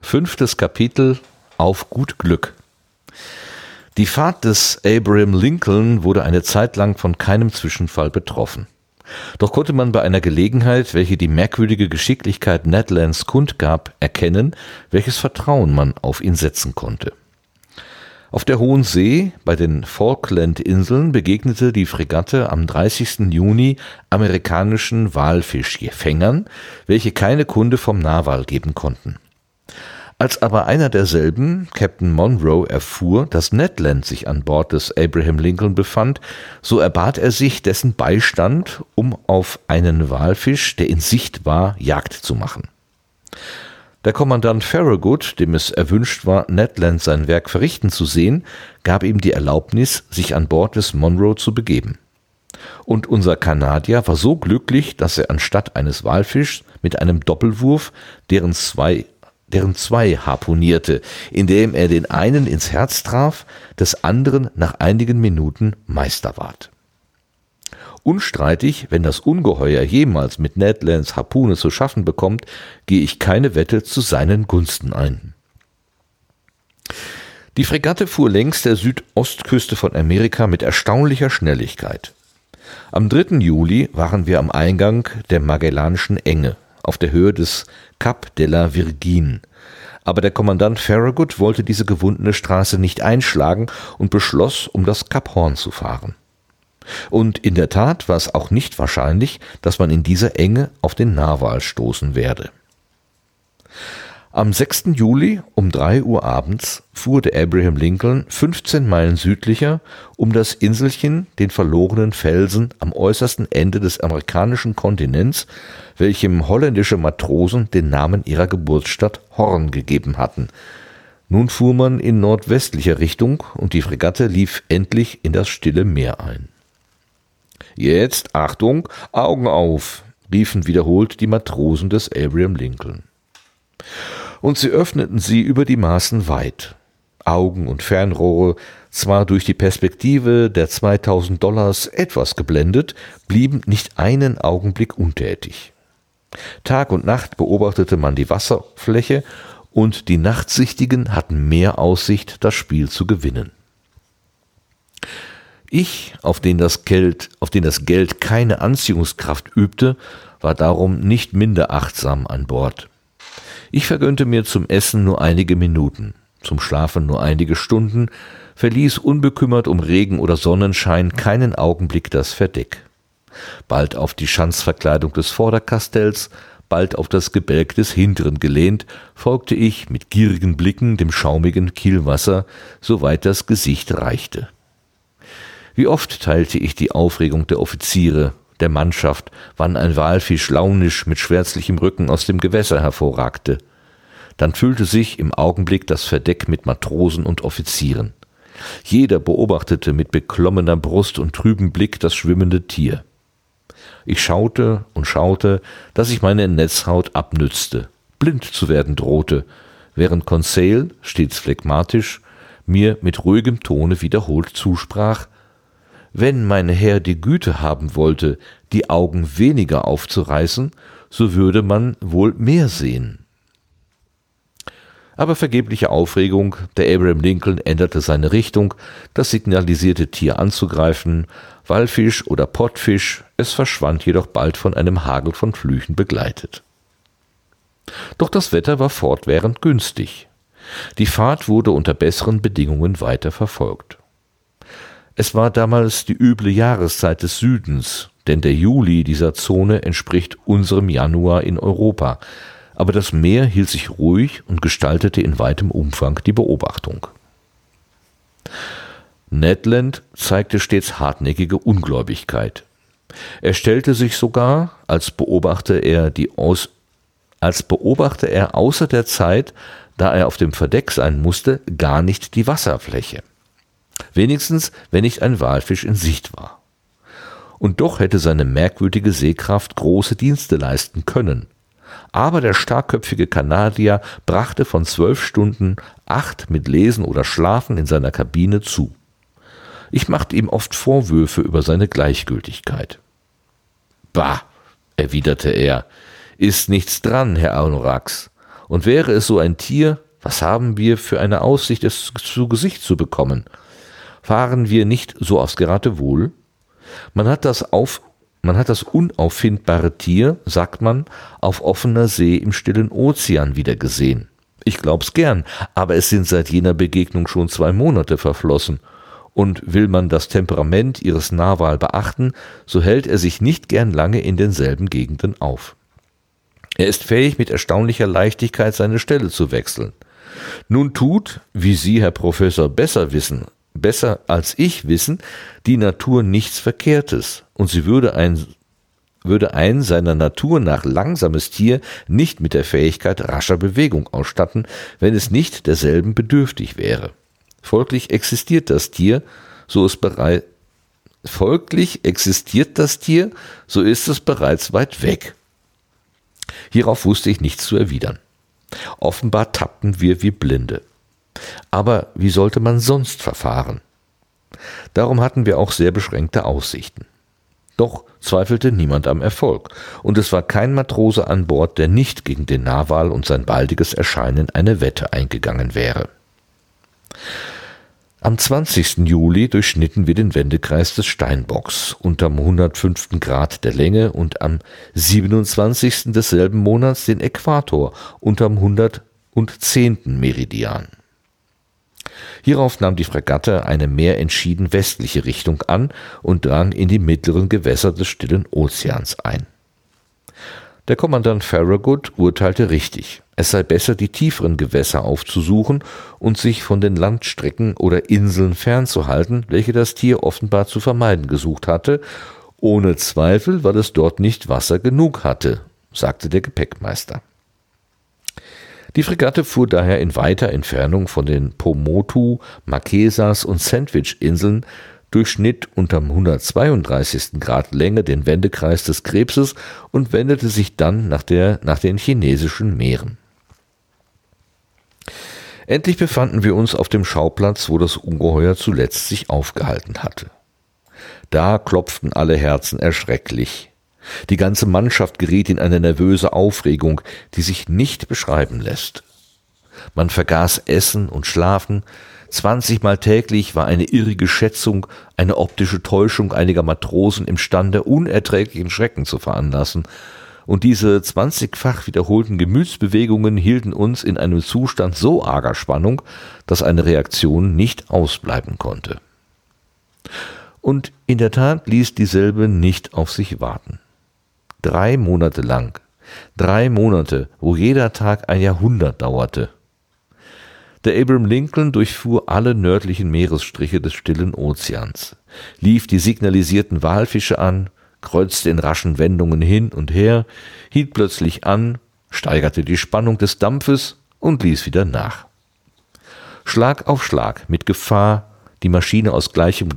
Fünftes Kapitel auf gut Glück. Die Fahrt des Abraham Lincoln wurde eine Zeit lang von keinem Zwischenfall betroffen. Doch konnte man bei einer Gelegenheit, welche die merkwürdige Geschicklichkeit Ned Lands kundgab, erkennen, welches Vertrauen man auf ihn setzen konnte. Auf der Hohen See bei den Falklandinseln begegnete die Fregatte am 30. Juni amerikanischen Walfischfängern, welche keine Kunde vom Narwal geben konnten. Als aber einer derselben, Captain Monroe, erfuhr, dass Ned Land sich an Bord des Abraham Lincoln befand, so erbat er sich dessen Beistand, um auf einen Walfisch, der in Sicht war, Jagd zu machen. Der Kommandant Farragut, dem es erwünscht war, Ned Land sein Werk verrichten zu sehen, gab ihm die Erlaubnis, sich an Bord des Monroe zu begeben. Und unser Kanadier war so glücklich, dass er anstatt eines Walfischs mit einem Doppelwurf, deren zwei deren zwei harpunierte, indem er den einen ins Herz traf, des anderen nach einigen Minuten Meister ward. Unstreitig, wenn das Ungeheuer jemals mit Ned Lands Harpune zu schaffen bekommt, gehe ich keine Wette zu seinen Gunsten ein. Die Fregatte fuhr längs der Südostküste von Amerika mit erstaunlicher Schnelligkeit. Am 3. Juli waren wir am Eingang der Magellanischen Enge auf der Höhe des Cap de la Virgin. Aber der Kommandant Farragut wollte diese gewundene Straße nicht einschlagen und beschloss, um das Kap Horn zu fahren. Und in der Tat war es auch nicht wahrscheinlich, dass man in dieser Enge auf den Narwal stoßen werde. Am 6. Juli um 3 Uhr abends fuhr der Abraham Lincoln 15 Meilen südlicher um das Inselchen, den verlorenen Felsen am äußersten Ende des amerikanischen Kontinents, welchem holländische Matrosen den Namen ihrer Geburtsstadt Horn gegeben hatten. Nun fuhr man in nordwestlicher Richtung und die Fregatte lief endlich in das stille Meer ein. Jetzt, Achtung, Augen auf, riefen wiederholt die Matrosen des Abraham Lincoln und sie öffneten sie über die Maßen weit. Augen und Fernrohre, zwar durch die Perspektive der 2000 Dollars etwas geblendet, blieben nicht einen Augenblick untätig. Tag und Nacht beobachtete man die Wasserfläche und die Nachtsichtigen hatten mehr Aussicht, das Spiel zu gewinnen. Ich, auf den das Geld, auf den das Geld keine Anziehungskraft übte, war darum nicht minder achtsam an Bord. Ich vergönnte mir zum Essen nur einige Minuten, zum Schlafen nur einige Stunden, verließ unbekümmert um Regen oder Sonnenschein keinen Augenblick das Verdeck. Bald auf die Schanzverkleidung des Vorderkastells, bald auf das Gebälk des hinteren gelehnt, folgte ich mit gierigen Blicken dem schaumigen Kielwasser, soweit das Gesicht reichte. Wie oft teilte ich die Aufregung der Offiziere, der Mannschaft, wann ein Walfisch launisch mit schwärzlichem Rücken aus dem Gewässer hervorragte. Dann füllte sich im Augenblick das Verdeck mit Matrosen und Offizieren. Jeder beobachtete mit beklommener Brust und trübem Blick das schwimmende Tier. Ich schaute und schaute, dass ich meine Netzhaut abnützte, blind zu werden drohte, während Conseil, stets phlegmatisch, mir mit ruhigem Tone wiederholt zusprach, wenn mein Herr die Güte haben wollte, die Augen weniger aufzureißen, so würde man wohl mehr sehen. Aber vergebliche Aufregung, der Abraham Lincoln änderte seine Richtung, das signalisierte Tier anzugreifen, Wallfisch oder Pottfisch, es verschwand jedoch bald von einem Hagel von Flüchen begleitet. Doch das Wetter war fortwährend günstig. Die Fahrt wurde unter besseren Bedingungen weiter verfolgt. Es war damals die üble Jahreszeit des Südens, denn der Juli dieser Zone entspricht unserem Januar in Europa, aber das Meer hielt sich ruhig und gestaltete in weitem Umfang die Beobachtung. Ned Land zeigte stets hartnäckige Ungläubigkeit. Er stellte sich sogar, als beobachte er die Aus als beobachte er außer der Zeit, da er auf dem Verdeck sein musste, gar nicht die Wasserfläche. Wenigstens, wenn nicht ein Walfisch in Sicht war. Und doch hätte seine merkwürdige Sehkraft große Dienste leisten können. Aber der starkköpfige Kanadier brachte von zwölf Stunden acht mit Lesen oder Schlafen in seiner Kabine zu. Ich machte ihm oft Vorwürfe über seine Gleichgültigkeit. Bah, erwiderte er, ist nichts dran, Herr Anorax. Und wäre es so ein Tier, was haben wir für eine Aussicht, es zu Gesicht zu bekommen? Fahren wir nicht so aufs Geratewohl? Man hat das auf man hat das unauffindbare Tier, sagt man, auf offener See im stillen Ozean wieder gesehen. Ich glaub's gern, aber es sind seit jener Begegnung schon zwei Monate verflossen. Und will man das Temperament ihres Narwal beachten, so hält er sich nicht gern lange in denselben Gegenden auf. Er ist fähig, mit erstaunlicher Leichtigkeit seine Stelle zu wechseln. Nun tut, wie Sie, Herr Professor, besser wissen, besser als ich wissen, die Natur nichts Verkehrtes, und sie würde ein, würde ein seiner Natur nach langsames Tier nicht mit der Fähigkeit rascher Bewegung ausstatten, wenn es nicht derselben bedürftig wäre. Folglich existiert das Tier, so ist bereits folglich existiert das Tier, so ist es bereits weit weg. Hierauf wusste ich nichts zu erwidern. Offenbar tappten wir wie Blinde. Aber wie sollte man sonst verfahren? Darum hatten wir auch sehr beschränkte Aussichten. Doch zweifelte niemand am Erfolg, und es war kein Matrose an Bord, der nicht gegen den Narwal und sein baldiges Erscheinen eine Wette eingegangen wäre. Am 20. Juli durchschnitten wir den Wendekreis des Steinbocks unterm 105. Grad der Länge und am 27. desselben Monats den Äquator unterm 110. Meridian. Hierauf nahm die Fregatte eine mehr entschieden westliche Richtung an und drang in die mittleren Gewässer des stillen Ozeans ein. Der Kommandant Farragut urteilte richtig. Es sei besser, die tieferen Gewässer aufzusuchen und sich von den Landstrecken oder Inseln fernzuhalten, welche das Tier offenbar zu vermeiden gesucht hatte, ohne Zweifel, weil es dort nicht Wasser genug hatte, sagte der Gepäckmeister. Die Fregatte fuhr daher in weiter Entfernung von den Pomotu, Marquesas und Sandwich-Inseln, durchschnitt unterm 132. Grad Länge den Wendekreis des Krebses und wendete sich dann nach, der, nach den chinesischen Meeren. Endlich befanden wir uns auf dem Schauplatz, wo das Ungeheuer zuletzt sich aufgehalten hatte. Da klopften alle Herzen erschrecklich. Die ganze Mannschaft geriet in eine nervöse Aufregung, die sich nicht beschreiben lässt. Man vergaß Essen und Schlafen, zwanzigmal täglich war eine irrige Schätzung, eine optische Täuschung einiger Matrosen imstande, unerträglichen Schrecken zu veranlassen, und diese zwanzigfach wiederholten Gemütsbewegungen hielten uns in einem Zustand so arger Spannung, dass eine Reaktion nicht ausbleiben konnte. Und in der Tat ließ dieselbe nicht auf sich warten. Drei Monate lang. Drei Monate, wo jeder Tag ein Jahrhundert dauerte. Der Abraham Lincoln durchfuhr alle nördlichen Meeresstriche des stillen Ozeans, lief die signalisierten Walfische an, kreuzte in raschen Wendungen hin und her, hielt plötzlich an, steigerte die Spannung des Dampfes und ließ wieder nach. Schlag auf Schlag, mit Gefahr, die Maschine aus gleichem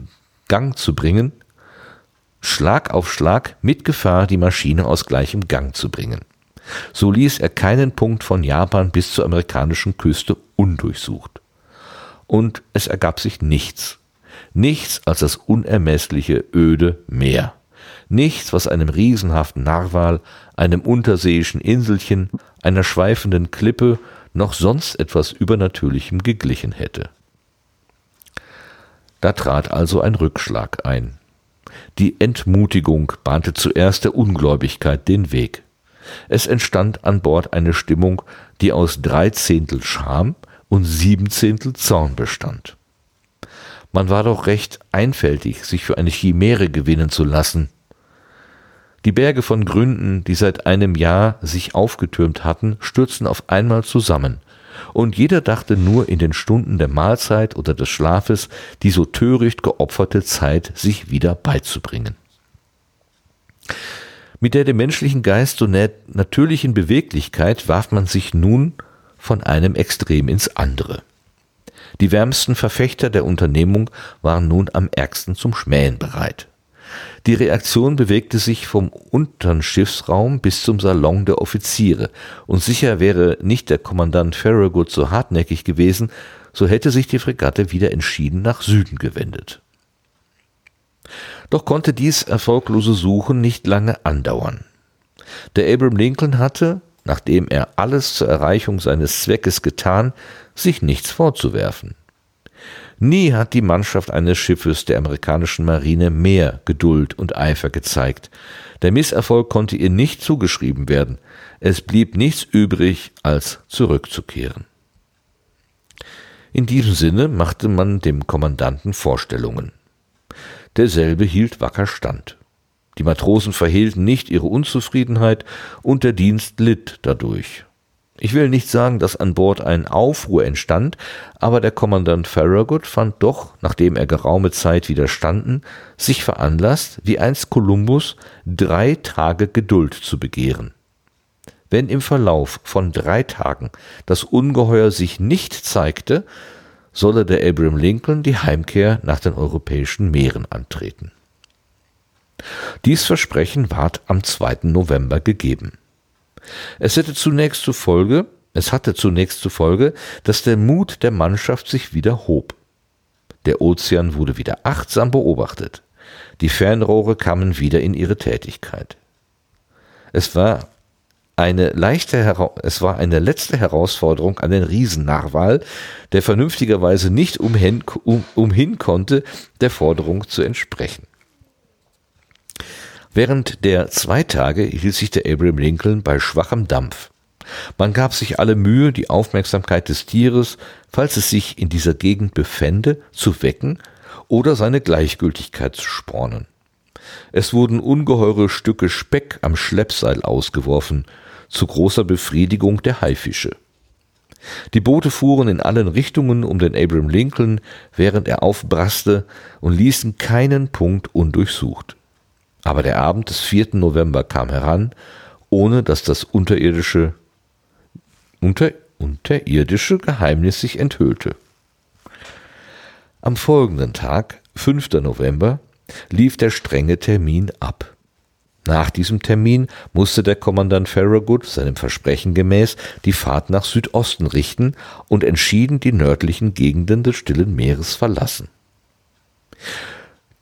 Gang zu bringen, Schlag auf Schlag mit Gefahr, die Maschine aus gleichem Gang zu bringen. So ließ er keinen Punkt von Japan bis zur amerikanischen Küste undurchsucht. Und es ergab sich nichts. Nichts als das unermessliche öde Meer. Nichts, was einem riesenhaften Narwal, einem unterseeischen Inselchen, einer schweifenden Klippe noch sonst etwas Übernatürlichem geglichen hätte. Da trat also ein Rückschlag ein. Die Entmutigung bahnte zuerst der Ungläubigkeit den Weg. Es entstand an Bord eine Stimmung, die aus drei Zehntel Scham und sieben Zehntel Zorn bestand. Man war doch recht einfältig, sich für eine Chimäre gewinnen zu lassen. Die Berge von Gründen, die seit einem Jahr sich aufgetürmt hatten, stürzten auf einmal zusammen, und jeder dachte nur in den Stunden der Mahlzeit oder des Schlafes die so töricht geopferte Zeit sich wieder beizubringen. Mit der dem menschlichen Geist so natürlichen Beweglichkeit warf man sich nun von einem Extrem ins andere. Die wärmsten Verfechter der Unternehmung waren nun am ärgsten zum Schmähen bereit. Die Reaktion bewegte sich vom unteren Schiffsraum bis zum Salon der Offiziere, und sicher wäre nicht der Kommandant Farragut so hartnäckig gewesen, so hätte sich die Fregatte wieder entschieden nach Süden gewendet. Doch konnte dies erfolglose Suchen nicht lange andauern. Der Abraham Lincoln hatte, nachdem er alles zur Erreichung seines Zweckes getan, sich nichts vorzuwerfen. Nie hat die Mannschaft eines Schiffes der amerikanischen Marine mehr Geduld und Eifer gezeigt. Der Misserfolg konnte ihr nicht zugeschrieben werden. Es blieb nichts übrig, als zurückzukehren. In diesem Sinne machte man dem Kommandanten Vorstellungen. Derselbe hielt wacker stand. Die Matrosen verhehlten nicht ihre Unzufriedenheit und der Dienst litt dadurch. Ich will nicht sagen, dass an Bord ein Aufruhr entstand, aber der Kommandant Farragut fand doch, nachdem er geraume Zeit widerstanden, sich veranlasst, wie einst Kolumbus, drei Tage Geduld zu begehren. Wenn im Verlauf von drei Tagen das Ungeheuer sich nicht zeigte, solle der Abraham Lincoln die Heimkehr nach den europäischen Meeren antreten. Dies Versprechen ward am 2. November gegeben. Es hätte zunächst zur Folge, es hatte zunächst zur Folge, dass der Mut der Mannschaft sich wieder hob. Der Ozean wurde wieder achtsam beobachtet. Die Fernrohre kamen wieder in ihre Tätigkeit. Es war eine leichte, es war eine letzte Herausforderung an den Riesennarwal, der vernünftigerweise nicht umhin, um, umhin konnte, der Forderung zu entsprechen. Während der zwei Tage hielt sich der Abraham Lincoln bei schwachem Dampf. Man gab sich alle Mühe, die Aufmerksamkeit des Tieres, falls es sich in dieser Gegend befände, zu wecken oder seine Gleichgültigkeit zu spornen. Es wurden ungeheure Stücke Speck am Schleppseil ausgeworfen, zu großer Befriedigung der Haifische. Die Boote fuhren in allen Richtungen um den Abraham Lincoln, während er aufbraste, und ließen keinen Punkt undurchsucht. Aber der Abend des 4. November kam heran, ohne dass das unterirdische, unter, unterirdische Geheimnis sich enthüllte. Am folgenden Tag, 5. November, lief der strenge Termin ab. Nach diesem Termin musste der Kommandant Farragut seinem Versprechen gemäß die Fahrt nach Südosten richten und entschieden die nördlichen Gegenden des Stillen Meeres verlassen.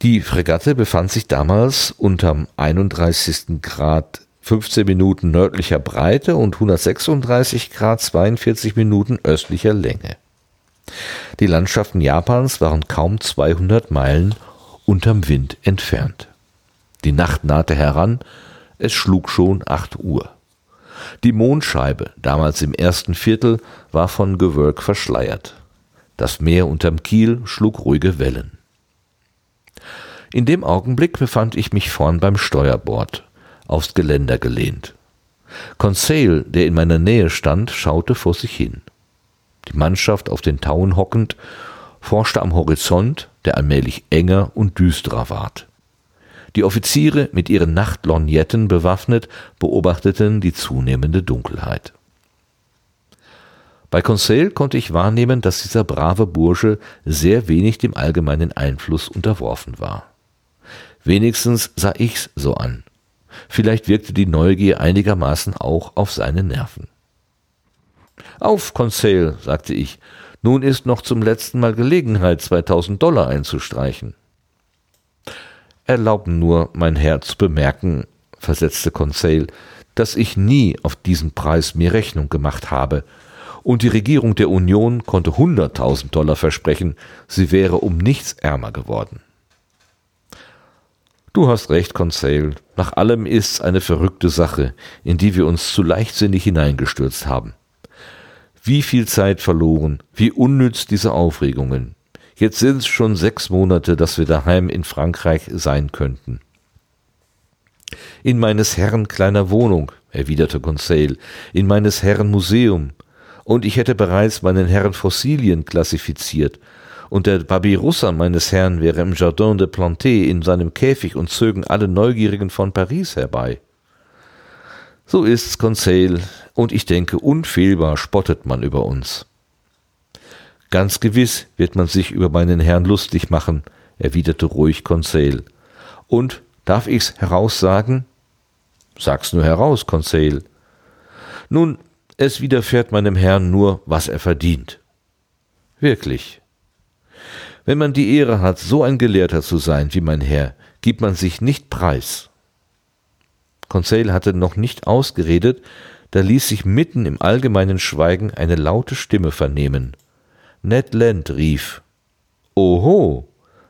Die Fregatte befand sich damals unterm 31. Grad 15 Minuten nördlicher Breite und 136 Grad 42 Minuten östlicher Länge. Die Landschaften Japans waren kaum 200 Meilen unterm Wind entfernt. Die Nacht nahte heran, es schlug schon 8 Uhr. Die Mondscheibe, damals im ersten Viertel, war von Gewölk verschleiert. Das Meer unterm Kiel schlug ruhige Wellen. In dem Augenblick befand ich mich vorn beim Steuerbord, aufs Geländer gelehnt. Conseil, der in meiner Nähe stand, schaute vor sich hin. Die Mannschaft auf den Tauen hockend, forschte am Horizont, der allmählich enger und düsterer ward. Die Offiziere, mit ihren Nachtlorgnetten bewaffnet, beobachteten die zunehmende Dunkelheit. Bei Conseil konnte ich wahrnehmen, dass dieser brave Bursche sehr wenig dem allgemeinen Einfluss unterworfen war. Wenigstens sah ich's so an. Vielleicht wirkte die Neugier einigermaßen auch auf seine Nerven. Auf, Conseil, sagte ich, nun ist noch zum letzten Mal Gelegenheit, 2000 Dollar einzustreichen. Erlauben nur, mein Herr, zu bemerken, versetzte Conseil, dass ich nie auf diesen Preis mir Rechnung gemacht habe, und die Regierung der Union konnte hunderttausend Dollar versprechen, sie wäre um nichts ärmer geworden. Du hast recht, Conseil. Nach allem ist's eine verrückte Sache, in die wir uns zu leichtsinnig hineingestürzt haben. Wie viel Zeit verloren, wie unnütz diese Aufregungen. Jetzt sind's schon sechs Monate, dass wir daheim in Frankreich sein könnten. In meines Herrn kleiner Wohnung, erwiderte Conseil, in meines Herrn Museum, und ich hätte bereits meinen Herrn Fossilien klassifiziert und der Babirussa meines Herrn wäre im Jardin de Planté in seinem Käfig und zögen alle Neugierigen von Paris herbei. So ist's, Conseil, und ich denke, unfehlbar spottet man über uns. Ganz gewiss wird man sich über meinen Herrn lustig machen, erwiderte ruhig Conseil. Und darf ich's heraussagen? Sag's nur heraus, Conseil. Nun, es widerfährt meinem Herrn nur, was er verdient. Wirklich. Wenn man die Ehre hat, so ein Gelehrter zu sein wie mein Herr, gibt man sich nicht preis. Conseil hatte noch nicht ausgeredet, da ließ sich mitten im allgemeinen Schweigen eine laute Stimme vernehmen. Ned Land rief Oho,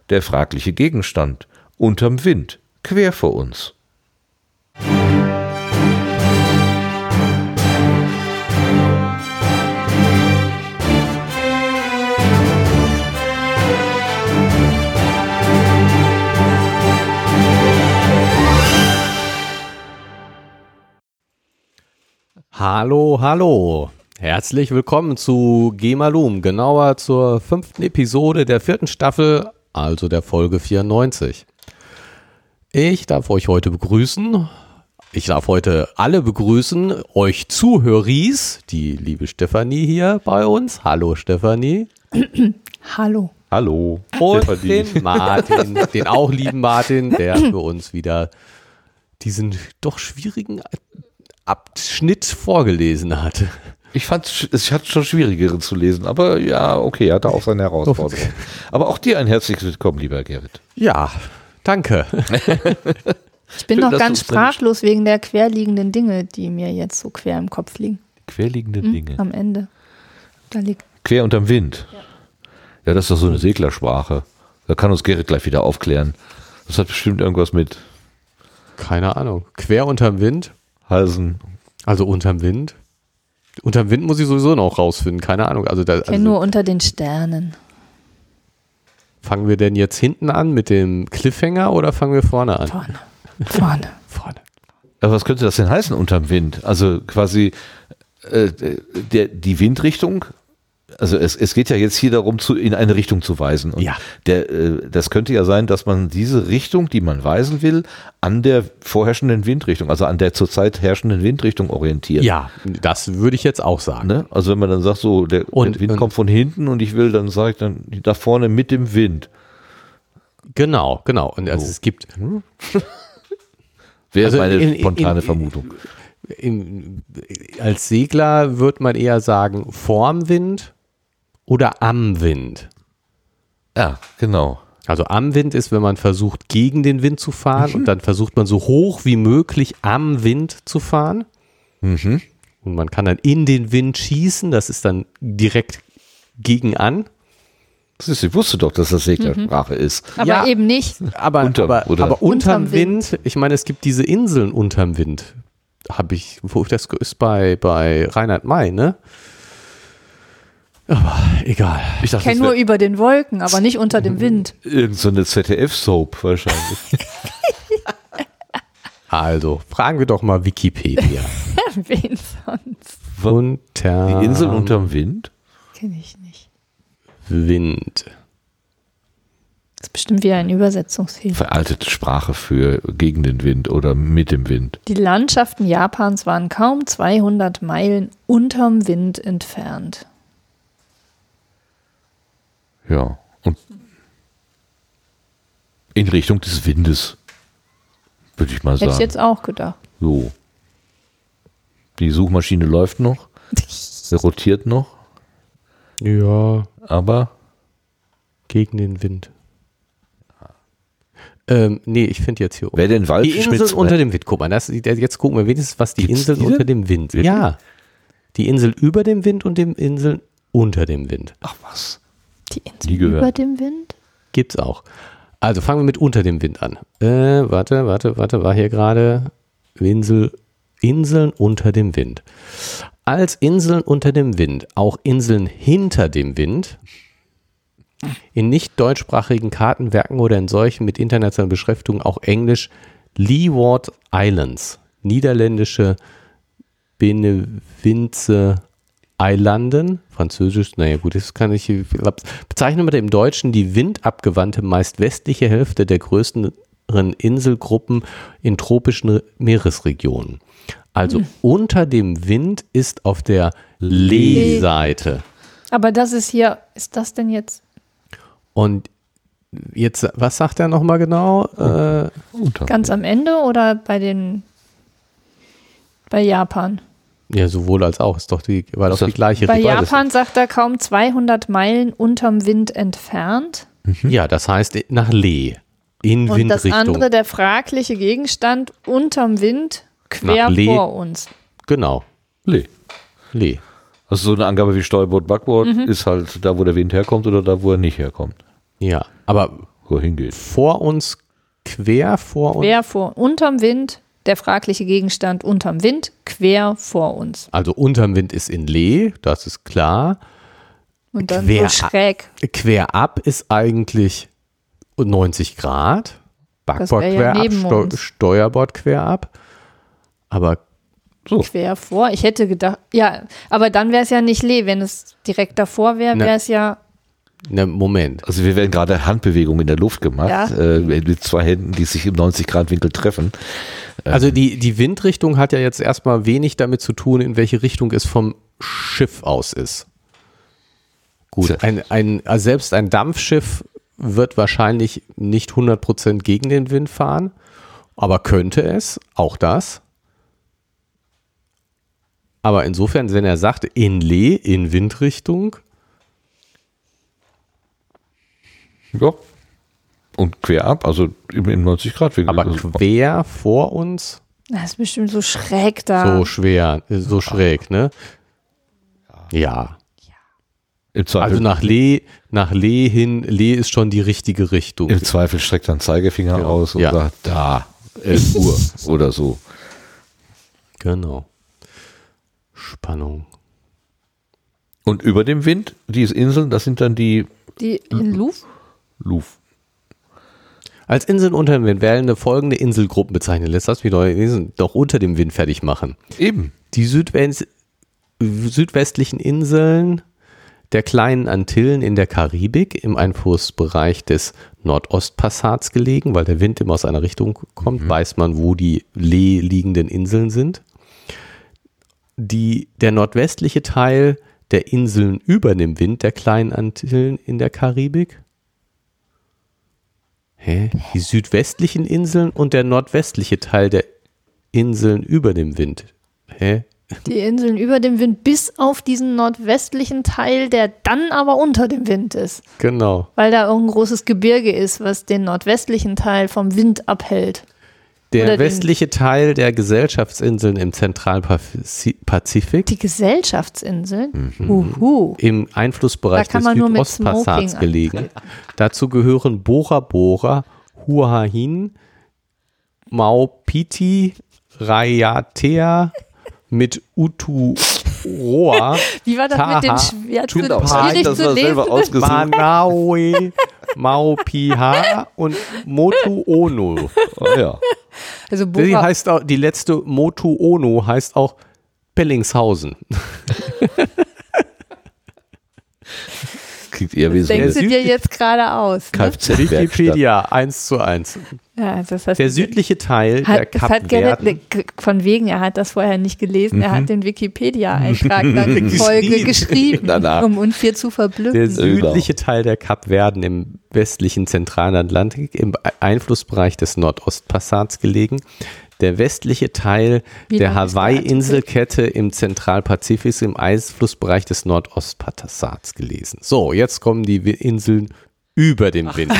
der fragliche Gegenstand, unterm Wind, quer vor uns. Hallo, hallo. Herzlich willkommen zu Gemalum, genauer zur fünften Episode der vierten Staffel, also der Folge 94. Ich darf euch heute begrüßen. Ich darf heute alle begrüßen, euch Zuhöris, die liebe Stefanie hier bei uns. Hallo Stefanie. Hallo. Hallo, Und Stefanie. den Martin, den auch lieben Martin, der für uns wieder diesen doch schwierigen Abschnitt vorgelesen hat. Ich fand es hat schon schwierigere zu lesen, aber ja, okay, er hatte auch seine Herausforderung. Aber auch dir ein herzliches Willkommen, lieber Gerrit. Ja, danke. Ich bin Schön, noch ganz sprachlos wegen der querliegenden Dinge, die mir jetzt so quer im Kopf liegen. Querliegende Hm? Dinge. Am Ende. Da liegt. Quer unterm Wind. Ja. das ist doch so eine Seglersprache. Da kann uns Gerrit gleich wieder aufklären. Das hat bestimmt irgendwas mit Keine Ahnung. Quer unterm Wind. Halsen. Also unterm Wind. Unterm Wind muss ich sowieso noch rausfinden. Keine Ahnung. Also, da, Ich kenne also nur unter den Sternen. fangen wir denn jetzt hinten an mit dem Cliffhanger oder fangen wir vorne an? Vorne. Vorne. Vorne. Aber was könnte das denn heißen unterm Wind? Also quasi äh, der, die Windrichtung. Also es, es geht ja jetzt hier darum, zu, in eine Richtung zu weisen. Und Ja. der, äh, das könnte ja sein, dass man diese Richtung, die man weisen will, an der vorherrschenden Windrichtung, also an der zurzeit herrschenden Windrichtung orientiert. Ja, das würde ich jetzt auch sagen. Ne? Also wenn man dann sagt, so der, Und- der Wind und- kommt von hinten und ich will, dann sage ich dann da vorne mit dem Wind. Genau, genau. Und also So. es gibt Wäre Also meine in- in- spontane in- Vermutung. im, als Segler würde man eher sagen vorm Wind oder am Wind. Ja, genau. Also am Wind ist, wenn man versucht, gegen den Wind zu fahren und dann versucht man so hoch wie möglich am Wind zu fahren. Mhm. Und man kann dann in den Wind schießen, das ist dann direkt gegen an. Ich wusste doch, dass das Seglersprache ist. Aber Ja. eben nicht. Aber, Unterm, aber, oder? aber unterm Unterm Wind, ich meine, es gibt diese Inseln unterm Wind. Habe ich, wo das ist bei, bei Reinhard May, ne? Aber egal. Ich dachte, kenne nur über den Wolken, aber nicht unter dem Wind. irgend so eine ZDF-Soap wahrscheinlich. Also, fragen wir doch mal Wikipedia. Wen sonst? Unter Die Insel unterm Wind? Kenne ich nicht. Wind. Das ist bestimmt wieder ein Übersetzungsfehler. Veraltete Sprache für gegen den Wind oder mit dem Wind. Die Landschaften Japans waren kaum 200 Meilen unterm Wind entfernt. Ja. Und in Richtung des Windes, würde ich mal Hätte ich sagen. jetzt auch gedacht. So. Die Suchmaschine läuft noch, sie rotiert noch, Ja, aber gegen den Wind. Ähm, nee, ich finde jetzt hier wer den Wald Die Inseln unter dem Wind. Guck mal, das, jetzt gucken wir wenigstens, was die Gibt's Inseln die unter dem Wind. Wirklich? Ja. Die Insel über dem Wind und die Inseln unter dem Wind. Ach was. Die Insel Nie gehört. über dem Wind? Gibt's auch. Also fangen wir mit unter dem Wind an. Äh, warte, warte, warte, war hier gerade Insel, Inseln unter dem Wind. Als Inseln unter dem Wind, auch Inseln hinter dem Wind, in nicht deutschsprachigen Kartenwerken oder in solchen mit internationaler Beschriftung auch Englisch Leeward Islands, niederländische Benevinze Eilanden, französisch, naja gut, das kann ich, bezeichnen wir im Deutschen die windabgewandte, meist westliche Hälfte der größeren Inselgruppen in tropischen Meeresregionen. Also unter dem Wind ist auf der Lee-Seite. Aber das ist hier, ist das denn jetzt? Und jetzt, was sagt er nochmal genau? Äh. Ganz am Ende oder bei den bei Japan? Ja, sowohl als auch, ist doch die, war doch Ist das- die gleiche Bei. Japan sagt er kaum 200 Meilen unterm Wind entfernt. Ja, das heißt nach Lee. In Und das Windrichtung. andere, der fragliche Gegenstand unterm Wind, quer vor uns. Genau. Lee. Lee. Also so eine Angabe wie Steuerbord, Backbord ist halt da, wo der Wind herkommt oder da, wo er nicht herkommt. Ja, aber Wo er hingeht. vor uns, quer vor uns. Quer vor, unterm Wind, der fragliche Gegenstand unterm Wind, quer vor uns. Also unterm Wind ist in Lee, das ist klar. Und dann Quer- so schräg. Quer ab ist eigentlich 90 Grad. Backbord ja quer ab, Steu uns. Steuerbord quer ab. Aber Quer vor. Ich hätte gedacht, ja, aber dann wäre es ja nicht Lee. Wenn es direkt davor wäre, Na. wäre es ja, ne, Moment. Also wir werden gerade Handbewegungen in der Luft gemacht, Ja. äh, mit zwei Händen, die sich im 90-Grad-Winkel treffen. Also die, die Windrichtung hat ja jetzt erstmal wenig damit zu tun, in welche Richtung es vom Schiff aus ist. Gut, ein, ein, also selbst ein Dampfschiff wird wahrscheinlich nicht 100% gegen den Wind fahren, aber könnte es, auch das. Aber insofern, wenn er sagt, in Lee, in Windrichtung, Ja. Und quer ab, also im im 90-Grad-Winkel. aber Also, quer vor uns, das ist bestimmt so schräg da. so schwer, so schräg, ne? Ja. Also nach Lee, nach Lee hin, Lee ist schon die richtige Richtung. Im Zweifel streckt einen Zeigefinger Ja. aus und Ja. sagt, da, 11 Uhr oder so. Genau. Spannung. Und über dem Wind, diese Inseln, das sind dann die Die in Luft? Luf. Als Inseln unter dem Wind werden folgende Inselgruppen bezeichnet. Lässt das wieder Inseln doch unter dem Wind fertig machen. Eben. Die Südwest südwestlichen Inseln der kleinen Antillen in der Karibik im Einflussbereich des Nordostpassats gelegen, weil der Wind immer aus einer Richtung kommt, weiß man, wo die Lee liegenden Inseln sind. Die, der nordwestliche Teil der Inseln über dem Wind der kleinen Antillen in der Karibik. Hä? Die südwestlichen Inseln und der nordwestliche Teil der Inseln über dem Wind. Hä? Die Inseln über dem Wind bis auf diesen nordwestlichen Teil, der dann aber unter dem Wind ist. Genau. Weil da irgendein großes Gebirge ist, was den nordwestlichen Teil vom Wind abhält. Der Oder westliche Teil der Gesellschaftsinseln im Zentralpazifik Die Gesellschaftsinseln? Mhm. Uhu. im Einflussbereich des Südostpassats gelegen. Dazu gehören Bora Bora, Huahin, Maupiti, Rayatea mit Uturoa, Wie war das Taha, mit den Schwerten? Tut auch Tupai, Schwierig das zu war selber lesen. Manaue, Maupiha und Motu Ono. Oh, ja. Also Die Bora, heißt auch, die letzte Motu Ono heißt auch Bellingshausen. Klingt eher wie so denkst du dir jetzt gerade aus? Ne? Kfz-Werkstatt. Wikipedia 1 zu 1. Ja, das heißt, Der südliche Teil der hat, das hat Gerrit, Kapverden. von wegen, er hat das vorher nicht gelesen, er Mhm. hat den Wikipedia-Eintrag dann in Folge geschrieben, um uns hier zu Der verblüffen. südliche Teil der Kapverden im westlichen zentralen Atlantik im Einflussbereich des Nordostpassats gelegen. Der westliche Teil Wie der Hawaii-Inselkette im Zentralpazifik im Einflussbereich des Nordostpassats gelesen. So, jetzt kommen die Inseln über dem Wind.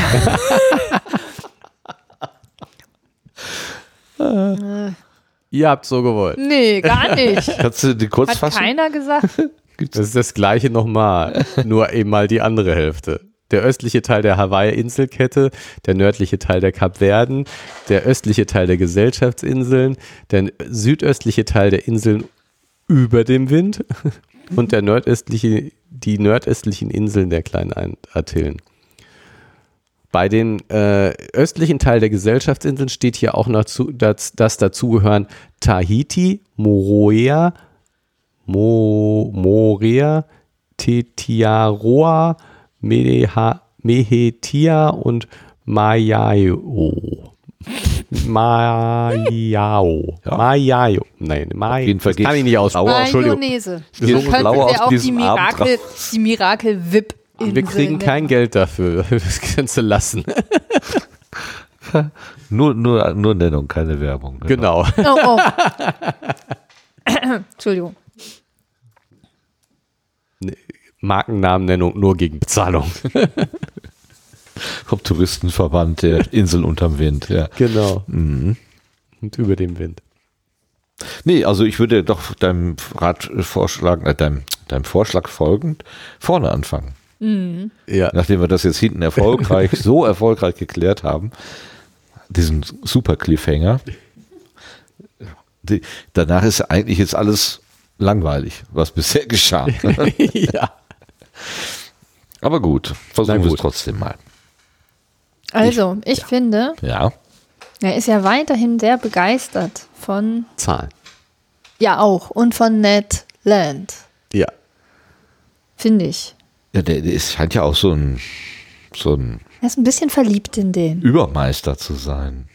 Ihr habt so gewollt. Nee, gar nicht. Kannst du die kurz Hat fassen? keiner gesagt. Das ist das gleiche nochmal, nur eben mal die andere Hälfte. Der östliche Teil der Hawaii-Inselkette, der nördliche Teil der Kapverden, der östliche Teil der Gesellschaftsinseln, der südöstliche Teil der Inseln über dem Wind und der nordöstliche, die nordöstlichen Inseln der kleinen Ein- Antillen. Bei dem äh, östlichen Teil der Gesellschaftsinseln steht hier auch noch zu, dass, dass dazugehören Tahiti, Moroea, Mo, Morea, Tetiaroa, Mehetia und Mayao. Mayao. Mayao. Nein, May, jeden Fall das kann ich nicht aussprechen. Mayonnaise. Wir So aus wir auch die Mirakel, die Mirakel VIP Wir kriegen kein Geld dafür. Das kannst du lassen. Nur, nur, nur Nennung, keine Werbung. Genau. Oh, oh. Entschuldigung. Markennamennennung nur gegen Bezahlung. Vom Touristenverband der Insel unterm Wind, ja. Genau. Mhm. Und über dem Wind. Nee, also ich würde doch deinem Rat vorschlagen, äh, deinem, deinem Vorschlag folgend vorne anfangen. Ja. Nachdem wir das jetzt hinten erfolgreich, so erfolgreich geklärt haben, diesen super Cliffhanger. Die, danach ist eigentlich jetzt alles langweilig, was bisher geschah. ja. Aber gut, versuchen wir es trotzdem mal. Also, ich finde, Ja, er ist ja weiterhin sehr begeistert von, Zahlen. ja auch, und von Ned Land, Ja. finde ich. ja der, der ist, scheint ja auch so ein, so ein Er ist ein bisschen verliebt in den. Übermeister zu sein.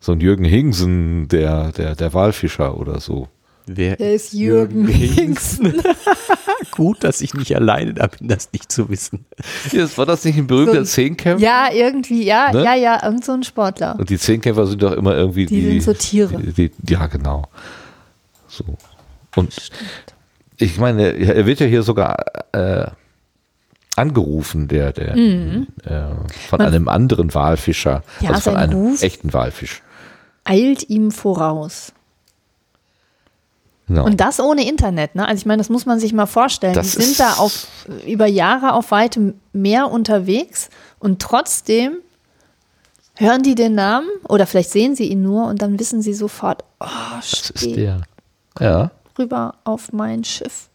So ein Jürgen Hingsen, der, der, der Walfischer oder so. Wer Er ist Jürgen Hingsten. Gut, dass ich nicht alleine da bin, das nicht zu wissen. Jetzt war das nicht ein berühmter So ein- Zehnkämpfer? Ja, irgendwie, ja, Ne? ja, ja, irgend so ein Sportler. Und die Zehnkämpfer sind doch immer irgendwie Die die. sind so Tiere. Die, die, ja, genau. So. Und ich meine, er wird ja hier sogar äh, angerufen, der, der äh, von einem anderen Walfischer, Mhm. Ja, also von sein einem Ruf. echten Walfisch. Eilt ihm voraus. Genau. Und das ohne Internet, ne? Also ich meine, das muss man sich mal vorstellen. Das die sind da auf über Jahre auf weitem Meer unterwegs und trotzdem hören die den Namen oder vielleicht sehen sie ihn nur und dann wissen sie sofort, oh, das ist der. Ja. rüber auf mein Schiff.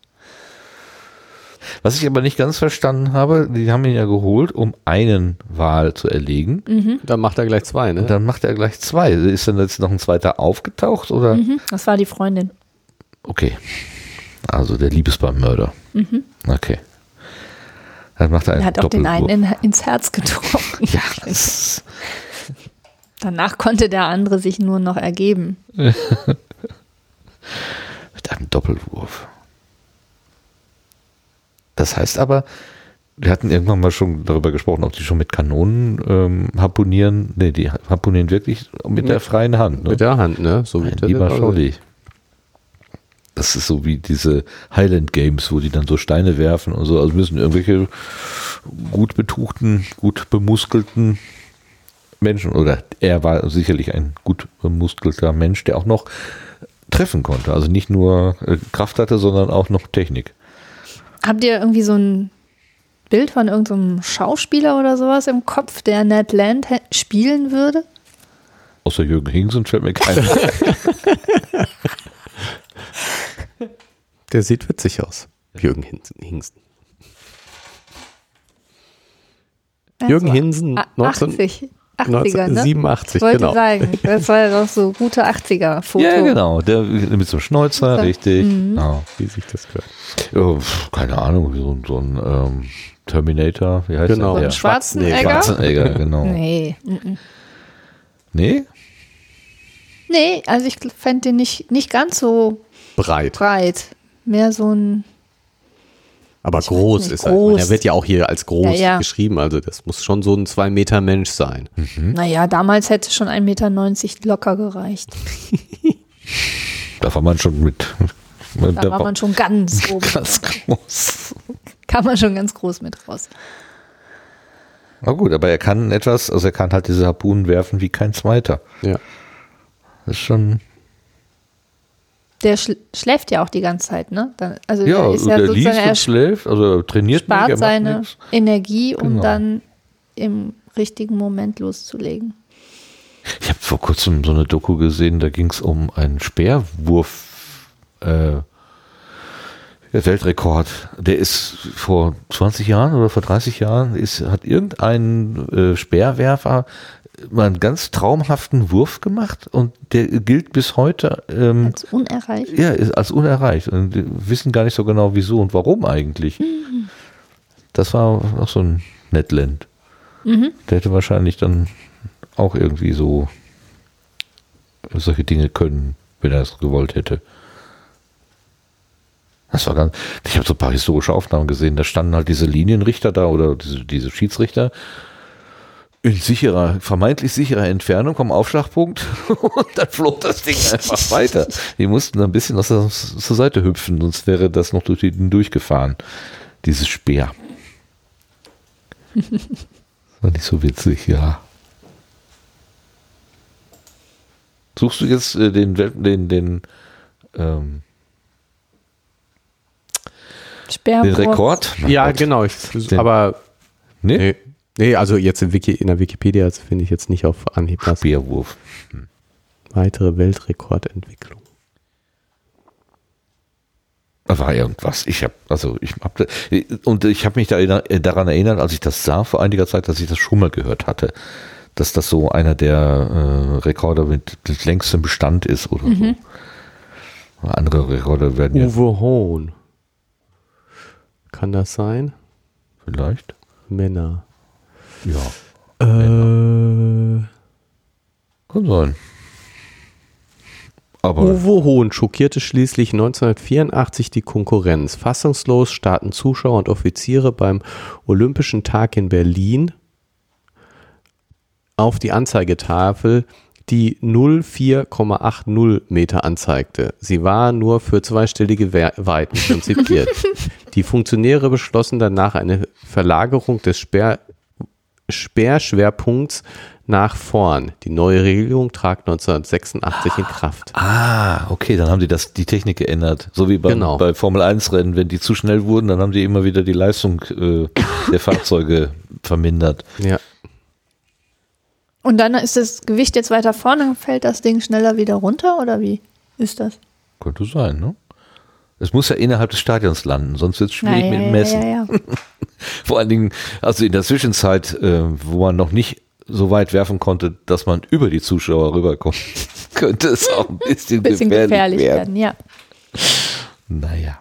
Was ich aber nicht ganz verstanden habe, die haben ihn ja geholt, um einen Wal zu erlegen. Mhm. Dann macht er gleich zwei, ne? Und dann macht er gleich zwei. Ist denn jetzt noch ein zweiter aufgetaucht oder? Mhm, das war die Freundin. Okay. Also der Liebesbeimörder. Okay. Dann macht er einen Er hat auch den einen in, ins Herz getroffen. Ja, Danach konnte der andere sich nur noch ergeben. mit einem Doppelwurf. Das heißt aber, wir hatten irgendwann mal schon darüber gesprochen, ob die schon mit Kanonen ähm, harponieren. Nee, die harponieren wirklich mit der freien Hand. Ne? Mit der Hand, ne? So wie das lieber Scholli. Das ist so wie diese Highland Games, wo die dann so Steine werfen und so. Also müssen irgendwelche gut betuchten, gut bemuskelten Menschen, oder er war sicherlich ein gut bemuskelter Mensch, der auch noch treffen konnte. Also nicht nur äh, Kraft hatte, sondern auch noch Technik. Habt ihr irgendwie so ein Bild von irgendeinem Schauspieler oder sowas im Kopf, der Ned Land spielen würde? Außer Jürgen Hingsen fällt mir keiner. Der sieht witzig aus. Jürgen Hinsen- Hingsten. Jürgen Also, Hinsen, a- 19 80, 80er, ne? 1987, Ich wollte genau. sagen, das war ja doch so gute 80er-Foto. ja, genau. Der mit so einem Schnäuzer, So. richtig. Genau. Wie sich das gehört. Pf, keine Ahnung, wie so, ein- so ein ähm, Terminator, wie heißt Genau. der? So ein Schwarzenegger? Schwarzenegger, genau. Nee. Nee. mhm. Nee, also ich fände den nicht, nicht ganz so Breit. breit. Mehr so ein, Aber groß ist er. Meine, groß. Er wird ja auch hier als groß Ja, ja. geschrieben. Also das muss schon so ein zwei Meter Mensch sein. naja, damals hätte schon 1,90 Meter locker gereicht. Da war man schon mit. mit Da war man schon ganz oben. ganz groß. Kam man schon ganz groß mit raus. Na gut, aber er kann etwas, also er kann halt diese Harpunen werfen wie kein zweiter. Ja. Das ist schon. Der schl schläft ja auch die ganze Zeit, ne? Dann, also Ja, der ist ja der liest sozusagen, er und schläft, also er trainiert nicht, er spart macht seine nichts. Energie, um Genau. dann im richtigen Moment loszulegen. Ich habe vor kurzem so eine Doku gesehen, da ging es um einen Speerwurf äh, Weltrekord. Der ist vor 20 Jahren oder vor 30 Jahren ist, hat irgendein äh, Speerwerfer mal einen ganz traumhaften Wurf gemacht und der gilt bis heute ähm, Als unerreicht. ja, ist als unerreicht und wir wissen gar nicht so genau wieso und warum eigentlich. Das war auch so ein Netland. Der hätte wahrscheinlich dann auch irgendwie so solche Dinge können, wenn er es gewollt hätte. Das war ganz. Ich habe so ein paar historische Aufnahmen gesehen. Da standen halt diese Linienrichter da oder diese, diese Schiedsrichter in sicherer, vermeintlich sicherer Entfernung vom Aufschlagpunkt und dann flog das Ding einfach weiter. Die mussten ein bisschen aus der, zur Seite hüpfen, sonst wäre das noch durch den durchgefahren, dieses Speer. War nicht so witzig, ja. Suchst du jetzt äh, den, den, den, ähm, den. Rekord? Mein Ja, Gott. genau. Ich, Den- aber Nee? nee, nee, also jetzt in, Wiki, in der Wikipedia finde ich jetzt nicht auf Anhieb was. Speerwurf. Weitere Weltrekordentwicklung. Da war irgendwas. Ich habe, also ich habe, und ich habe mich da äh, daran erinnert, als ich das sah vor einiger Zeit, dass ich das schon mal gehört hatte, dass das so einer der äh, Rekorde mit, mit längstem Bestand ist oder so. Andere Rekorde werden ja Uwe Hohn. Kann das sein? vielleicht. Männer. Ja, Äh, kann sein. Aber Uwe Hohn schockierte schließlich 1984 die Konkurrenz. Fassungslos starten Zuschauer und Offiziere beim Olympischen Tag in Berlin auf die Anzeigetafel, die 04,80 Meter anzeigte. Sie war nur für zweistellige Weiten konzipiert. die Funktionäre beschlossen danach eine Verlagerung des Sperr Sperrschwerpunkts nach vorn. Die neue Regelung trat 1986 in Kraft. Ah, okay, dann haben die das, die Technik geändert. So wie beim, Genau. bei Formel 1 Rennen, wenn die zu schnell wurden, dann haben die immer wieder die Leistung äh, der Fahrzeuge vermindert. Ja. Und dann ist das Gewicht jetzt weiter vorne, dann fällt das Ding schneller wieder runter oder wie ist das? Könnte sein, ne? Es muss ja innerhalb des Stadions landen, sonst wird es schwierig Ja, mit dem Messen. Ja, ja. Vor allen Dingen, also in der Zwischenzeit, äh, wo man noch nicht so weit werfen konnte, dass man über die Zuschauer rüberkommt, könnte es auch ein bisschen, Bisschen gefährlich, gefährlich werden. werden, ja. Naja.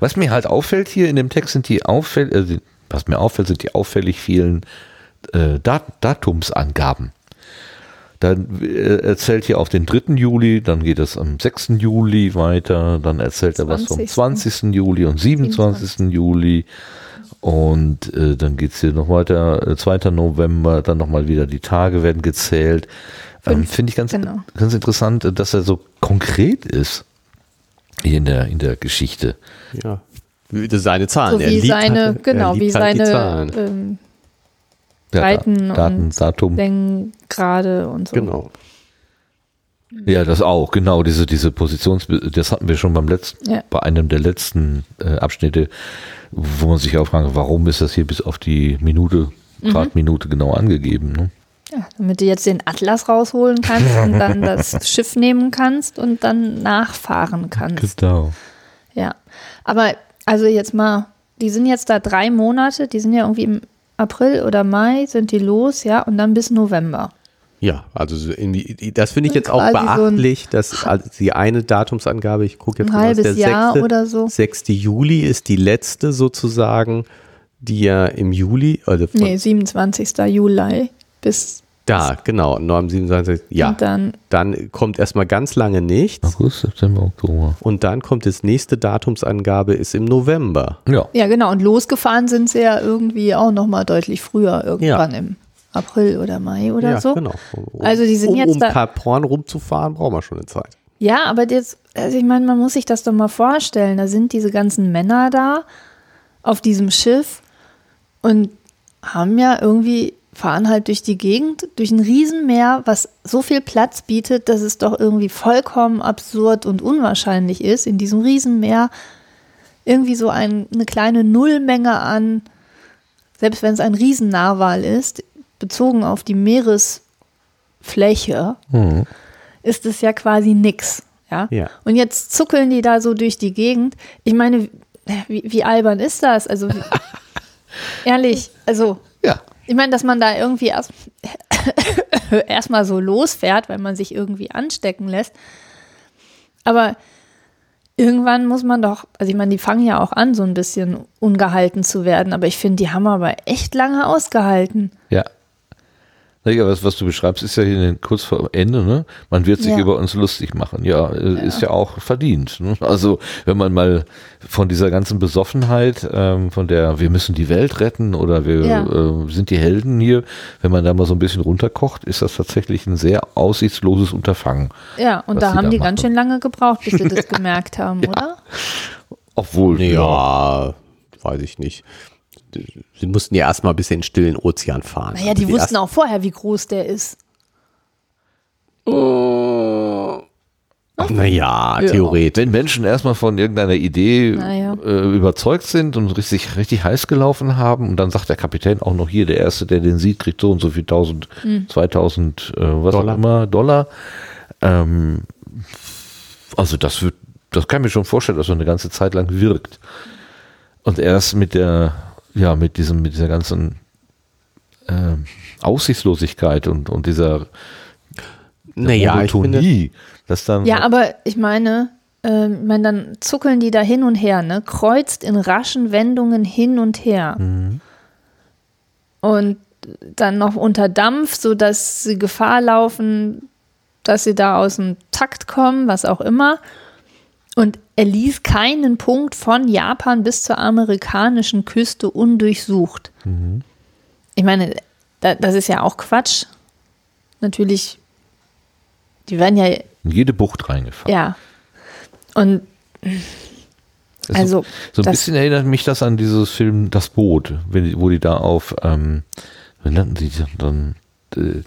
Was mir halt auffällt hier in dem Text sind die auffällig, äh, was mir auffällt, sind die auffällig vielen äh, Dat Datumsangaben. Dann äh, erzählt hier auf den 3. Juli, dann geht es am 6. Juli weiter, dann erzählt er was vom 20.. 20. Juli und 27. Juli und äh, dann geht es hier noch weiter, äh, 2. November, dann nochmal wieder die Tage werden gezählt. Ähm, Finde ich ganz, genau. ganz interessant, äh, dass er so konkret ist hier in der, in der Geschichte. ja. Seine Zahlen. So Er wie liebt seine, halt- er genau, wie halt die seine Zahlen. Ähm, Ja, Breiten Da- Daten, und Datum. Längengrade und so. Genau. Ja, das auch, genau, diese, diese Positions, das hatten wir schon beim letzten, Ja. bei einem der letzten äh, Abschnitte, wo man sich auch fragt, warum ist das hier bis auf die Minute, Mhm. Grad-Minute genau angegeben, ne? Ja, damit du jetzt den Atlas rausholen kannst und dann das Schiff nehmen kannst und dann nachfahren kannst. Genau. Ja. Aber also jetzt mal, die sind jetzt da drei Monate, die sind ja irgendwie im April oder Mai sind die los, ja, und dann bis November. Ja, also so irgendwie, das finde ich jetzt auch Quasi so beachtlich, dass also die eine Datumsangabe, ich gucke jetzt Ein mal, halbes der Jahr 6. oder so. 6. Juli ist die letzte sozusagen, die ja im Juli, also Nee, 27. Juli bis da, genau, nur am 27. Ja, und dann dann kommt erstmal ganz lange nichts August, September, Oktober. und dann kommt das nächste Datumsangabe ist im November. Ja. Ja, genau. Und losgefahren sind sie ja irgendwie auch noch mal deutlich früher, irgendwann im April oder Mai oder ja, so. genau. Um, Also die sind um, jetzt um Kap Horn rumzufahren, brauchen wir schon eine Zeit. Ja, aber jetzt, also ich meine, man muss sich das doch mal vorstellen. Da sind diese ganzen Männer da auf diesem Schiff und haben ja irgendwie, fahren halt durch die Gegend, durch ein Riesenmeer, was so viel Platz bietet, dass es doch irgendwie vollkommen absurd und unwahrscheinlich ist, in diesem Riesenmeer irgendwie so ein, eine kleine Nullmenge an, selbst wenn es ein Riesennarwal ist, bezogen auf die Meeresfläche, Mhm. ist es ja quasi nix. Ja? Ja. Und jetzt zuckeln die da so durch die Gegend. Ich meine, wie, wie albern ist das? Also, ehrlich, also, Ja. Ich meine, dass man da irgendwie erst erstmal so losfährt, weil man sich irgendwie anstecken lässt. Aber irgendwann muss man doch, also ich meine, die fangen ja auch an, so ein bisschen ungehalten zu werden, aber ich finde, die haben aber echt lange ausgehalten. Ja. Naja, was, was du beschreibst, ist ja hier kurz vor Ende, ne? Man wird sich Ja. über uns lustig machen. Ja, äh, ist ja auch verdient. Ne? Also, wenn man mal von dieser ganzen Besoffenheit, ähm, von der wir müssen die Welt retten oder wir Ja. äh, sind die Helden hier, wenn man da mal so ein bisschen runterkocht, ist das tatsächlich ein sehr aussichtsloses Unterfangen. Ja, und da haben da die machen. ganz schön lange gebraucht, bis sie das gemerkt haben, oder? Obwohl, Ja, weiß ich nicht. Sie mussten ja erstmal bis in den stillen Ozean fahren. Naja, die, Also wussten auch vorher, wie groß der ist. Naja, Ja. theoretisch. Wenn Menschen erstmal von irgendeiner Idee Naja. äh, überzeugt sind und richtig, richtig heiß gelaufen haben und dann sagt der Kapitän auch noch hier, der Erste, der den sieht, kriegt so und so viel 1000, 2000, äh, was Dollar. auch immer, Dollar. Ähm, also das wird, das kann ich mir schon vorstellen, dass so eine ganze Zeit lang wirkt. Und erst mit der, ja, mit diesem, mit dieser ganzen ähm, Aussichtslosigkeit und, und dieser Naja, ich finde, Monotonie, dass dann Ja, aber ich meine, ähm, ich meine, dann zuckeln die da hin und her, ne? Kreuzt in raschen Wendungen hin und her. Und dann noch unter Dampf, sodass sie Gefahr laufen, dass sie da aus dem Takt kommen, was auch immer. Und er ließ keinen Punkt von Japan bis zur amerikanischen Küste undurchsucht. Ich meine, da, das ist ja auch Quatsch. Natürlich, die werden ja in jede Bucht reingefahren. ja. Und Das also, So ein bisschen erinnert mich das an dieses Film Das Boot, wenn wo die da auf, ähm, wie nannten die das dann? Äh,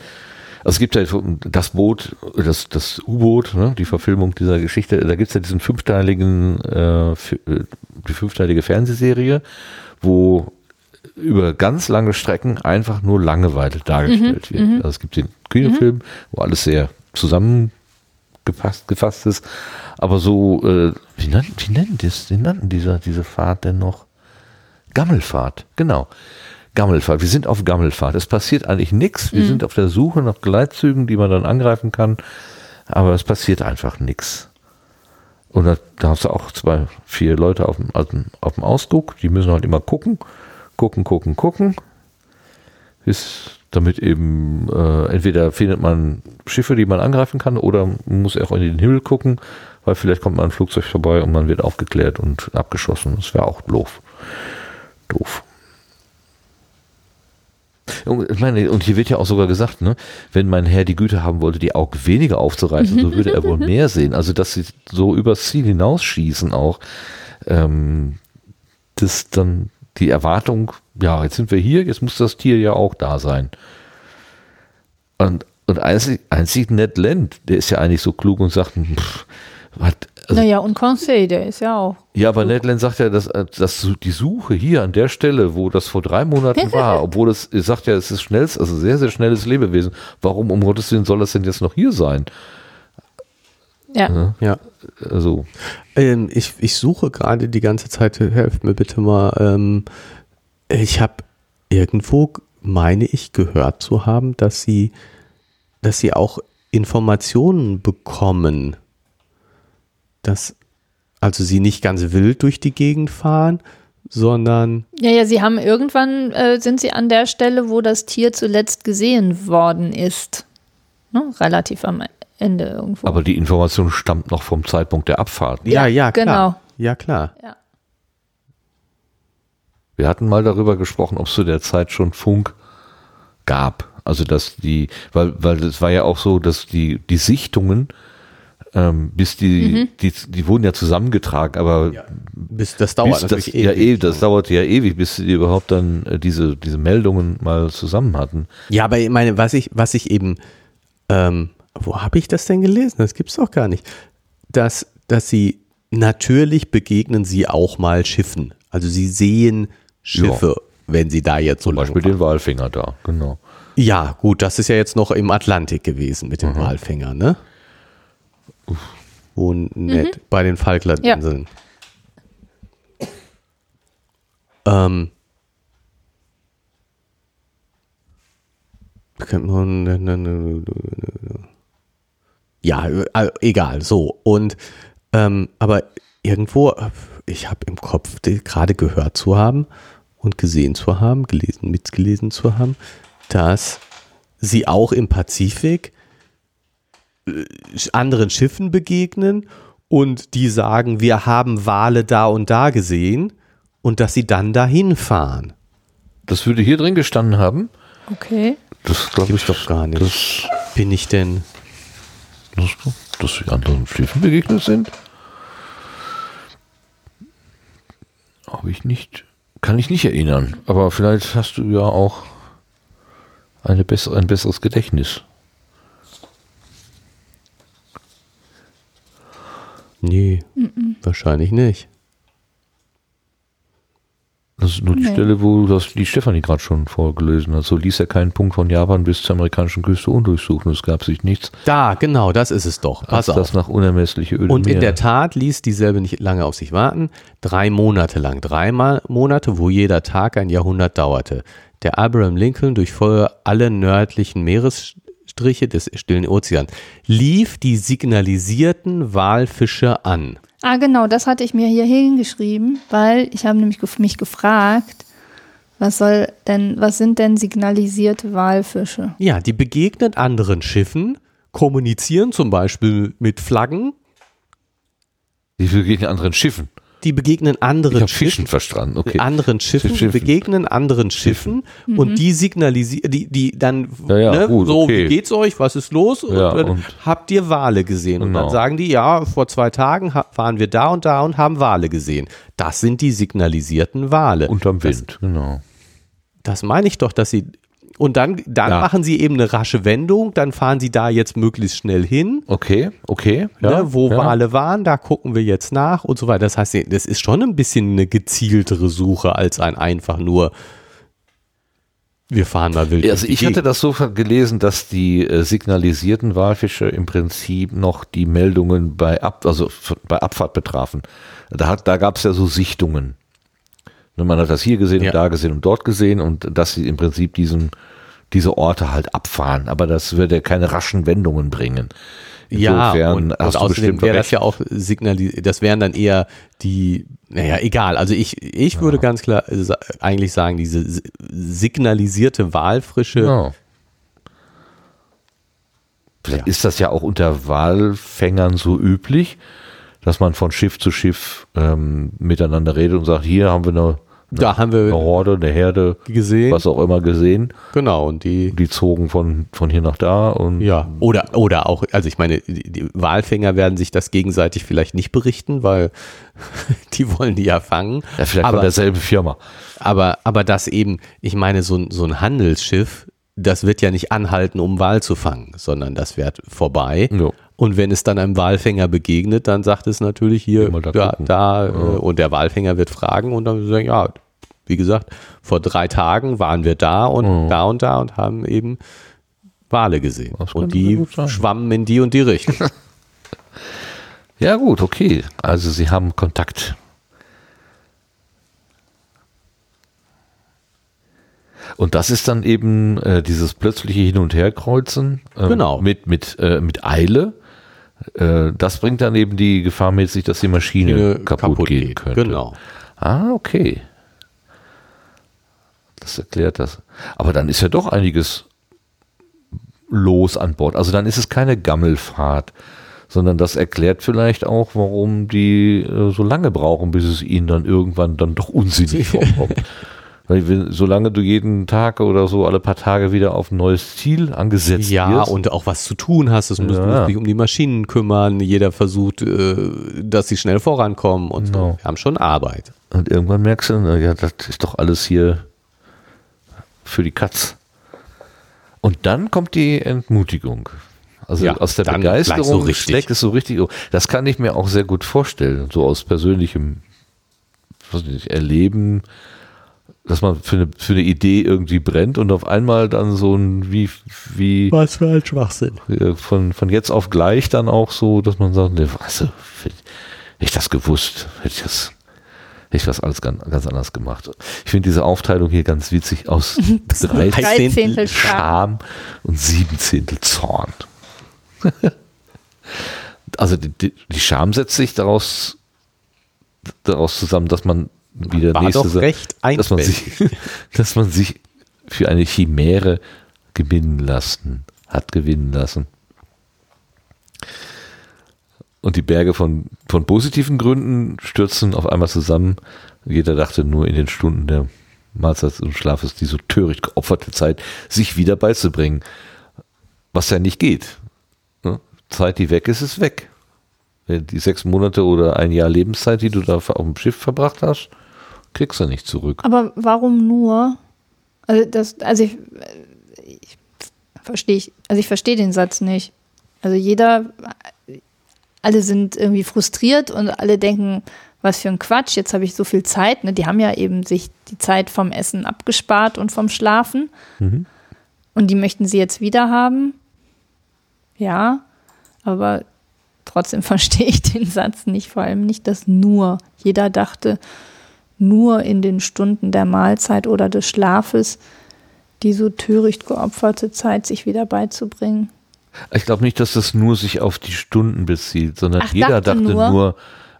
also es gibt ja das Boot, das, das U-Boot, ne, die Verfilmung dieser Geschichte, da gibt es ja diesen fünfteiligen, äh, äh, die fünfteilige Fernsehserie, wo über ganz lange Strecken einfach nur Langeweile dargestellt wird. Also es gibt den Kinofilm, wo alles sehr zusammengefasst gefasst ist, aber so, äh, wie, nannten, wie nennen es, wie nannten diese, diese Fahrt denn noch? Gammelfahrt, genau. Gammelfahrt. Wir sind auf Gammelfahrt. Es passiert eigentlich nichts. Wir sind auf der Suche nach Gleitzügen, die man dann angreifen kann, aber es passiert einfach nichts. Und da, da hast du auch zwei, vier Leute auf dem, auf dem, auf dem Ausguck, die müssen halt immer gucken, gucken, gucken, gucken. Bis damit eben äh, entweder findet man Schiffe, die man angreifen kann, oder man muss auch in den Himmel gucken, weil vielleicht kommt mal ein Flugzeug vorbei und man wird aufgeklärt und abgeschossen. Das wäre auch doof. Doof. Und, ich meine, und hier wird ja auch sogar gesagt, ne, wenn mein Herr die Güte haben wollte, die Augen weniger aufzureißen, so würde er wohl mehr sehen. Also, dass sie so übers Ziel hinausschießen auch, ähm, das dann die Erwartung, ja, jetzt sind wir hier, jetzt muss das Tier ja auch da sein. Und, und einzig, einzig Ned Land, der ist ja eigentlich so klug und sagt, pff, was, also, naja, und Conseil, der ist ja auch. ja, aber Ned Land sagt ja, dass, äh, dass die Suche hier an der Stelle, wo das vor drei Monaten war, obwohl es, er sagt ja, es ist schnellst, also sehr, sehr schnelles Lebewesen. Warum um Gottes Willen soll das denn jetzt noch hier sein? Ja. ja. Also, Ähm, ich, ich suche gerade die ganze Zeit, helft mir bitte mal. Ähm, ich habe irgendwo, meine ich, gehört zu haben, dass sie, dass sie auch Informationen bekommen, dass also sie nicht ganz wild durch die Gegend fahren, sondern Ja, ja, sie haben irgendwann, äh, sind sie an der Stelle, wo das Tier zuletzt gesehen worden ist. Ne? Relativ am Ende irgendwo. aber die Information stammt noch vom Zeitpunkt der Abfahrt. ja, ja, klar. genau. Ja, klar. ja. Wir hatten mal darüber gesprochen, ob es zu der Zeit schon Funk gab. Also dass die, weil, weil es war ja auch so, dass die, die Sichtungen, ähm, bis die, die, die wurden ja zusammengetragen, aber Bis, das dauert bis das, ja, ewig. eh, das dauerte ja ewig, bis die überhaupt dann äh, diese, diese Meldungen mal zusammen hatten. Ja, aber ich meine, was ich, was ich eben, ähm, wo habe ich das denn gelesen? Das gibt's doch gar nicht. Dass, dass sie natürlich begegnen sie auch mal Schiffen. Also sie sehen Schiffe, wenn sie da jetzt so Zum lang Beispiel fahren. den Walfinger da, genau. Ja, gut, das ist ja jetzt noch im Atlantik gewesen mit dem Walfänger, ne? Wo nett, bei den Falklandinseln. Ähm, könnte man-. Ja, äh, egal, so. Und, ähm, aber irgendwo, ich habe im Kopf gerade gehört zu haben und gesehen zu haben, gelesen, mitgelesen zu haben, dass sie auch im Pazifik anderen Schiffen begegnen und die sagen, wir haben Wale da und da gesehen und dass sie dann dahin fahren. Das würde hier drin gestanden haben. Okay. Das glaube ich doch gar nicht. Das, Bin ich denn? das, dass die anderen Schiffen begegnet sind. Habe ich nicht Kann ich nicht erinnern. Aber vielleicht hast du ja auch eine bessere, ein besseres Gedächtnis. Nee, wahrscheinlich nicht. Das ist nur die Nee. Stelle, wo das die Stefanie gerade schon vorgelesen hat. So ließ er keinen Punkt von Japan bis zur amerikanischen Küste undurchsuchen. Es gab sich nichts, Da, genau, das ist es doch. als Pass auf. das nach unermessliche Öde Und in Meer. der Tat ließ dieselbe nicht lange auf sich warten. Drei Monate lang, dreimal Monate, wo jeder Tag ein Jahrhundert dauerte. Der Abraham Lincoln durchfuhr alle nördlichen Meeresstriche des stillen Ozeans, lief die signalisierten Walfische an. Ah, genau, das hatte ich mir hier hingeschrieben, weil ich habe nämlich gef- mich gefragt, was soll denn, was sind denn signalisierte Walfische? Ja, die begegnen anderen Schiffen, kommunizieren zum Beispiel mit Flaggen, Die begegnen anderen Schiffen. Die begegnen anderen habe Fischen Schiffen. verstanden. Okay. anderen Schiffen, Schiffen. begegnen anderen Schiffen und die signalisieren, die, die dann, Ja, ja, ne, gut, so, okay. wie geht's euch, was ist los? Und, Ja, dann und- habt ihr Wale gesehen? Und dann Genau. sagen die, ja, vor zwei Tagen waren wir da und da und haben Wale gesehen. Das sind die signalisierten Wale. Unterm Wind, genau. Das meine ich doch, dass sie, und dann, dann Ja. machen sie eben eine rasche Wendung, dann fahren sie da jetzt möglichst schnell hin. Okay, okay. Ja, ne, wo ja. Wale waren, da gucken wir jetzt nach und so weiter. Das heißt, das ist schon ein bisschen eine gezieltere Suche als ein einfach nur, wir fahren mal wild. Also ich hatte das so gelesen, dass die äh, signalisierten Walfische im Prinzip noch die Meldungen bei, Ab, also bei Abfahrt betrafen. Da, hat- da gab es ja so Sichtungen. Man hat das hier gesehen Ja. und da gesehen und dort gesehen und dass sie im Prinzip diesen, diese Orte halt abfahren. Aber das würde keine raschen Wendungen bringen. ja, Insofern und, und du außerdem wäre das ja auch signalisiert, das wären dann eher die, naja, egal. Also ich, ich würde ganz klar eigentlich sagen, diese si- signalisierte Walfrische, Ja. Vielleicht Ja. ist das ja auch unter Walfängern so üblich, dass man von Schiff zu Schiff ähm, miteinander redet und sagt, hier haben wir eine, da haben eine wir Horde, eine Herde, gesehen, was auch immer gesehen. genau, und die, Die zogen von, von hier nach da und Ja, oder, oder auch, also ich meine, die, die Walfänger werden sich das gegenseitig vielleicht nicht berichten, weil die wollen die ja fangen. ja, vielleicht aber, von derselben Firma. aber, aber das eben, ich meine, so, ein- so ein Handelsschiff, das wird ja nicht anhalten, um Wal zu fangen, sondern das fährt vorbei. Ja. Und wenn es dann einem Walfänger begegnet, dann sagt es natürlich hier, da da, da, äh, und der Walfänger wird fragen und dann sagen, ja, wie gesagt, vor drei Tagen waren wir da und da und da und haben eben Wale gesehen. Und die schwammen in die und die Richtung. Ja gut, okay. Also sie haben Kontakt. Und das ist dann eben äh, dieses plötzliche Hin- und Herkreuzen ähm, Genau. mit, mit, äh, mit Eile. Äh, das bringt dann eben die Gefahr mit sich, dass die Maschine kaputt, gehen geht. könnte. Genau. Ah, okay. Das erklärt das. Aber dann ist ja doch einiges los an Bord. Also dann ist es keine Gammelfahrt, sondern das erklärt vielleicht auch, warum die äh, so lange brauchen, bis es ihnen dann irgendwann dann doch unsinnig vorkommt. Weil solange du jeden Tag oder so alle paar Tage wieder auf ein neues Ziel angesetzt Ja, wirst, und auch was zu tun hast. Es müssen Ja. sich um die Maschinen kümmern. Jeder versucht, äh, dass sie schnell vorankommen und so. Genau. Wir haben schon Arbeit. Und irgendwann merkst du, na ja, das ist doch alles hier für die Katz. Und dann kommt die Entmutigung. Also Ja, aus der Begeisterung so schlägt es so richtig. Das kann ich mir auch sehr gut vorstellen, so aus persönlichem ich, Erleben, dass man für eine, für eine Idee irgendwie brennt und auf einmal dann so ein wie, wie Was für ein Schwachsinn. von, von jetzt auf gleich dann auch so, dass man sagt, ne, du, hätte ich das gewusst, hätte ich das, hätte ich das alles ganz, ganz anders gemacht. Ich finde diese Aufteilung hier ganz witzig aus drei Dreizehntel Scham. Scham und siebenzehntel Zorn. also die, die, die Scham setzt sich daraus, daraus zusammen, dass man wieder War nächste doch recht dass man sich, dass man sich für eine Chimäre gewinnen lassen, hat gewinnen lassen. Und die Berge von, von positiven Gründen stürzen auf einmal zusammen. Jeder dachte nur in den Stunden der Mahlzeits- und Schlafes die so töricht geopferte Zeit, sich wieder beizubringen. Was ja nicht geht. Ne? Zeit, die weg ist, ist weg. Die sechs Monate oder ein Jahr Lebenszeit, die du da auf dem Schiff verbracht hast, kriegst du nicht zurück. Aber warum nur? Also das, also ich, ich verstehe ich, also ich verstehe den Satz nicht. Also jeder, alle sind irgendwie frustriert und alle denken, was für ein Quatsch, jetzt habe ich so viel Zeit. Ne? Die haben ja eben sich die Zeit vom Essen abgespart und vom Schlafen. Mhm. Und die möchten sie jetzt wieder haben. Ja, aber trotzdem verstehe ich den Satz nicht, vor allem nicht das nur. Jeder dachte, nur in den Stunden der Mahlzeit oder des Schlafes die so töricht geopferte Zeit sich wieder beizubringen. Ich glaube nicht, dass das nur sich auf die Stunden bezieht, sondern Ach, jeder dachte dachte nur? nur,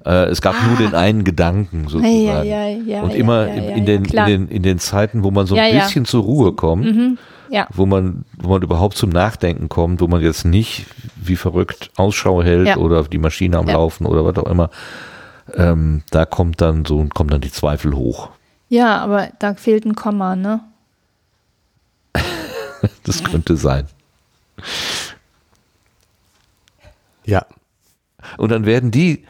äh, es gab nur Ah. den einen Gedanken sozusagen. Ja, ja, ja, Und immer in, den, in, den, in den Zeiten, wo man so ein bisschen zur Ruhe kommt, Mhm. Wo man, wo man überhaupt zum Nachdenken kommt, wo man jetzt nicht wie verrückt Ausschau hält oder die Maschine am. Laufen oder was auch immer. Ähm, da kommt dann so kommen dann die Zweifel hoch. ja, aber da fehlt ein Komma, ne? Das könnte sein. Ja. Und dann werden die,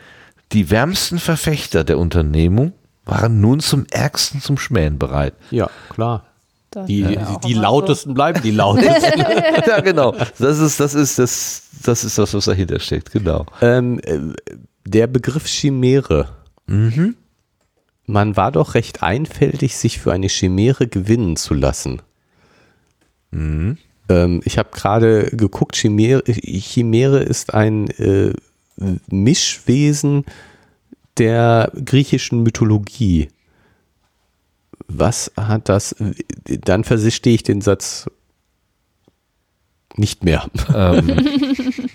die wärmsten Verfechter der Unternehmung, waren nun zum Ärgsten zum Schmähen bereit. Ja, klar. Das Die, die, die lautesten bleiben die lautesten. ja, genau. Das ist, das ist das, das ist das, was dahinter steckt, genau. ähm, äh, der Begriff Chimäre. Mhm. Man war doch recht einfältig, sich für eine Chimäre gewinnen zu lassen. Mhm. Ähm, ich habe gerade geguckt, Chimäre, Chimäre ist ein äh, Mischwesen der griechischen Mythologie. Was hat das? Dann verstehe ich den Satz nicht mehr. Ähm,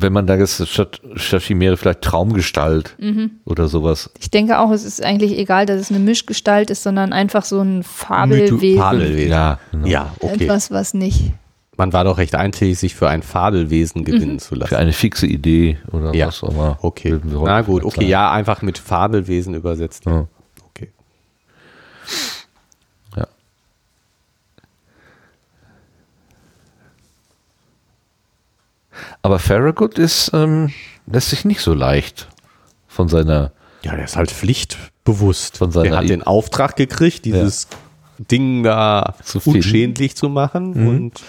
wenn man da jetzt statt, Chimäre vielleicht Traumgestalt oder sowas. Ich denke auch, es ist eigentlich egal, dass es eine Mischgestalt ist, sondern einfach so ein Fabelwesen. Fabelwesen. Ja, genau. Ja, okay. Etwas, was nicht. Man war doch recht einfältig, sich für ein Fabelwesen gewinnen zu lassen. Für eine fixe Idee oder Ja. was auch immer. Okay. Na gut, okay, ja, einfach mit Fabelwesen übersetzt. Ja. Okay. Ja. Aber Farragut ist, ähm, lässt sich nicht so leicht von seiner, Ja, der ist halt pflichtbewusst. Von seiner der hat I- den Auftrag gekriegt, dieses Ding da Zu unschädlich zu machen Mhm. und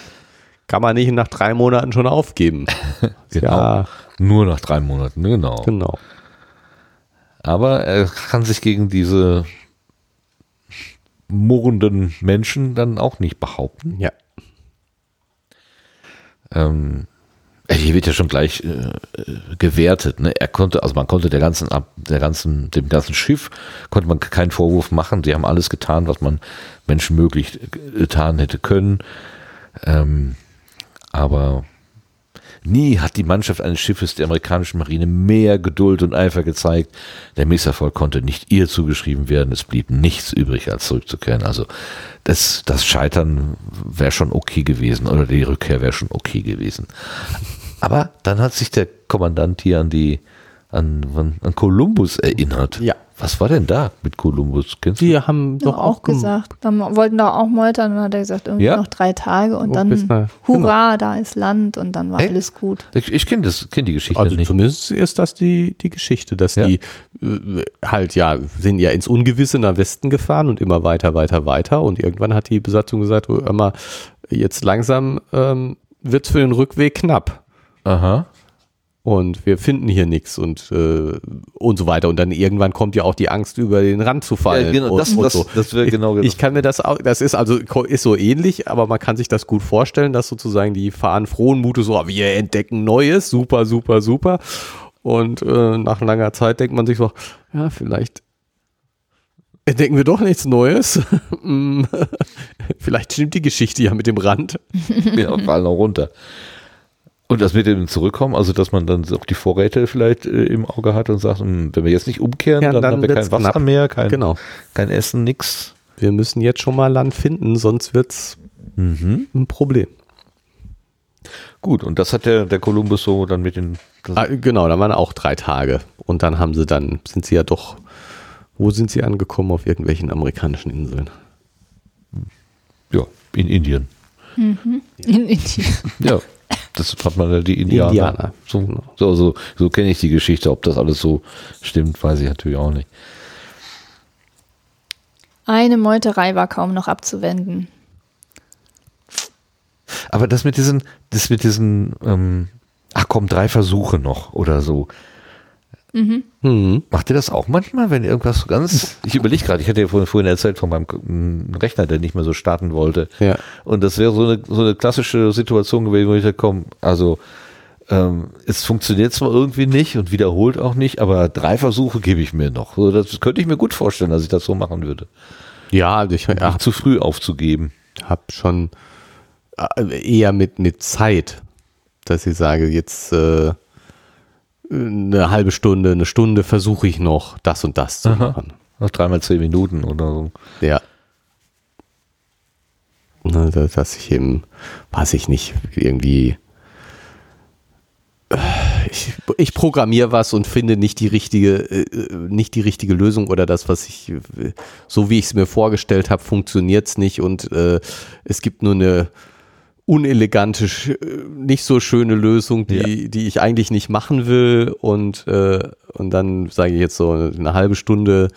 kann man nicht nach drei Monaten schon aufgeben. genau, Ja, nur nach drei Monaten, genau. genau. Aber er kann sich gegen diese murrenden Menschen dann auch nicht behaupten. Ja. Ähm, hier wird ja schon gleich äh, äh, gewertet. Ne? Er konnte, also man konnte der ganzen, der ganzen, dem ganzen Schiff konnte man keinen Vorwurf machen. Sie haben alles getan, was man Menschen möglich äh, getan hätte können. Ähm, aber nie hat die Mannschaft eines Schiffes der amerikanischen Marine mehr Geduld und Eifer gezeigt. Der Misserfolg konnte nicht ihr zugeschrieben werden. Es blieb nichts übrig, als zurückzukehren. Also das, das Scheitern wäre schon okay gewesen oder die Rückkehr wäre schon okay gewesen. Aber dann hat sich der Kommandant hier an die an, an, an Kolumbus erinnert. Ja. Was war denn da mit Kolumbus? Kennst du? Die haben Doch doch auch gem- gesagt. Dann wollten da auch meutern und dann hat er gesagt, irgendwie Ja? noch drei Tage und Oh, dann Hurra, da ist Land und dann war Echt? alles gut. Ich, ich kenne das, kenne die Geschichte Also nicht. zumindest ist das die, die Geschichte, dass Ja. die äh, halt ja, sind ja ins Ungewisse nach Westen gefahren und immer weiter, weiter, weiter und irgendwann hat die Besatzung gesagt, oh, hör mal, jetzt langsam ähm, wird's für den Rückweg knapp Aha. und wir finden hier nichts und äh, und so weiter und dann irgendwann kommt ja auch die Angst über den Rand zu fallen Ja, genau, und, das- und das- so. das wäre genau ich, ich kann mir das auch das ist also ist so ähnlich aber man kann sich das gut vorstellen dass sozusagen die fahren frohen Mutes so ah, wir entdecken Neues super super super und äh, nach langer Zeit denkt man sich so ja vielleicht entdecken wir doch nichts Neues Mm, vielleicht stimmt die Geschichte ja mit dem Rand Ja, fallen auch runter. Und das mit dem Zurückkommen, also dass man dann auch die Vorräte vielleicht äh, im Auge hat und sagt, hm, wenn wir jetzt nicht umkehren, Ja, dann, dann haben wir kein Wasser knapp. mehr, kein, genau kein Essen, nix. wir müssen jetzt schon mal Land finden sonst wird's Mhm. ein Problem Gut, und das hat der, der Kolumbus so dann mit den. Ah, genau, da waren auch drei Tage. Und dann haben sie dann, sind sie ja doch, wo sind sie angekommen? Auf irgendwelchen amerikanischen Inseln. ja, in Indien. In Indien. Ja, das hat man ja die Indianer. Indianer, So, so, so, so kenne ich die Geschichte. Ob das alles so stimmt, weiß ich natürlich auch nicht. Eine Meuterei war kaum noch abzuwenden. Aber das mit diesen, das mit diesen, ähm, ach komm, drei Versuche noch oder so. Mhm. Macht ihr das auch manchmal, wenn irgendwas so ganz, ich überlege gerade, ich hatte ja vorhin, vorhin erzählt von meinem mm, Rechner, der nicht mehr so starten wollte. Ja. Und das wäre so eine, so eine klassische Situation gewesen, wo ich da komm, also ähm, es funktioniert zwar irgendwie nicht und wiederholt auch nicht, aber drei Versuche gebe ich mir noch. So, das könnte ich mir gut vorstellen, dass ich das so machen würde. Ja, also ich Nicht zu früh aufzugeben. habe schon äh, eher mit, mit Zeit, dass ich sage, jetzt äh, eine halbe Stunde, eine Stunde versuche ich noch das und das zu Aha. machen. Noch dreimal zehn Minuten oder so. Ja. Dass ich eben, weiß ich nicht, irgendwie. äh, Ich, ich programmiere was und finde nicht die richtige, äh, nicht die richtige Lösung oder das, was ich, äh, so wie ich es mir vorgestellt habe, funktioniert es nicht und äh, es gibt nur eine unelegante, äh, nicht so schöne Lösung, die, die ich eigentlich nicht machen will und, äh, und dann sage ich jetzt so eine halbe Stunde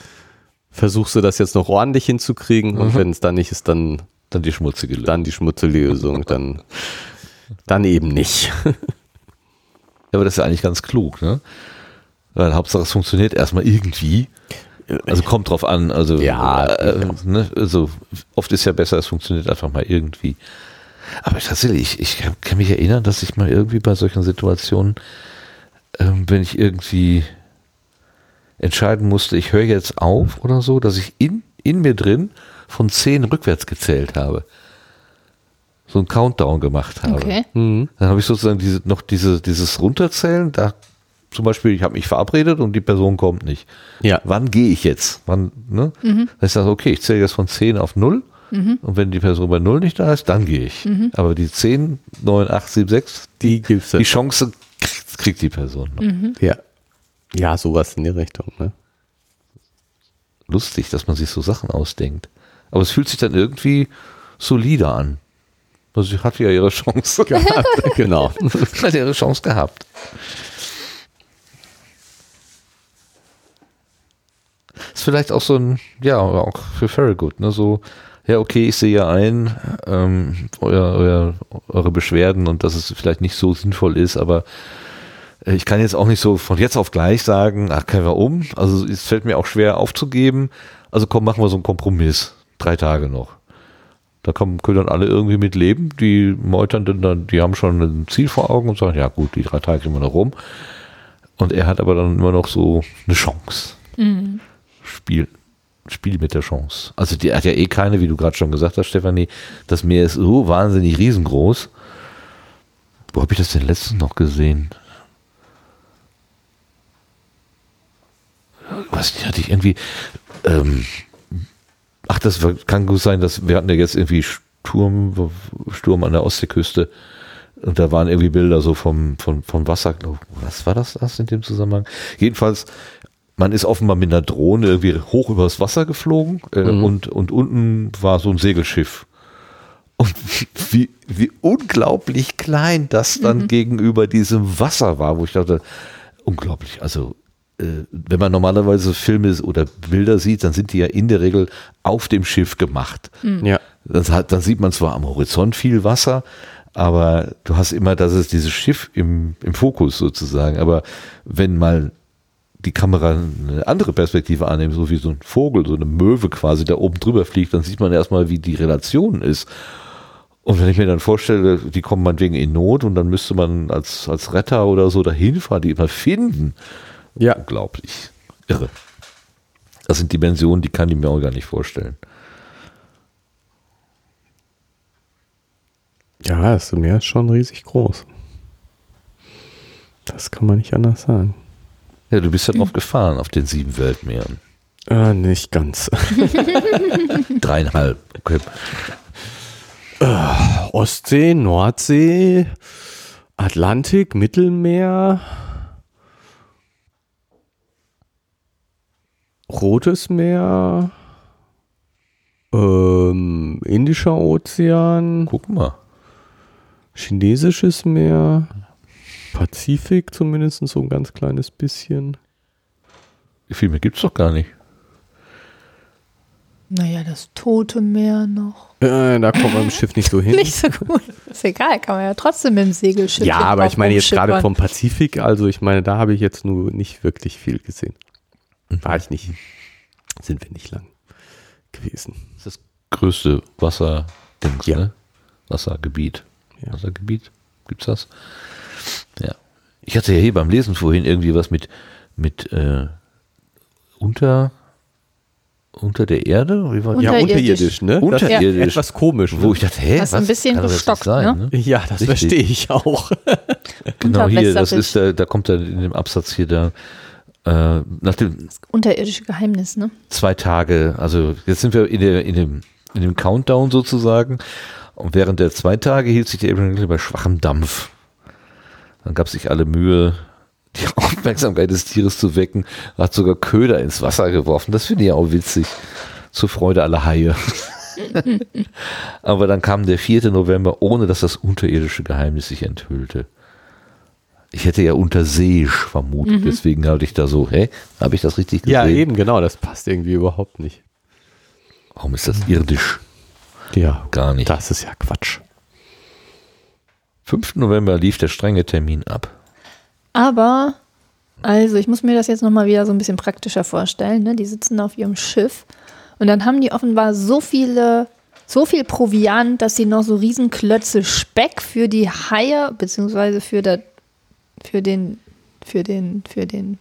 versuchst du das jetzt noch ordentlich hinzukriegen und wenn es dann nicht ist, dann, Dann die schmutzige Lösung. dann die schmutzige Lösung, dann, dann eben nicht. Ja, aber das ist ja eigentlich ganz klug, ne? Weil Hauptsache es funktioniert erstmal irgendwie. Also kommt drauf an, also Ja, äh, ne, also oft ist ja besser, es funktioniert einfach mal irgendwie. Aber tatsächlich, ich, ich kann mich erinnern, dass ich mal irgendwie bei solchen Situationen, ähm, wenn ich irgendwie entscheiden musste, ich höre jetzt auf oder so, dass ich in, in mir drin von zehn rückwärts gezählt habe. So einen Countdown gemacht habe. Okay. Mhm. Dann habe ich sozusagen diese, noch diese, dieses Runterzählen, da zum Beispiel, ich habe mich verabredet und die Person kommt nicht. Ja. Wann gehe ich jetzt? Wann, ne? Dann ich sage, okay, ich zähle jetzt von 10 auf 0 und wenn die Person bei 0 nicht da ist, dann gehe ich. Aber die 10, 9, 8, 7, 6, Die gibt's die dann. Chance kriegt, kriegt die Person noch. Ja. Ja, sowas in die Richtung, ne? Lustig, dass man sich so Sachen ausdenkt. Aber es fühlt sich dann irgendwie solider an. Also sie hat ja ihre Chance. genau. hat ihre Chance gehabt. Ist vielleicht auch so ein, ja, auch für Farragut, ne, so, ja, okay, ich sehe ja ein, ähm, euer, euer, eure Beschwerden und dass es vielleicht nicht so sinnvoll ist, aber ich kann jetzt auch nicht so von jetzt auf gleich sagen, ach, können wir um. Also es fällt mir auch schwer aufzugeben. Also komm, machen wir so einen Kompromiss. Drei Tage noch. Da kommen, können dann alle irgendwie mit leben. Die Meuternden, dann, die haben schon ein Ziel vor Augen und sagen, ja gut, die drei Tage kriegen wir noch rum. Und er hat aber dann immer noch so eine Chance. Spiel, Spiel mit der Chance. Also die hat ja eh keine, wie du gerade schon gesagt hast, Stefanie. Das Meer ist so wahnsinnig riesengroß. Wo habe ich das denn letztens noch gesehen? Was hatte ich irgendwie. Ähm, ach, das kann gut sein, dass wir hatten ja jetzt irgendwie Sturm, Sturm an der Ostseeküste. Und da waren irgendwie Bilder so vom, vom, vom Wasser. glaub- Was war das, das in dem Zusammenhang? Jedenfalls, man ist offenbar mit einer Drohne irgendwie hoch übers Wasser geflogen äh, und, und unten war so ein Segelschiff. Und wie, wie unglaublich klein das dann gegenüber diesem Wasser war, wo ich dachte, unglaublich. Also, äh, wenn man normalerweise Filme oder Bilder sieht, dann sind die ja in der Regel auf dem Schiff gemacht. Ja. Das hat, dann sieht man zwar am Horizont viel Wasser, aber du hast immer, das ist dieses Schiff im, im Fokus sozusagen. Aber wenn mal die Kamera eine andere Perspektive annimmt, so wie so ein Vogel, so eine Möwe quasi da oben drüber fliegt, dann sieht man erstmal, wie die Relation ist. Und wenn ich mir dann vorstelle, die kommen meinetwegen in Not und dann müsste man als, als Retter oder so dahin fahren, die immer finden. Ja. Unglaublich. Irre. Das sind Dimensionen, die kann ich mir auch gar nicht vorstellen. Ja, das Meer ist schon riesig groß. Das kann man nicht anders sagen. Ja, du bist ja drauf gefahren auf den sieben Weltmeeren. Äh, nicht ganz. Dreieinhalb. Okay. Ostsee, Nordsee, Atlantik, Mittelmeer, Rotes Meer, ähm, Indischer Ozean, Guck mal. Chinesisches Meer, Pazifik zumindest so ein ganz kleines bisschen. Viel mehr gibt's doch gar nicht. Naja, das Tote Meer noch. Äh, da kommt man im Schiff nicht so hin. Nicht so gut. Ist egal, kann man ja trotzdem mit dem Segelschiff. ja, aber ich meine jetzt gerade vom Pazifik, also ich meine, da habe ich jetzt nur nicht wirklich viel gesehen. War ich nicht. Sind wir nicht lang gewesen. Das ist das größte Wasserdings, Ja. ne? Wassergebiet. Ja. Wassergebiet? Gibt's das? Ja. Ich hatte ja hier beim Lesen vorhin irgendwie was mit, mit äh, unter, unter der Erde? Wie war Ja, Unterirdisch. unterirdisch, ne? Unterirdisch. Das ist etwas komisch. Wo Ne? ich dachte, hä, Hast was ein bisschen das gestockt, sein, ne? Ja, das Richtig. verstehe ich auch. Genau hier, das ist, da, da kommt er in dem Absatz hier da, äh, nach dem Unterirdische Geheimnis, ne? zwei Tage, also jetzt sind wir in, der, in, dem, in dem Countdown sozusagen und während der zwei Tage hielt sich der Abraham Lincoln bei schwachem Dampf. Dann gab sich alle Mühe, die Aufmerksamkeit des Tieres zu wecken, hat sogar Köder ins Wasser geworfen. Das finde ich auch witzig. Zur Freude aller Haie. Aber dann kam der 4. November, ohne dass das unterirdische Geheimnis sich enthüllte. Ich hätte ja unterseeisch vermutet, deswegen hatte ich da so, hä, habe ich das richtig gesehen? ja, eben, genau, das passt irgendwie überhaupt nicht. Warum ist das irdisch? Ja, Gar nicht. das ist ja Quatsch. 5. November lief der strenge Termin ab. Aber, also ich muss mir das jetzt nochmal wieder so ein bisschen praktischer vorstellen. Ne? Die sitzen auf ihrem Schiff und dann haben die offenbar so viele, so viel Proviant, dass sie noch so Riesenklötze Speck für die Haie, beziehungsweise für, der, für den, für den, für den,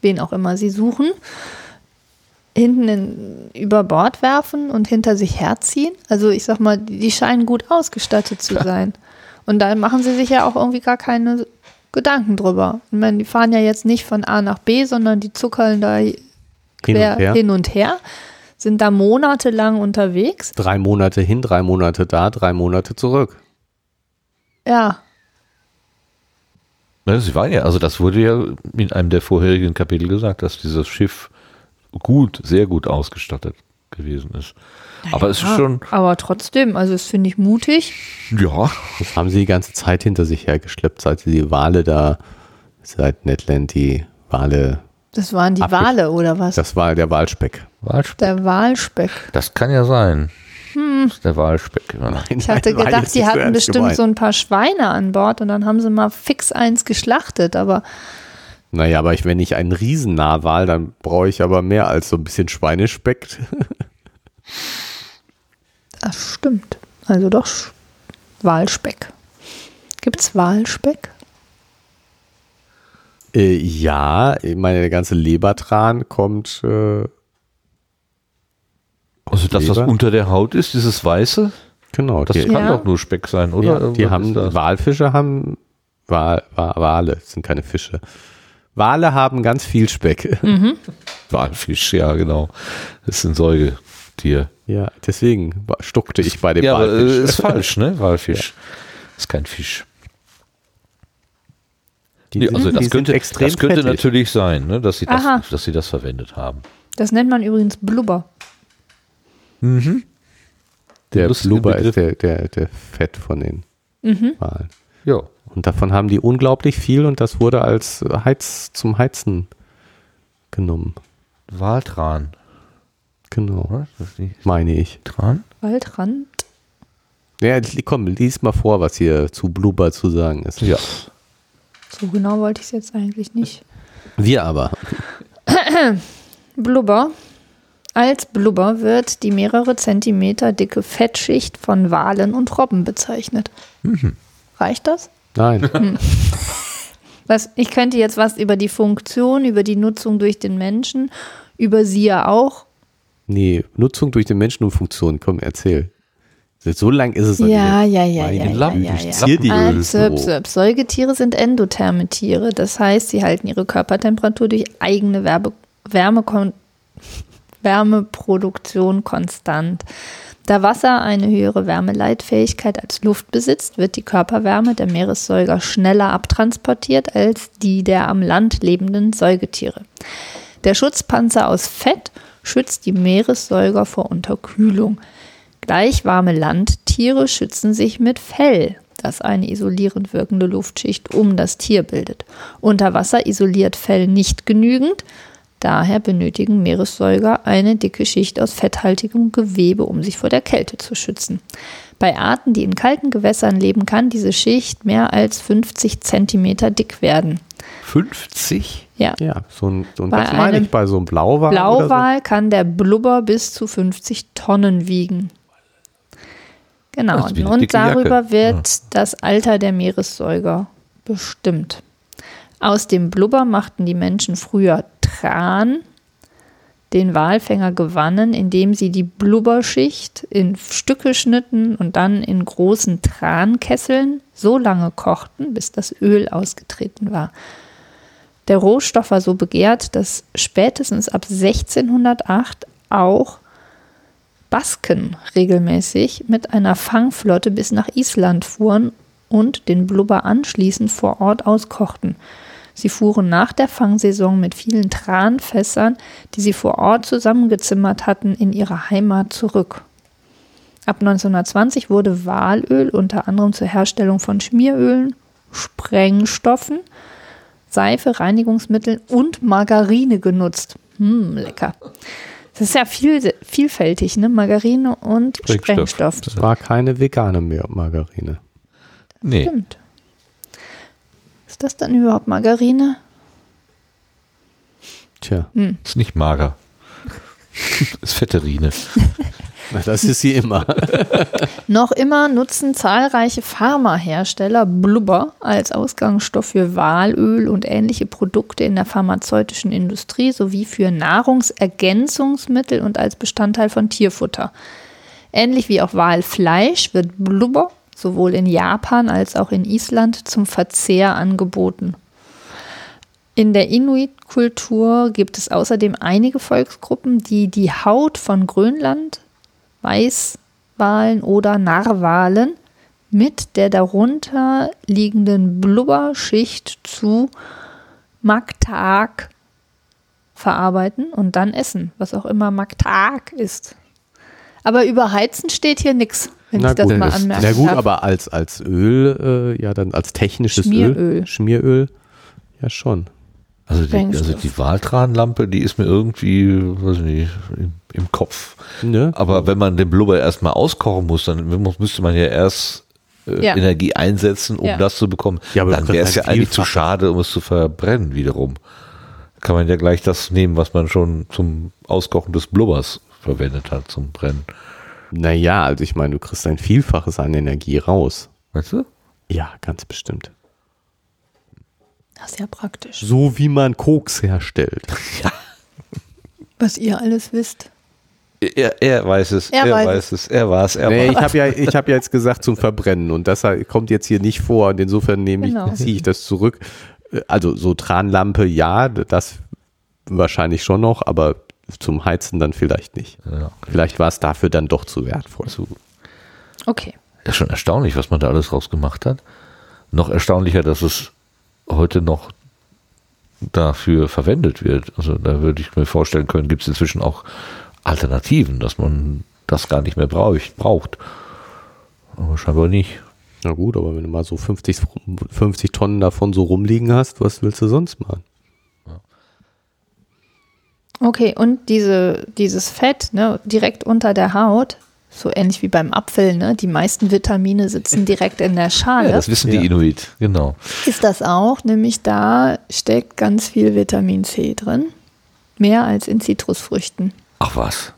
wen auch immer sie suchen, hinten in, über Bord werfen und hinter sich herziehen. Also ich sag mal, die scheinen gut ausgestattet zu sein. Und da machen sie sich ja auch irgendwie gar keine Gedanken drüber. Ich meine, die fahren ja jetzt nicht von A nach B, sondern die zuckeln da quer und her. hin und her, sind da monatelang unterwegs. Drei Monate hin, drei Monate da, drei Monate zurück. Ja, Ja, sie waren ja, also das wurde ja in einem der vorherigen Kapitel gesagt, dass dieses Schiff gut, sehr gut ausgestattet gewesen ist. Aber es ist schon, aber trotzdem, also das finde ich mutig. ja, Das haben sie die ganze Zeit hinter sich hergeschleppt, seit sie die Wale da, seit Netland die Wale, Das waren die Wale oder was? das war der Walspeck. Walspeck. Der Walspeck. Das kann ja sein. Das ist der Walspeck. Ja. Ich hatte gedacht, die hatten bestimmt so ein paar Schweine an Bord und dann haben sie mal fix eins geschlachtet, aber Naja, aber ich, wenn ich einen Riesennarwal, dann brauche ich aber mehr als so ein bisschen Schweinespeck. das stimmt. Also doch Walspeck. Gibt's Walspeck? äh, ja, ich meine, der ganze Lebertran kommt, äh, Also das, was Leber? unter der Haut ist, dieses Weiße, genau. das die, kann Ja. doch nur Speck sein, oder? ja, die Was haben? Walfische haben, Wal, Wa- Wale, das sind keine Fische. Wale haben ganz viel Speck. Walfisch, ja, genau. Das ist ein Säugetier. Ja, deswegen stuckte ich bei dem Ja, aber äh, Walfisch. ist falsch, ne? Walfisch. Ist kein Fisch. Die Ja, sind- also die das sind könnte, extrem das könnte fettig. natürlich sein, ne? dass, sie Aha. das, dass sie das verwendet haben. Das nennt man übrigens Blubber. Der lustige Blubber ist der, der, der Fett von den Mhm. Walen. Ja. Und davon haben die unglaublich viel und das wurde als Heiz zum Heizen genommen. Waltran. Genau, meine ich. Tran? Waldrand? Ja, komm, lies mal vor, was hier zu Blubber zu sagen ist. Ja. So genau wollte ich es jetzt eigentlich nicht. Wir aber. Blubber. Als Blubber wird die mehrere Zentimeter dicke Fettschicht von Walen und Robben bezeichnet. Reicht das? Nein. Was, ich könnte jetzt was über die Funktion, über die Nutzung durch den Menschen, über sie ja auch. nee, Nutzung durch den Menschen und Funktion. Komm, erzähl. So lang ist es Ja, nicht. ja, ja, ja, ja, Lappen, ja, ich ja. die Ah, zirp, so. zirp. Säugetiere sind endotherme Tiere. Das heißt, sie halten ihre Körpertemperatur durch eigene Werbe Wärmekon Wärmeproduktion konstant. Da Wasser eine höhere Wärmeleitfähigkeit als Luft besitzt, wird die Körperwärme der Meeressäuger schneller abtransportiert als die der am Land lebenden Säugetiere. Der Schutzpanzer aus Fett schützt die Meeressäuger vor Unterkühlung. Gleich warme Landtiere schützen sich mit Fell, das eine isolierend wirkende Luftschicht um das Tier bildet. Unter Wasser isoliert Fell nicht genügend, Daher benötigen Meeressäuger eine dicke Schicht aus fetthaltigem Gewebe, um sich vor der Kälte zu schützen. Bei Arten, die in kalten Gewässern leben, kann diese Schicht mehr als 50 Zentimeter dick werden. 50? Ja. Ja, so ein, so ein Bei das meine einem ich bei so einem Blauwal. Blauwal kann der Blubber bis zu 50 Tonnen wiegen. Genau, eine und dicke Jacke. darüber wird das Alter der Meeressäuger bestimmt. Aus dem Blubber machten die Menschen früher Tran. Den Walfänger gewannen, indem sie die Blubberschicht in Stücke schnitten und dann in großen Trankesseln so lange kochten, bis das Öl ausgetreten war. Der Rohstoff war so begehrt, dass spätestens ab 1608 auch Basken regelmäßig mit einer Fangflotte bis nach Island fuhren und den Blubber anschließend vor Ort auskochten. Sie fuhren nach der Fangsaison mit vielen Tranfässern, die sie vor Ort zusammengezimmert hatten, in ihre Heimat zurück. Ab 1920 wurde Walöl unter anderem zur Herstellung von Schmierölen, Sprengstoffen, Seife, Reinigungsmitteln und Margarine genutzt. Hm, lecker. Das ist ja viel, vielfältig, ne? Margarine und Sprengstoff. Sprengstoff. Das war keine vegane mehr Margarine. Nee. Stimmt. Ist das dann überhaupt Margarine? Tja, Ist nicht mager. ist Fetterine. das ist sie immer. Noch immer nutzen zahlreiche Pharmahersteller Blubber als Ausgangsstoff für Walöl und ähnliche Produkte in der pharmazeutischen Industrie sowie für Nahrungsergänzungsmittel und als Bestandteil von Tierfutter. Ähnlich wie auch Walfleisch wird Blubber sowohl in Japan als auch in Island zum Verzehr angeboten. In der Inuit-Kultur gibt es außerdem einige Volksgruppen, die die Haut von Grönland, Weißwalen oder Narwalen mit der darunter liegenden Blubberschicht zu Maktaak verarbeiten und dann essen, was auch immer Maktaak ist. Aber über Heizen steht hier nichts, wenn ich das mal anmerken na gut, darf. aber als, als Öl, äh, ja dann als technisches Schmieröl. Öl, Schmieröl, ja schon. Also die, also die Waltranlampe, die ist mir irgendwie, weiß ich nicht, im, im Kopf. Ne? Aber wenn man den Blubber erstmal auskochen muss, dann müsste man ja erst äh, Ja. Energie einsetzen, um Ja. das zu bekommen. Ja, aber dann wäre es ja eigentlich zu schade, um es zu verbrennen wiederum. Kann man ja gleich das nehmen, was man schon zum Auskochen des Blubbers verwendet hat, zum Brennen. Naja, also ich meine, du kriegst ein Vielfaches an Energie raus. Weißt du? Ja, ganz bestimmt. Das ist ja praktisch. So wie man Koks herstellt. Was ihr alles wisst. Er, er weiß es, Er er, weiß weiß, es, er war es, er Nee, war ich habe ja, ich hab ja jetzt gesagt zum Verbrennen und das kommt jetzt hier nicht vor und insofern nehme ich, Genau. ziehe ich das zurück. Also so Tranlampe, ja, das wahrscheinlich schon noch, aber zum Heizen dann vielleicht nicht. Ja. Vielleicht war es dafür dann doch zu wertvoll. So. Okay. Ja, schon erstaunlich, was man da alles draus gemacht hat. Noch erstaunlicher, dass es heute noch dafür verwendet wird. Also da würde ich mir vorstellen können, gibt es inzwischen auch Alternativen, dass man das gar nicht mehr braucht. braucht. Aber scheinbar nicht. Na gut, aber wenn du mal so 50, 50 Tonnen davon so rumliegen hast, was willst du sonst machen? Okay, und diese, dieses Fett ne, direkt unter der Haut, so ähnlich wie beim Apfel, ne, die meisten Vitamine sitzen direkt in der Schale. Ja, das wissen Ja. die Inuit, genau. ist das auch, nämlich da steckt ganz viel Vitamin C drin. Mehr als in Zitrusfrüchten. Ach was.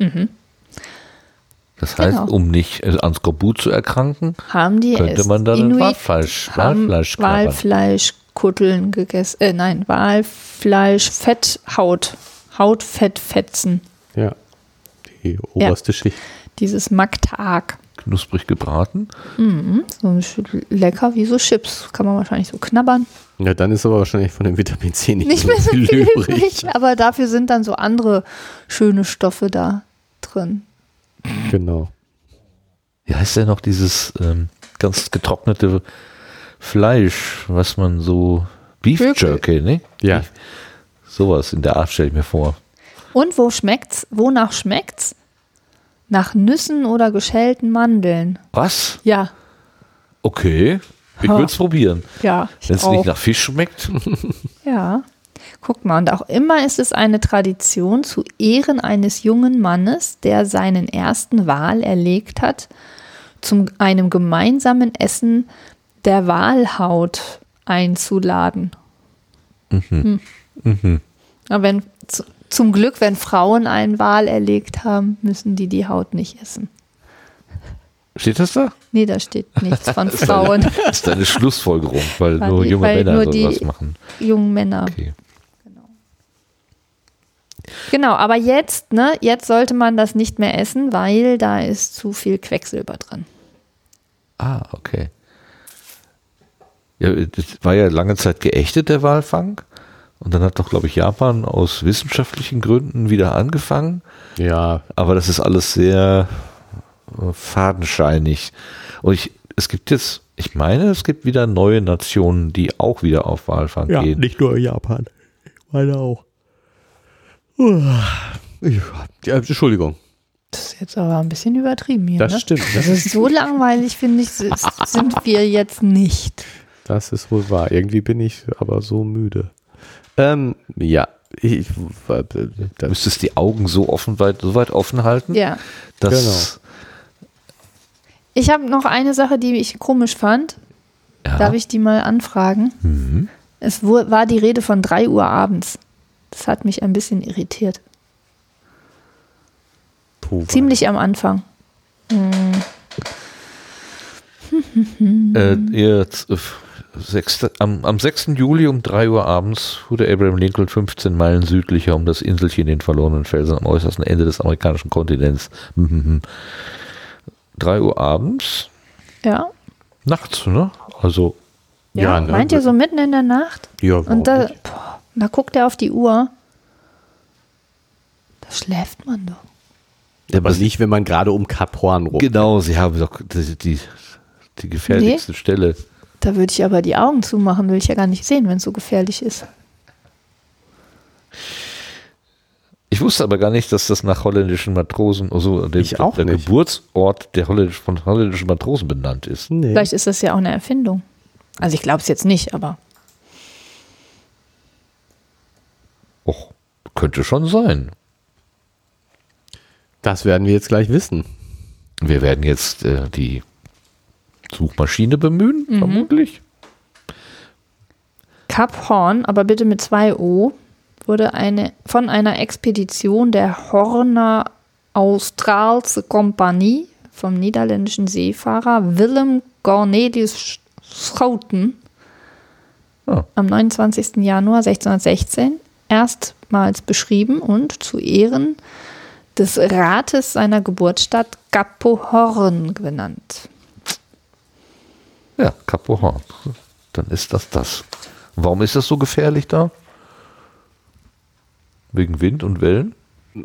Das heißt, Genau. um nicht äh, an Skorbut zu erkranken, Haben die könnte man dann Inuit Walfleisch, Walfleisch. Walfleischkutteln gegessen. Äh, nein, Walfleisch, Fetthaut, Hautfettfetzen. Ja, die oberste Schicht. Dieses Maktaak. Knusprig gebraten. So sch- lecker wie so Chips. Kann man wahrscheinlich so knabbern. Ja, dann ist aber wahrscheinlich von dem Vitamin C nicht, Nicht mehr so viel übrig. übrig, aber dafür sind dann so andere schöne Stoffe da drin. Genau. Wie heißt denn noch dieses ähm, ganz getrocknete Fleisch, was man so Beef. Jerky, ne? Ja, Sowas in der Art stelle ich mir vor. Und wo schmeckt's? Wonach schmeckt's? Nach Nüssen oder geschälten Mandeln. Was? Ja, Okay. Ich würde es probieren. ja. Wenn es nicht nach Fisch schmeckt, Ja. Guck mal, und auch immer ist es eine Tradition zu Ehren eines jungen Mannes, der seinen ersten Wal erlegt hat, zu einem gemeinsamen Essen der Walhaut einzuladen. Hm. Aber wenn, zu, zum Glück, wenn Frauen einen Wal erlegt haben, müssen die die Haut nicht essen. Steht das da? Nee, da steht nichts von Frauen. Das ist eine Schlussfolgerung, weil Weil nur junge weil Männer nur sowas machen. Jungen Männer. Okay. Genau, aber jetzt, ne, jetzt sollte man das nicht mehr essen, weil da ist zu viel Quecksilber drin. Ah, okay. Ja, das war ja lange Zeit geächtet, der Walfang. Und dann hat doch, glaube ich, Japan aus wissenschaftlichen Gründen wieder angefangen. Ja, Aber das ist alles sehr äh, fadenscheinig. Und ich, es gibt jetzt, ich meine, es gibt wieder neue Nationen, die auch wieder auf Walfang gehen. nicht nur Japan. Ich meine auch. Ja, Entschuldigung. Das ist jetzt aber ein bisschen übertrieben hier. Das ne? stimmt. Das ist so langweilig, finde ich, sind wir jetzt nicht. Das ist wohl wahr. Irgendwie bin ich aber so müde. Ähm, ja. Ich, äh, du müsstest die Augen so offen weit, so weit offen halten, ja. dass. Genau. Ich habe noch eine Sache, die ich komisch fand. Ja. Darf ich die mal anfragen? Mhm. Es war die Rede von 3 Uhr abends. Das hat mich ein bisschen irritiert. Puh, Ziemlich am Anfang. Hm. äh, jetzt. Äh, 6, am, am 6. Juli um 3 Uhr abends fuhr Abraham Lincoln 15 Meilen südlicher um das Inselchen den verlorenen Felsen am äußersten Ende des amerikanischen Kontinents. 3 Uhr abends? Ja. Nachts, ne? Also. Ja, ja ne? meint ihr so mitten in der Nacht? Ja, Und da, boah, da guckt er auf die Uhr. Da schläft man doch. Ja, aber nicht, wenn man gerade um Cap Horn rum. Genau, sie haben doch die, die, die gefährlichste nee. Stelle. Da würde ich aber die Augen zumachen, will ich ja gar nicht sehen, wenn es so gefährlich ist. Ich wusste aber gar nicht, dass das nach holländischen Matrosen, also der, Ich auch der nicht. Geburtsort der holländisch, von holländischen Matrosen benannt ist. Nee. Vielleicht ist das ja auch eine Erfindung. Also ich glaube es jetzt nicht, aber Och, könnte schon sein. Das werden wir jetzt gleich wissen. Wir werden jetzt äh, die Suchmaschine bemühen, Mhm. vermutlich. Kap Horn, aber bitte mit zwei O, wurde eine, von einer Expedition der Horner Australse Compagnie vom niederländischen Seefahrer Willem Cornelius Schouten Ah. am 29. Januar 1616 erstmals beschrieben und zu Ehren des Rates seiner Geburtsstadt Capo Horn genannt. Ja, Capo Horn. Dann ist das das. Warum ist das so gefährlich da? Wegen Wind und Wellen?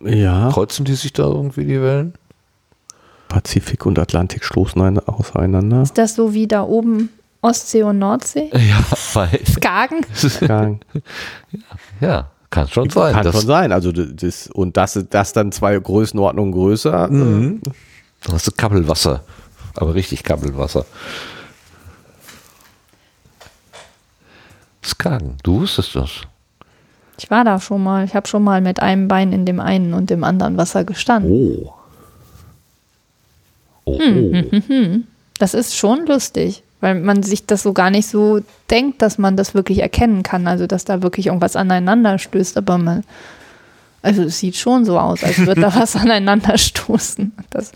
Ja, Kreuzen die sich da irgendwie die Wellen? Pazifik und Atlantik stoßen ein, auseinander. Ist das so wie da oben Ostsee und Nordsee? Ja, weil, Skagen? Kann, ja kann schon sein. kann schon sein. Also das, und das, das dann zwei Größenordnungen größer. Mhm. Dann hast du Kabbelwasser. Aber richtig Kabbelwasser. Skagen, du wusstest das. Ich war da schon mal. Ich habe schon mal mit einem Bein in dem einen und dem anderen Wasser gestanden. Oh. Oh, Hm, Das ist schon lustig, weil man sich das so gar nicht so denkt, dass man das wirklich erkennen kann. Also, dass da wirklich irgendwas aneinander stößt. Aber man, also es sieht schon so aus, als würde da was aneinander stoßen. Das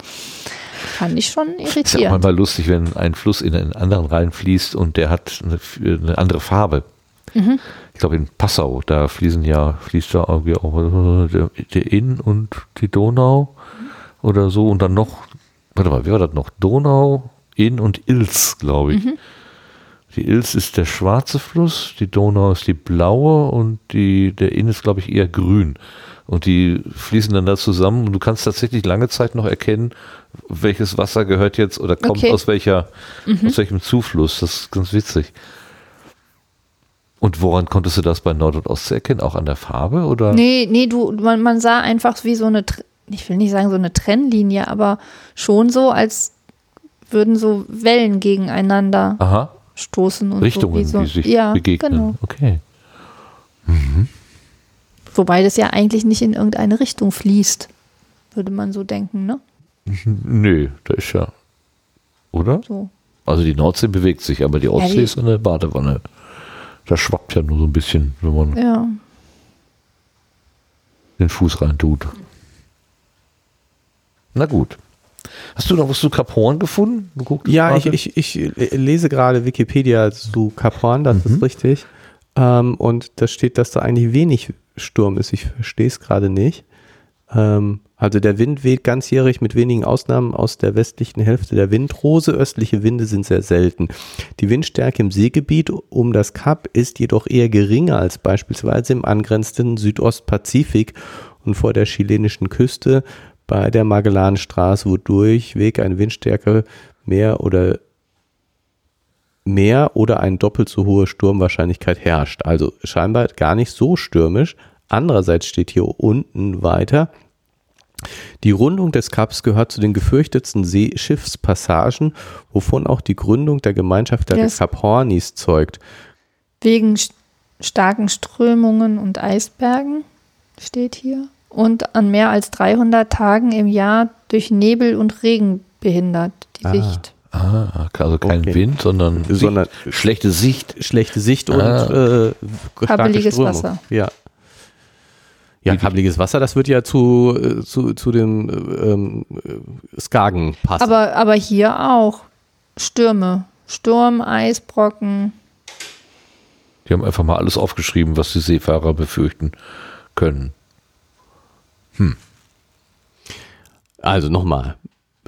fand ich schon Ist ja auch irritierend. manchmal lustig, wenn ein Fluss in einen anderen reinfließt und der hat eine, eine andere Farbe. Mhm. Ich glaube in Passau, da fließen ja, fließt da irgendwie auch der, der Inn und die Donau oder so und dann noch, warte mal, wie war das noch? Donau, Inn und Ilz, glaube ich. Mhm. Die Ilz ist der schwarze Fluss, die Donau ist die blaue und die, der Inn ist, glaube ich, eher grün. Und die fließen dann da zusammen und du kannst tatsächlich lange Zeit noch erkennen, welches Wasser gehört jetzt oder kommt Okay. aus welcher, aus welchem Zufluss. Das ist ganz witzig. Und woran konntest du das bei Nord- und Ostsee erkennen? Auch an der Farbe oder? Nee, nee, du, man, man sah einfach wie so eine, ich will nicht sagen so eine Trennlinie, aber schon so, als würden so Wellen gegeneinander Aha, stoßen und Richtungen, so, wie so. die sich ja, begegnen. Genau. Okay. Mhm. Wobei das ja eigentlich nicht in irgendeine Richtung fließt, würde man so denken, ne? Nö, da ist ja. Oder? So. Also die Nordsee bewegt sich, aber die Ostsee die- ist eine Badewanne. Da schwappt ja nur so ein bisschen, wenn man Ja. den Fuß rein tut. Na gut. Hast du noch was zu Kap Horn gefunden? Ja, ich, ich, ich lese gerade Wikipedia zu Kap Horn, das ist richtig. Ähm, und da steht, dass da eigentlich wenig Sturm ist. Ich verstehe es gerade nicht. Ähm, also der Wind weht ganzjährig mit wenigen Ausnahmen aus der westlichen Hälfte der Windrose. Östliche Winde sind sehr selten. Die Windstärke im Seegebiet um das Kap ist jedoch eher geringer als beispielsweise im angrenzenden Südostpazifik und vor der chilenischen Küste bei der Magellanstraße, wo durchweg eine Windstärke mehr oder mehr oder eine doppelt so hohe Sturmwahrscheinlichkeit herrscht. Also scheinbar gar nicht so stürmisch. Andererseits steht hier unten weiter, die Rundung des Kaps gehört zu den gefürchtetsten Seeschiffspassagen, wovon auch die Gründung der Gemeinschaft der Yes. Kap Hornis zeugt. Wegen st- starken Strömungen und Eisbergen steht hier. Und an mehr als 300 Tagen im Jahr durch Nebel und Regen behindert die Ah. Sicht. Ah, also kein Okay. Wind, sondern, Sondern- Sicht, schlechte Sicht. Schlechte Sicht und Ah. äh, starke Strömung. Wasser. Ja. Ja, kabbeliges Wasser, das wird ja zu, äh, zu, zu dem ähm, äh, Skagen passen. Aber, aber hier auch Stürme. Sturm, Eisbrocken. Die haben einfach mal alles aufgeschrieben, was die Seefahrer befürchten können. Also nochmal.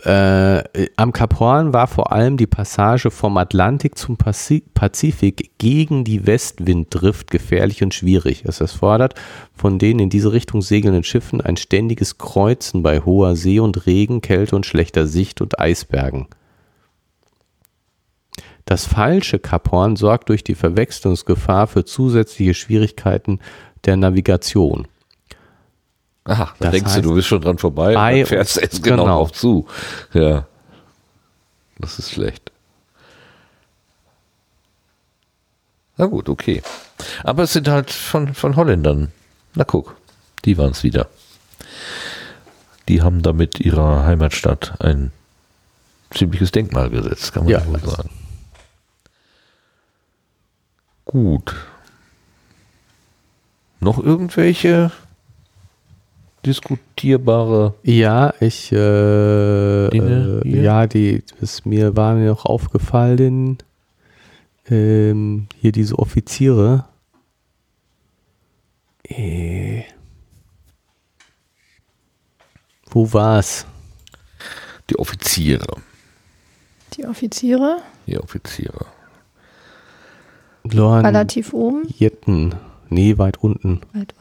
Äh, am Kap Horn war vor allem die Passage vom Atlantik zum Pazi- Pazifik gegen die Westwinddrift gefährlich und schwierig. Es erfordert von den in diese Richtung segelnden Schiffen ein ständiges Kreuzen bei hoher See und Regen, Kälte und schlechter Sicht und Eisbergen. Das falsche Kap Horn sorgt durch die Verwechslungsgefahr für zusätzliche Schwierigkeiten der Navigation. Aha, da denkst du, heißt, du bist schon dran vorbei bei und fährst du jetzt genau, genau. auf zu. Ja. Das ist schlecht. Na gut, okay. Aber es sind halt von, von Holländern. Na guck, die waren es wieder. Die haben damit ihrer Heimatstadt ein ziemliches Denkmal gesetzt, kann man Ja, wohl sagen. Gut. Noch irgendwelche diskutierbare Ja, ich, äh, Dinge äh, hier? ja, die, das mir war mir noch aufgefallen, ähm, hier diese Offiziere. Äh, wo war's? Die Offiziere. Die Offiziere. Die Offiziere. Lorn Relativ oben. Jetten. Nee, weit unten. Weit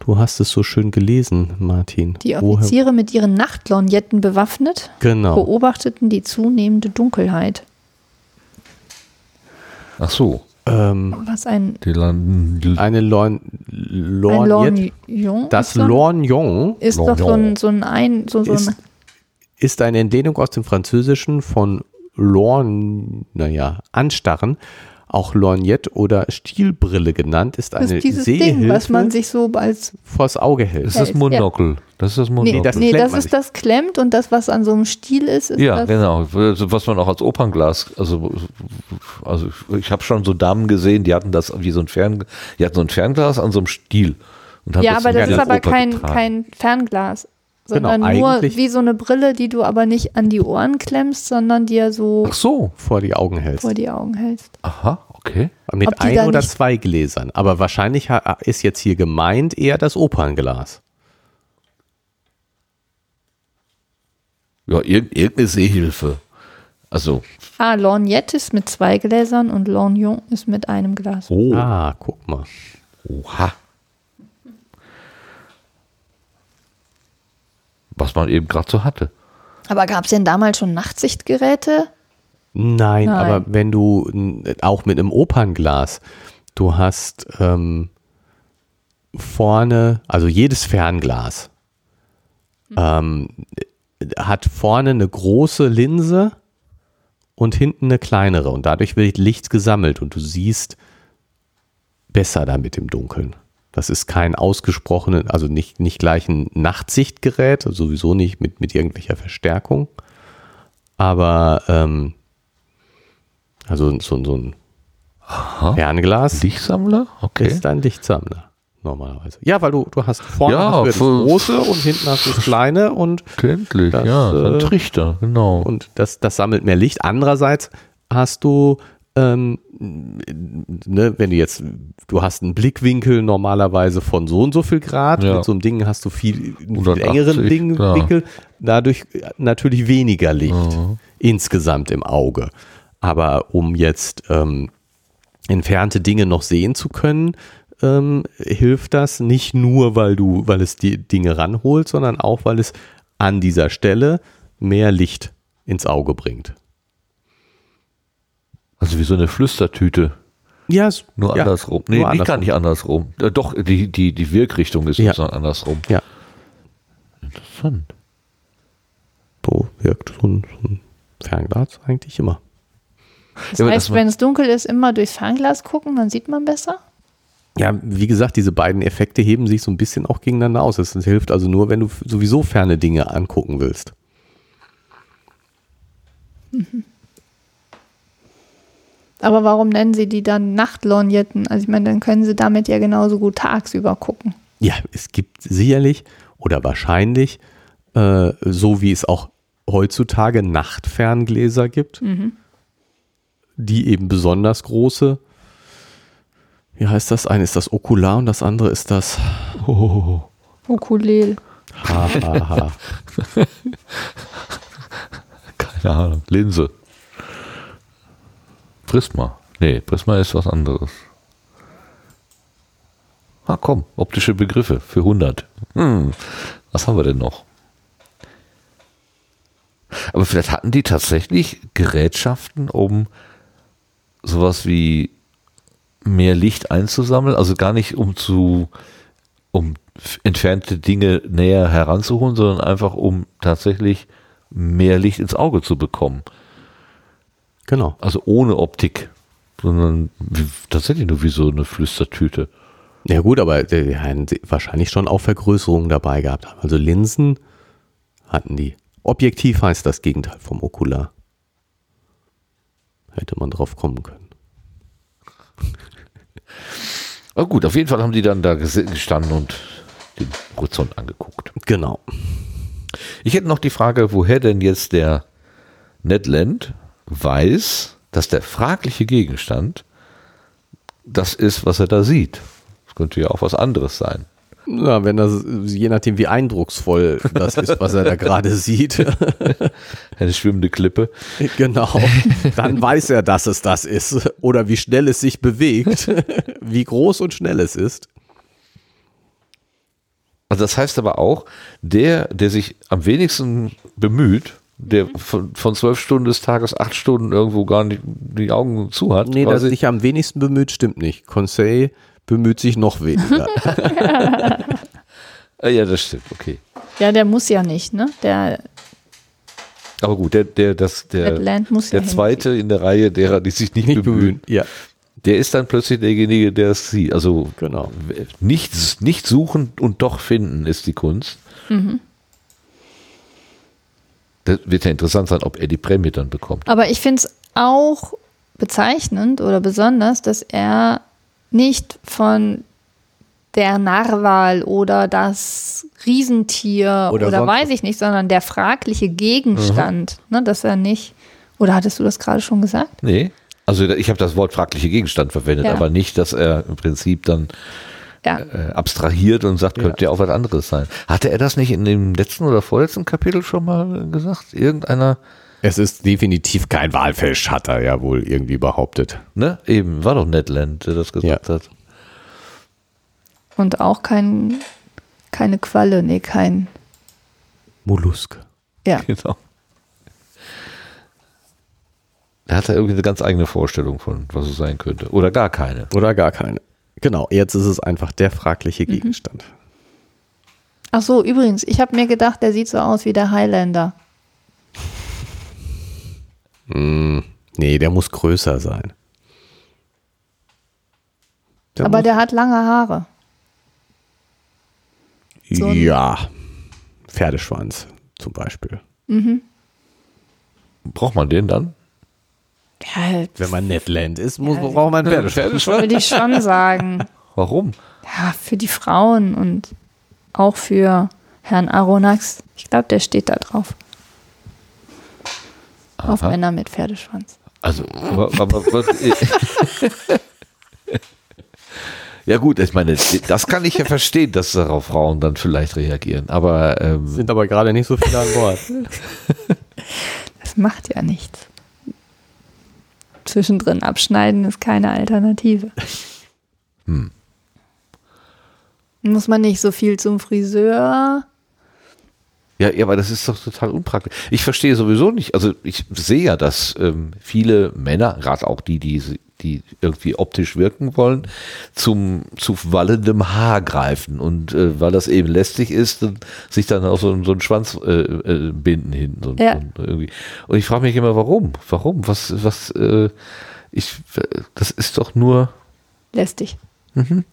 Du hast es so schön gelesen, Martin. Die Woher- Offiziere mit ihren Nachtlorgnetten bewaffnet Genau. beobachteten die zunehmende Dunkelheit. Ach so, Ähm, Was ein, die landen. eine Lorn, ein Lorgnette. Lorgnon Das ist Lorgnon ist doch so ein, so ein, ein so, so ist, ein ist eine Entlehnung aus dem Französischen von Lorn, naja, anstarren, auch Lorgnette oder Stielbrille genannt, ist das eine ist dieses Sehhilfe Ding, was man sich so als vors Auge hält. Das ist das Monokel. Das ist das Monokel. Nee, das nee, das ist das klemmt und das, was an so einem Stiel ist, ist ja, das. genau. Also, Was man auch als Opernglas, also, also ich habe schon so Damen gesehen, die hatten das wie so ein Fern, die hatten so ein Fernglas an so einem Stiel. Und haben Ja, aber das ist aber kein, getragen. kein Fernglas, sondern Genau, nur wie so eine Brille, die du aber nicht an die Ohren klemmst, sondern dir so Ach so. vor die Augen hältst. vor die Augen hältst. Aha, okay. Mit Ob ein oder zwei Gläsern. Aber wahrscheinlich ha- ist jetzt hier gemeint eher das Opernglas. Ja, irg irgendeine Sehhilfe. Also, Ah, Lorgnette ist mit zwei Gläsern und Lorgnon ist mit einem Glas. oh, Ah, guck mal. oha. Was man eben gerade so hatte. Aber gab es denn damals schon Nachtsichtgeräte? Nein, Nein. aber wenn du auch mit einem Opernglas, du hast ähm, vorne, also jedes Fernglas ähm, hat vorne eine große Linse und hinten eine kleinere und dadurch wird Licht gesammelt und du siehst besser damit im Dunkeln. Das ist kein ausgesprochenen, also nicht, nicht gleich ein Nachtsichtgerät, sowieso nicht mit, mit irgendwelcher Verstärkung. Aber ähm, also so, so ein Aha. Fernglas Lichtsammler? Okay. ist ein Lichtsammler normalerweise. Ja, weil du, du hast vorne Ja, hast das große und hinten hast du das kleine und, Kenntlich, Das, ja. äh, ein Trichter, genau. und das, das sammelt mehr Licht. Andererseits hast du, ähm, ne, wenn du jetzt, du hast einen Blickwinkel normalerweise von so und so viel Grad, Ja. mit so einem Ding hast du viel, viel 180, engeren Ding, klar. Winkel, dadurch natürlich weniger Licht Mhm. insgesamt im Auge. Aber um jetzt ähm, entfernte Dinge noch sehen zu können, ähm, hilft das nicht nur, weil du, weil es die Dinge ranholt, sondern auch, weil es an dieser Stelle mehr Licht ins Auge bringt. Also wie so eine Flüstertüte. Ja, es- Nur ja, andersrum. Nee, nur nicht gar nicht andersrum. Äh, doch, die, die, die Wirkrichtung ist Ja. andersrum. Ja, Interessant. so wirkt so ein, so ein Fernglas eigentlich immer. Das Ja, heißt, das- wenn es dunkel ist, immer durchs Fernglas gucken, dann sieht man besser? Ja, wie gesagt, diese beiden Effekte heben sich so ein bisschen auch gegeneinander aus. Es hilft also nur, wenn du sowieso ferne Dinge angucken willst. Aber warum nennen sie die dann Nachtlorgnetten? Also ich meine, dann können sie damit ja genauso gut tagsüber gucken. Ja, es gibt sicherlich oder wahrscheinlich, äh, so wie es auch heutzutage Nachtferngläser gibt, die eben besonders große, wie heißt das? Eine ist das Okular und das andere ist das Ukulele. HHH. Keine Ahnung. Linse. Prisma. Nee, Prisma ist was anderes. Ah, komm, optische Begriffe für 100. Hm, was haben wir denn noch? Aber vielleicht hatten die tatsächlich Gerätschaften, um sowas wie mehr Licht einzusammeln, also gar nicht um zu, um entfernte Dinge näher heranzuholen, sondern einfach um tatsächlich mehr Licht ins Auge zu bekommen. Genau. Also ohne Optik, sondern tatsächlich nur wie so eine Flüstertüte. Ja gut, aber die haben wahrscheinlich schon auch Vergrößerungen dabei gehabt haben. Also Linsen hatten die. Objektiv heißt das Gegenteil vom Okular. Hätte man drauf kommen können. Aber gut, auf jeden Fall haben die dann da ges- gestanden und den Horizont angeguckt. Genau. Ich hätte noch die Frage, woher denn jetzt der Ned Land weiß, dass der fragliche Gegenstand das ist, was er da sieht. Das könnte ja auch was anderes sein. Ja, wenn das, je nachdem wie eindrucksvoll das ist, was er da gerade sieht, Eine schwimmende Klippe. genau, dann weiß er, dass es das ist. Oder wie schnell es sich bewegt, wie groß und schnell es ist. Also das heißt aber auch, der, der sich am wenigsten bemüht, der von, von zwölf Stunden des Tages acht Stunden irgendwo gar nicht die Augen zu hat. Nee, dass er sich am wenigsten bemüht, stimmt nicht. Conseil bemüht sich noch weniger. Äh, ja, das stimmt, okay. Ja, der muss ja nicht, ne? Der Aber gut, der, der, das, der, muss ja der zweite in der Reihe derer, die sich nicht, nicht bemühen, bemühen. Ja, der ist dann plötzlich derjenige, der es sieht. Also genau. nicht, nicht suchen und doch finden ist die Kunst. Das wird ja interessant sein, ob er die Prämie dann bekommt. Aber ich finde es auch bezeichnend oder besonders, dass er nicht von der Narwal oder das Riesentier Oder oder, weiß ich nicht, sondern der fragliche Gegenstand, ne, dass er nicht, oder hattest du das gerade schon gesagt? Nee. Also ich habe das Wort fragliche Gegenstand verwendet, Ja. aber nicht, dass er im Prinzip dann Ja. äh, abstrahiert und sagt, könnte ja auch was anderes sein. Hatte er das nicht in dem letzten oder vorletzten Kapitel schon mal gesagt? Irgendeiner, Es ist definitiv kein Walfisch, hat er ja wohl irgendwie behauptet. ne? Eben, war doch Ned Land, der das gesagt hat. Und auch kein, keine Qualle, nee, kein, Mollusk. ja. Genau. Er hatte irgendwie eine ganz eigene Vorstellung von, was es sein könnte. Oder gar keine. Oder gar keine. Genau, jetzt ist es einfach der fragliche Gegenstand. Ach so, übrigens, ich habe mir gedacht, der sieht so aus wie der Highlander. Hm, nee, der muss größer sein. Der Aber muss, der hat lange Haare. so Ja, Pferdeschwanz zum Beispiel. Braucht man den dann? Ja, Wenn man Netland ist, muss, braucht man einen Pferdeschwanz. würde ich schon sagen. Warum? Ja, für die Frauen und auch für Herrn Aronax. Ich glaube, der steht da drauf. Auf Aha. Männer mit Pferdeschwanz. Also, aber, aber, was, ja gut, ich meine, das kann ich ja verstehen, dass darauf Frauen dann vielleicht reagieren. Aber ähm, Sind aber gerade nicht so viele an Bord. Das macht ja nichts. Zwischendrin abschneiden ist keine Alternative. Hm. Muss man nicht so viel zum Friseur? Ja, ja, aber das ist doch total unpraktisch. Ich verstehe sowieso nicht, also ich sehe ja, dass ähm, viele Männer, gerade auch die, die, die irgendwie optisch wirken wollen, zum zu wallendem Haar greifen und äh, weil das eben lästig ist, dann, sich dann auch so, so einen Schwanz äh, äh, binden hinten und, Ja. und irgendwie. Und ich frage mich immer, warum? Warum? Was, was? Äh, ich, das ist doch nur. Lästig. Mhm.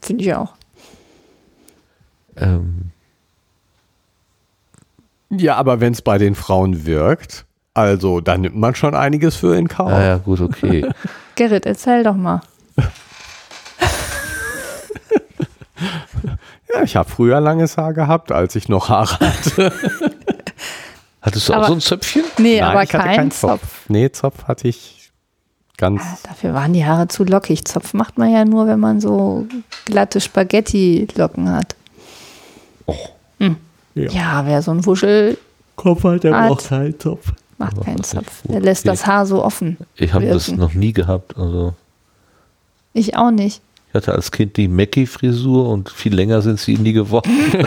Finde ich auch. Ähm, Ja, aber wenn es bei den Frauen wirkt, also dann nimmt man schon einiges für in Kauf. naja, gut, okay. Gerrit, erzähl doch mal. Ja, ich habe früher langes Haar gehabt, als ich noch Haare hatte. Hattest du auch Aber- so ein Zöpfchen? Nee, Nein, aber ich hatte kein keinen Zopf. Nee, Zopf hatte ich ganz. Dafür waren die Haare zu lockig. Zopf macht man ja nur, wenn man so glatte Spaghetti-Locken hat. Oh, Ja. Ja, wer so ein Wuschel Kopf hat, der Art. keinen Zopf. Macht keinen das ist Zopf. Der lässt Okay. das Haar so offen. ich habe das noch nie gehabt. Also Ich auch nicht. ich hatte als Kind die Mackie-Frisur und viel länger sind sie nie geworden.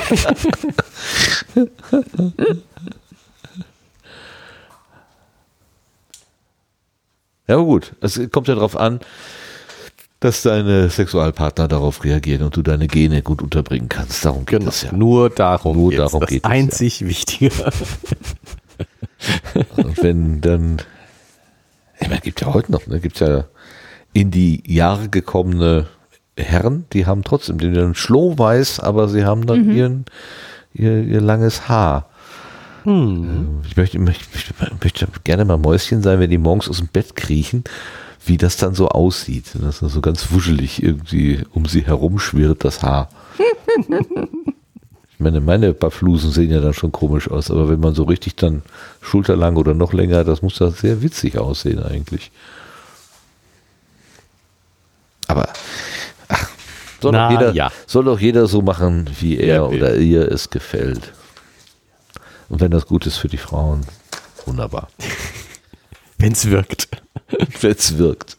ja aber gut, es kommt ja darauf an, dass deine Sexualpartner darauf reagieren und du deine Gene gut unterbringen kannst. Darum geht Genau. es ja. Nur darum Nur geht's. darum das geht es, ja. einzig Wichtige. Und wenn dann, ich meine, gibt ja heute noch, ne, gibt ja in die Jahre gekommene Herren, die haben trotzdem den dann schlohweiß, aber sie haben dann ihren, ihr, ihr langes Haar. Ähm, Ich möchte, möchte, möchte, gerne mal Mäuschen sein, wenn die morgens aus dem Bett kriechen, wie das dann so aussieht. Das ist so ganz wuschelig irgendwie um sie herum schwirrt das Haar. Meine, meine paar Flusen sehen ja dann schon komisch aus, aber wenn man so richtig dann schulterlang oder noch länger, das muss da sehr witzig aussehen eigentlich. Aber ach, soll, Na, doch jeder, ja. soll doch jeder so machen, wie er will. oder ihr es gefällt. Und wenn das gut ist für die Frauen, wunderbar. Wenn es wirkt. wenn es wirkt.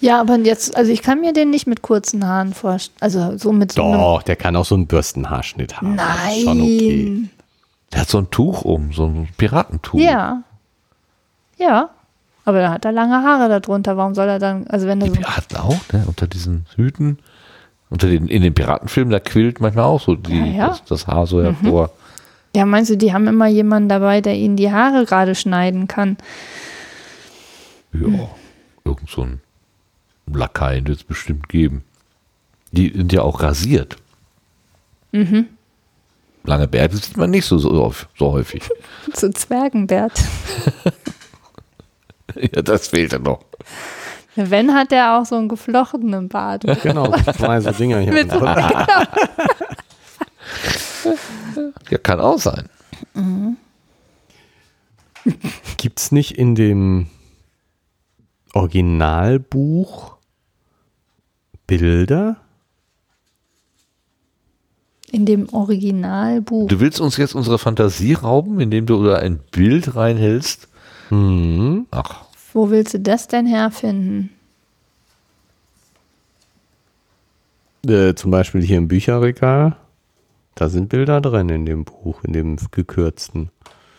Ja, aber jetzt, also ich kann mir den nicht mit kurzen Haaren vorstellen. Also so mit so Doch, der kann auch so einen Bürstenhaarschnitt haben. Nein. ist schon okay. Der hat so ein Tuch um, so ein Piratentuch. Ja. Ja. Aber da hat er lange Haare darunter. Warum soll er dann, also wenn er Die so. Piraten auch, ne? Unter diesen Hüten. Unter den, in den Piratenfilmen, da quillt manchmal auch so die, Ja, ja. Das, das Haar so hervor. Ja, meinst du, die haben immer jemanden dabei, der ihnen die Haare gerade schneiden kann? Ja, irgend so ein Lakaien wird es bestimmt geben. Die sind ja auch rasiert. Mhm. Lange Bärte sieht man nicht so, so, häufig- so häufig. So Zwergenbert. ja, das fehlt ja noch. Wenn hat er auch so einen geflochtenen Bart. Genau, zwei so Dinger hier. Mit so, Ja, kann auch sein. Gibt es nicht in dem Originalbuch Bilder? in dem Originalbuch. Du willst uns jetzt unsere Fantasie rauben, indem du da ein Bild reinhältst? Mhm. Ach, Wo willst du das denn herfinden? Äh, zum Beispiel hier im Bücherregal. Da sind Bilder drin in dem Buch, in dem gekürzten.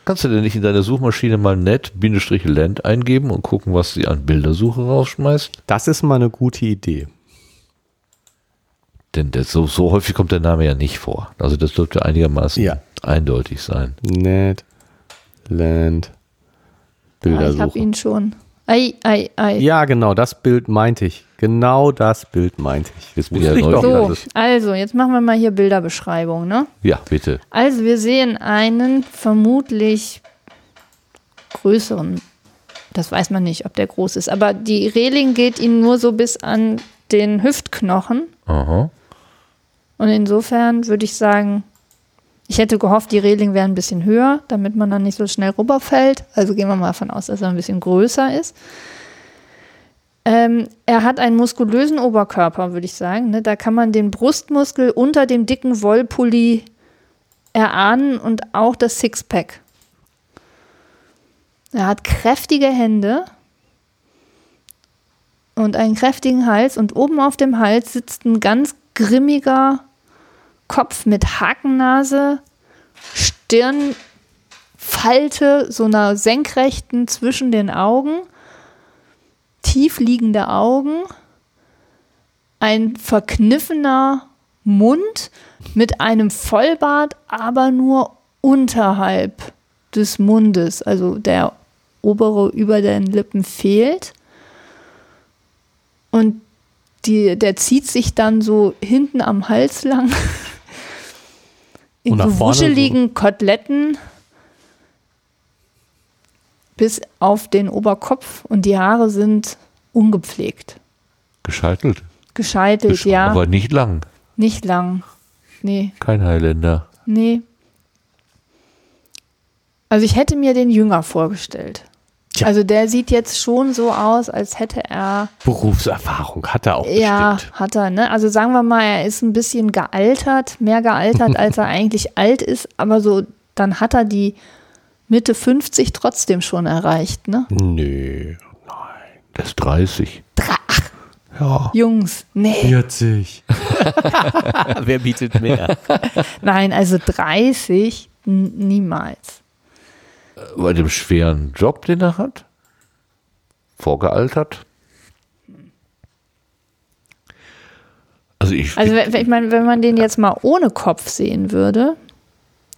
Kannst du denn nicht in deine Suchmaschine mal net Land eingeben und gucken, was sie an Bildersuche rausschmeißt? Das ist mal eine gute Idee. Denn der, so, so häufig kommt der Name ja nicht vor. Also das dürfte einigermaßen Ja. eindeutig sein. Net, Land, Ah, ich habe Bildersuche. ihn schon. Ei, ei, ei. Ja, genau, das Bild meinte ich Genau das Bild meinte ich. Jetzt bin ich ja doch, So, also, jetzt machen wir mal hier Bilderbeschreibung, ne? Ja, bitte. Also, wir sehen einen vermutlich größeren. Das weiß man nicht, ob der groß ist. Aber die Reling geht ihm nur so bis an den Hüftknochen. Aha. Und insofern würde ich sagen, ich hätte gehofft, die Reling wäre ein bisschen höher, damit man dann nicht so schnell rüberfällt. Also gehen wir mal davon aus, dass er ein bisschen größer ist. Ähm, er hat einen muskulösen Oberkörper, würde ich sagen. Ne? Da kann man den Brustmuskel unter dem dicken Wollpulli erahnen und auch das Sixpack. Er hat kräftige Hände und einen kräftigen Hals und oben auf dem Hals sitzt ein ganz grimmiger Kopf mit Hakennase, Stirnfalte, so einer senkrechten zwischen den Augen, tief liegende Augen, ein verkniffener Mund mit einem Vollbart, aber nur unterhalb des Mundes, also der obere über den Lippen fehlt. Und die, der zieht sich dann so hinten am Hals lang. In so. wuscheligen Koteletten bis auf den Oberkopf und die Haare sind ungepflegt. Gescheitelt. Gescheitelt, Besch- ja. Aber nicht lang. Nicht lang. Nee, Kein Highlander. nee. Also ich hätte mir den jünger vorgestellt. Tja. Also der sieht jetzt schon so aus, als hätte er Berufserfahrung hat er auch Ja, bestimmt. hat er, ne? Also sagen wir mal, er ist ein bisschen gealtert, mehr gealtert, als er eigentlich alt ist, aber so, dann hat er die Mitte 50 trotzdem schon erreicht, ne? Nö. Der ist 30. Ja. Jungs, nee, 40. Wer bietet mehr? nein, also 30 n- niemals. Bei dem schweren Job, den er hat? Vorgealtert? Also ich, Also wenn- ich meine, wenn man den jetzt mal ohne Kopf sehen würde,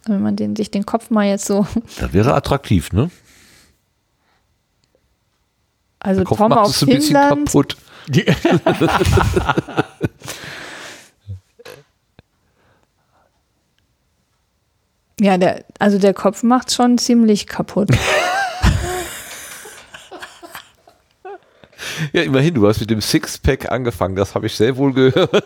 wenn man den, sich den Kopf mal jetzt so, das wäre attraktiv, ne? also Der Kopf Tom macht aus es ein bisschen Finnland, kaputt. ja, der, also der Kopf macht schon ziemlich kaputt. Ja, immerhin, du hast mit dem Sixpack angefangen, das habe ich sehr wohl gehört.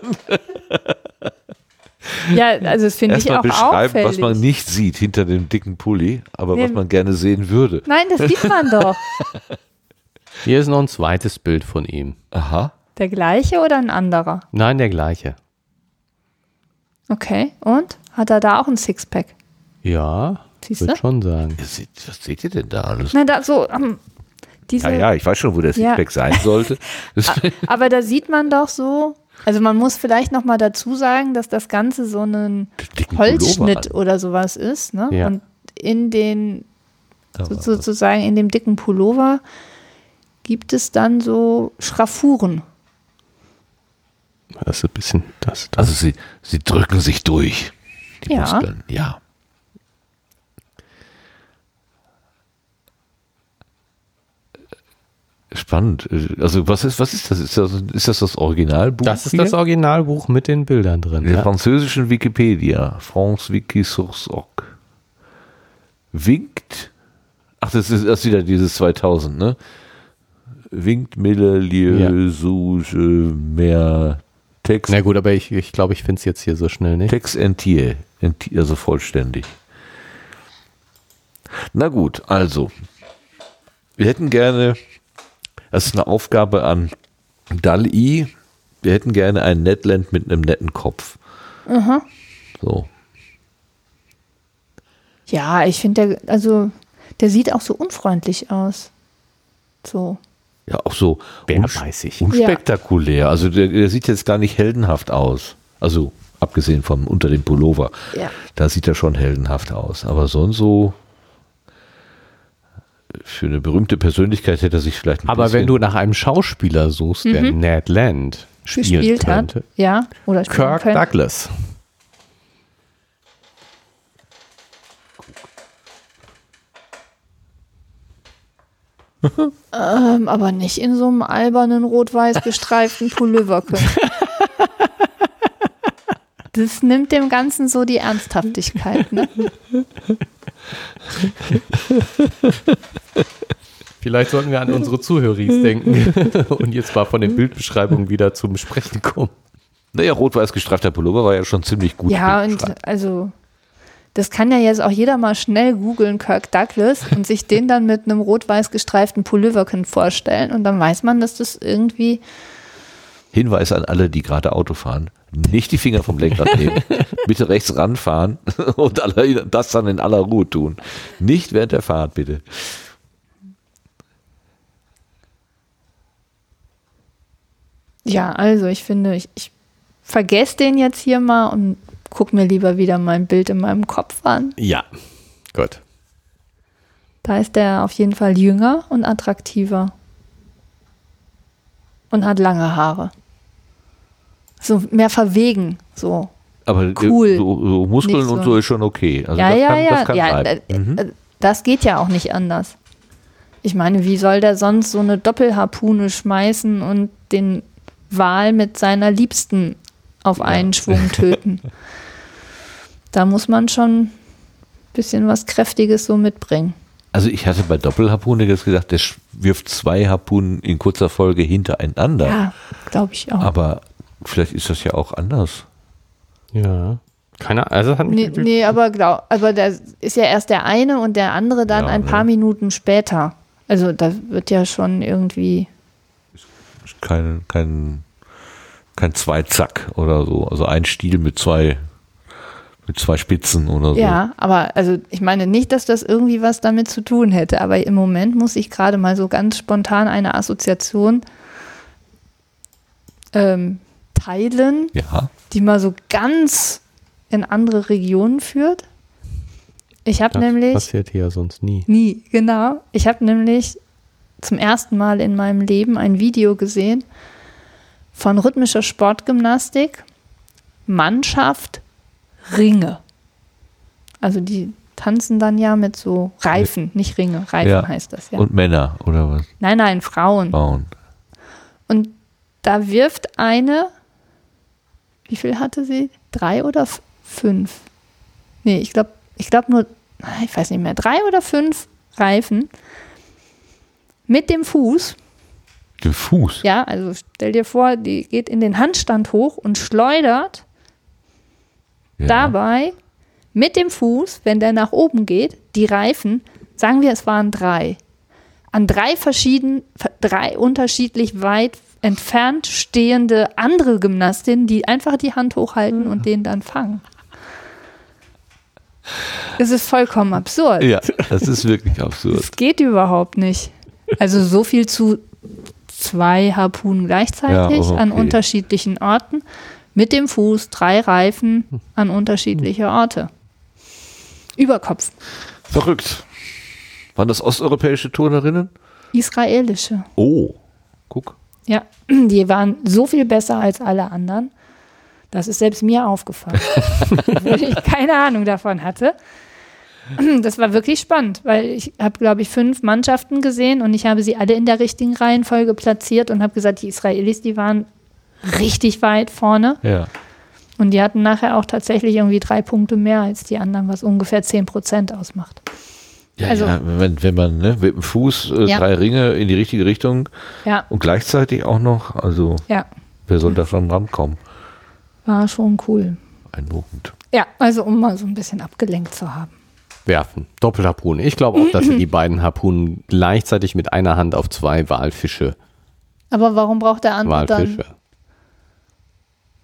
Ja, also das finde ich auch beschreiben, auffällig. was man nicht sieht hinter dem dicken Pulli, aber Nee. was man gerne sehen würde. Nein, das sieht man doch. Hier ist noch ein zweites Bild von ihm. Aha. Der gleiche oder ein anderer? Nein, der gleiche. Okay, und? Hat er da auch ein Sixpack? Ja, Siehst würde schon sagen. Seht, was seht ihr denn da alles? Na, da so, ähm, diese, Ja, ja, ich weiß schon, wo der Ja. Sixpack sein sollte. Aber da sieht man doch so, also man muss vielleicht noch mal dazu sagen, dass das Ganze so ein Holzschnitt Pullover oder sowas ist, ne? Ja. Und in den, sozusagen in dem dicken Pullover gibt es dann so Schraffuren. Das ist ein bisschen das. das. Also sie, sie drücken sich durch, die Ja. Muskeln. Ja. Spannend. Also was ist, was ist das? Ist das ist das, das Originalbuch? Das ist hier? das Originalbuch mit den Bildern drin. der Ja. französischen Wikipedia. France Wiki source org. Winkt. Ach, das ist, ist wieder dieses 2000, ne? Winkt Mille, Lieu, Ja. Souge, mehr Text. Na gut, aber ich glaube, ich, glaub, ich finde es jetzt hier so schnell nicht. Text entier, entier, also vollständig. Na gut, also. Wir hätten gerne, das ist eine Aufgabe an DAL-I, wir hätten gerne einen Netland mit einem netten Kopf. So. Ja, ich finde der, also der sieht auch so unfreundlich aus. So. Ja, auch so Bärbeißig. unspektakulär. Also der, der sieht jetzt gar nicht heldenhaft aus. Also abgesehen vom unter dem Pullover. Ja. Da sieht er schon heldenhaft aus. Aber sonst so für eine berühmte Persönlichkeit hätte er sich vielleicht ein Aber wenn du nach einem Schauspieler suchst, der Ned Land spielen Mhm. Gespielt hat. könnte, Ja. Oder spielen Kirk können. Douglas. Ähm, aber nicht in so einem albernen rot-weiß gestreiften Pulloverchen. Das nimmt dem Ganzen so die Ernsthaftigkeit. Ne? Vielleicht sollten wir an unsere Zuhöris denken und jetzt mal von den Bildbeschreibungen wieder zum Sprechen kommen. Naja, rot-weiß gestreifter Pullover war ja schon ziemlich gut. Ja, und also das kann ja jetzt auch jeder mal schnell googeln, Kirk Douglas, und sich den dann mit einem rot-weiß gestreiften Pulloverchen vorstellen. Und dann weiß man, dass das irgendwie Hinweis an alle, die gerade Auto fahren. Nicht die Finger vom Lenkrad nehmen. bitte rechts ranfahren und das dann in aller Ruhe tun. Nicht während der Fahrt, bitte. Ja, also ich finde, ich, ich vergesse den jetzt hier mal und guck mir lieber wieder mein Bild in meinem Kopf an. Ja, gut. Da ist der auf jeden Fall jünger und attraktiver. Und hat lange Haare. So mehr verwegen, so. Aber Cool. so, so Muskeln so- und so ist schon okay. Also ja, das ja, kann, ja. Das kann ja bleiben. äh, Mhm. äh, das geht ja auch nicht anders. Ich meine, wie soll der sonst so eine Doppelharpune schmeißen und den Wal mit seiner Liebsten auf einen Schwung töten? Da muss man schon ein bisschen was Kräftiges so mitbringen. Also ich hatte bei Doppelharpune jetzt gedacht, der wirft zwei Harpunen in kurzer Folge hintereinander. Ja, glaube ich auch. Aber vielleicht ist das ja auch anders. Ja. Keine also hat mich Nee, nee aber, glaub, aber da ist ja erst der eine und der andere dann Ja, ein ne. paar Minuten später. Also da wird ja schon irgendwie. Kein, kein, kein Zweizack oder so. Also ein Stiel mit zwei, mit zwei Spitzen oder so. Ja, aber also ich meine nicht, dass das irgendwie was damit zu tun hätte, aber im Moment muss ich gerade mal so ganz spontan eine Assoziation ähm, teilen, Ja. die mal so ganz in andere Regionen führt. Ich habe Das nämlich passiert hier sonst nie. Nie, genau. Ich habe nämlich zum ersten Mal in meinem Leben ein Video gesehen von rhythmischer Sportgymnastik, Mannschaft, Ringe. Also die tanzen dann ja mit so Reifen, nicht Ringe, Reifen Ja. heißt das ja. Und Männer oder was? nein, nein, Frauen. Frauen. Und da wirft eine, wie viel hatte sie? Drei oder fünf? Nee, ich glaube, ich glaube nur, ich weiß nicht mehr, drei oder fünf Reifen mit dem Fuß. Den Fuß. Ja, also stell dir vor, die geht in den Handstand hoch und schleudert Ja. dabei mit dem Fuß, wenn der nach oben geht, die Reifen, sagen wir, es waren drei, an drei verschieden, drei unterschiedlich weit entfernt stehende andere Gymnastinnen, die einfach die Hand hochhalten und den dann fangen. Es ist vollkommen absurd. Ja, das ist wirklich absurd. Es geht überhaupt nicht. Also so viel zu zwei Harpunen gleichzeitig Ja, an okay. unterschiedlichen Orten. Mit dem Fuß drei Reifen an unterschiedliche Orte. Überkopf. Verrückt. Waren das osteuropäische Turnerinnen? Israelische. Oh, guck. Ja, die waren so viel besser als alle anderen. Das ist selbst mir aufgefallen. Obwohl ich keine Ahnung davon hatte. Das war wirklich spannend, weil ich habe, glaube ich, fünf Mannschaften gesehen und ich habe sie alle in der richtigen Reihenfolge platziert und habe gesagt, die Israelis, die waren richtig weit vorne Ja. und die hatten nachher auch tatsächlich irgendwie drei Punkte mehr als die anderen, was ungefähr 10 Prozent ausmacht. Ja, Also- ja wenn, wenn man ne, mit dem Fuß äh, Ja. drei Ringe in die richtige Richtung Ja, und gleichzeitig auch noch, also ja, wer soll da schon rankommen? war schon cool. Beeindruckend. Ja, also um mal so ein bisschen abgelenkt zu haben. Werfen. Doppelharpune. Ich glaube auch, dass sie die beiden Harpunen gleichzeitig mit einer Hand auf zwei Walfische. Aber warum braucht der andere dann Walfische.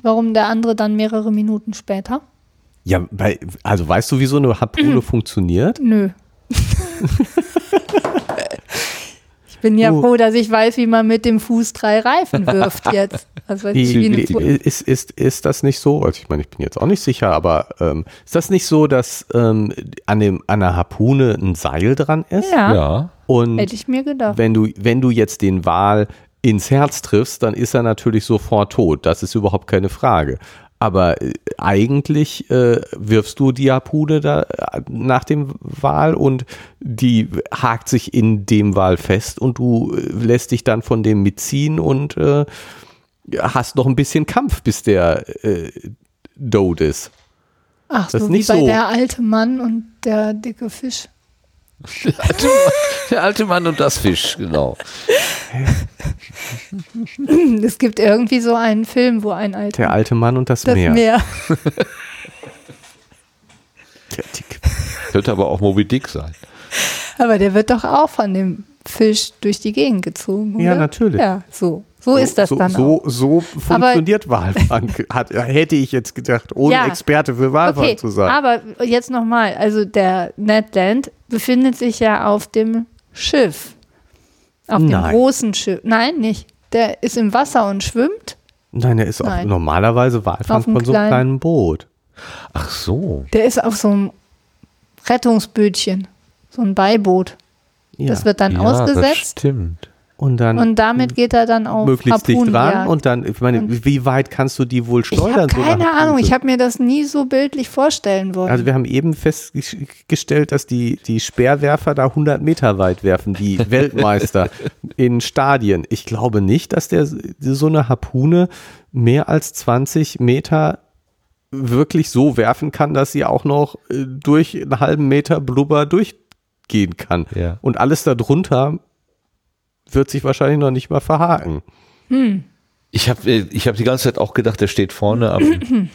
Warum der andere dann mehrere Minuten später? Ja, weil, also weißt du, wie so eine Harpune funktioniert? Nö. Ich bin ja Du- froh, dass ich weiß, wie man mit dem Fuß drei Reifen wirft jetzt. Also eine Die, Fu- ist, ist, ist das nicht so? Also ich meine, ich bin jetzt auch nicht sicher, aber ähm, ist das nicht so, dass ähm, an, dem, an der Harpune ein Seil dran ist? ja, Ja. Und hätte ich mir gedacht. wenn du, wenn du jetzt den Wal ins Herz triffst, dann ist er natürlich sofort tot. Das ist überhaupt keine Frage. Aber äh, eigentlich äh, wirfst du die Harpune da äh, nach dem Wal und die hakt sich in dem Wal fest und du äh, lässt dich dann von dem mitziehen und äh, hast noch ein bisschen Kampf, bis der äh, tot ist. Ach, Das so ist wie nicht bei so- der alte Mann und der dicke Fisch. Der alte, Mann, der alte Mann und das Fisch, genau. Es gibt irgendwie so einen Film, wo ein alter Der alte Mann und das, das Meer. Meer. Der Tick. Könnte aber auch Moby Dick sein. Aber der wird doch auch von dem Fisch durch die Gegend gezogen. Oder? Ja, natürlich. Ja, so. So ist das so, dann so, auch. so funktioniert Walfang. Hat, hätte ich jetzt gedacht, ohne Ja. Experte für Walfang Okay, zu sein. aber jetzt nochmal. Also der Ned Land befindet sich ja auf dem Schiff. Auf dem Nein. großen Schiff. Nein, nicht. Der ist im Wasser und schwimmt. Nein, er ist auch Nein. normalerweise Walfang Auf von so einem kleinen- kleinen Boot. Ach so. Der ist auf so einem Rettungsbötchen. So ein Beiboot. Ja. Das wird dann ja, das ausgesetzt. stimmt. Und dann Und damit geht er dann auf möglichst dicht dran und dann, ich meine, wie weit kannst du die wohl Ich schleudern? so eine keine Ahnung, Harpune? ich habe mir das nie so bildlich vorstellen wollen. Also wir haben eben festgestellt, dass die, die Speerwerfer da 100 Meter weit werfen, die Weltmeister in Stadien. Ich glaube nicht, dass der so eine Harpune mehr als 20 Meter wirklich so werfen kann, dass sie auch noch äh, durch einen halben Meter Blubber durchgehen kann. Ja. Und alles darunter wird sich wahrscheinlich noch nicht mal verhaken. Ich habe ich hab die ganze Zeit auch gedacht, der steht vorne am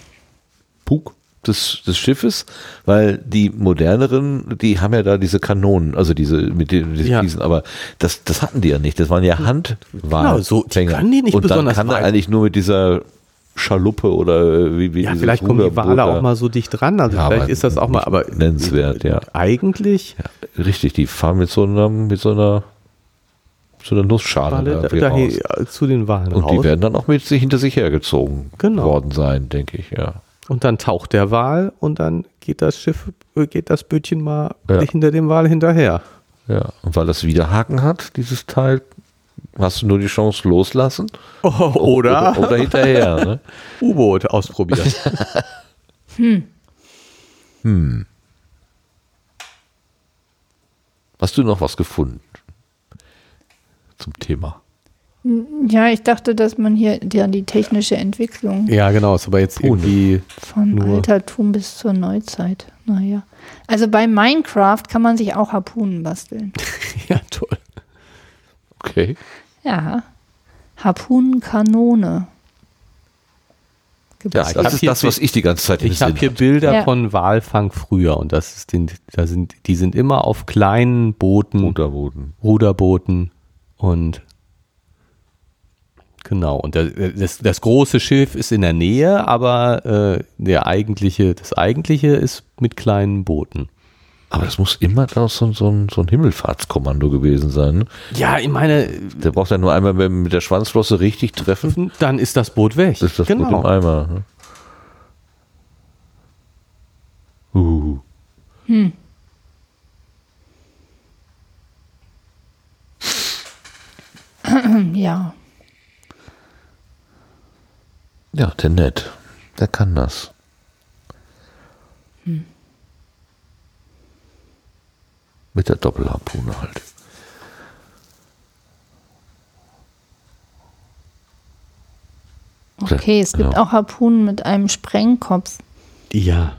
Bug des, des Schiffes, weil die moderneren, die haben ja da diese Kanonen, also diese mit den diese Ja. diesen, aber das, das hatten die ja nicht. Das waren ja Handwahlen. Genau, so- die können die nicht Und besonders dann kann er eigentlich nur mit dieser Schaluppe oder äh, wie, wie Ja, vielleicht kommen die Wale auch mal so dicht dran. Also Ja, vielleicht ist das auch mal, aber nennenswert, ja. eigentlich Ja, richtig, die fahren mit so einer, mit so einer, so einer Nussschale Wale da da, wieder dahin, raus. äh, zu den Walen Und die raus. werden dann auch mit sich hinter sich hergezogen Genau. worden sein, denke ich, ja. Und dann taucht der Wal und dann geht das Schiff, äh, geht das Bötchen mal Ja. hinter dem Wal hinterher. Ja, und weil das Widerhaken hat, dieses Teil, hast du nur die Chance loslassen oder oder hinterher. Ne? U-Boot ausprobieren. Hast du noch was gefunden zum Thema? ja, ich dachte, dass man hier die, die technische Entwicklung ja, genau, ist aber jetzt irgendwie. von Nur- Altertum bis zur Neuzeit. Naja. Also bei Minecraft kann man sich auch Harpunen basteln. Ja, toll. Okay. Ja. Harpunenkanone. Ja, ich das ist das, was ich die ganze Zeit Ich habe hier hatte. Bilder Ja. von Walfang früher und das ist den, da sind, die sind immer auf kleinen Booten, Unterboden. Ruderbooten und genau. Und das, das große Schiff ist in der Nähe, aber äh, der eigentliche, das eigentliche ist mit kleinen Booten. Aber das muss immer so, so, ein, so ein Himmelfahrtskommando gewesen sein. Ne? Ja, ich meine, Der braucht ja nur einmal mit, mit der Schwanzflosse richtig treffen. dann ist das Boot weg. Das ist das Boot im genau. Eimer. Ne? Uh. Ja. Ja, der nett. Der kann das. Mit der Doppelharpune halt. Okay, es gibt Ja. auch Harpunen mit einem Sprengkopf. Ja,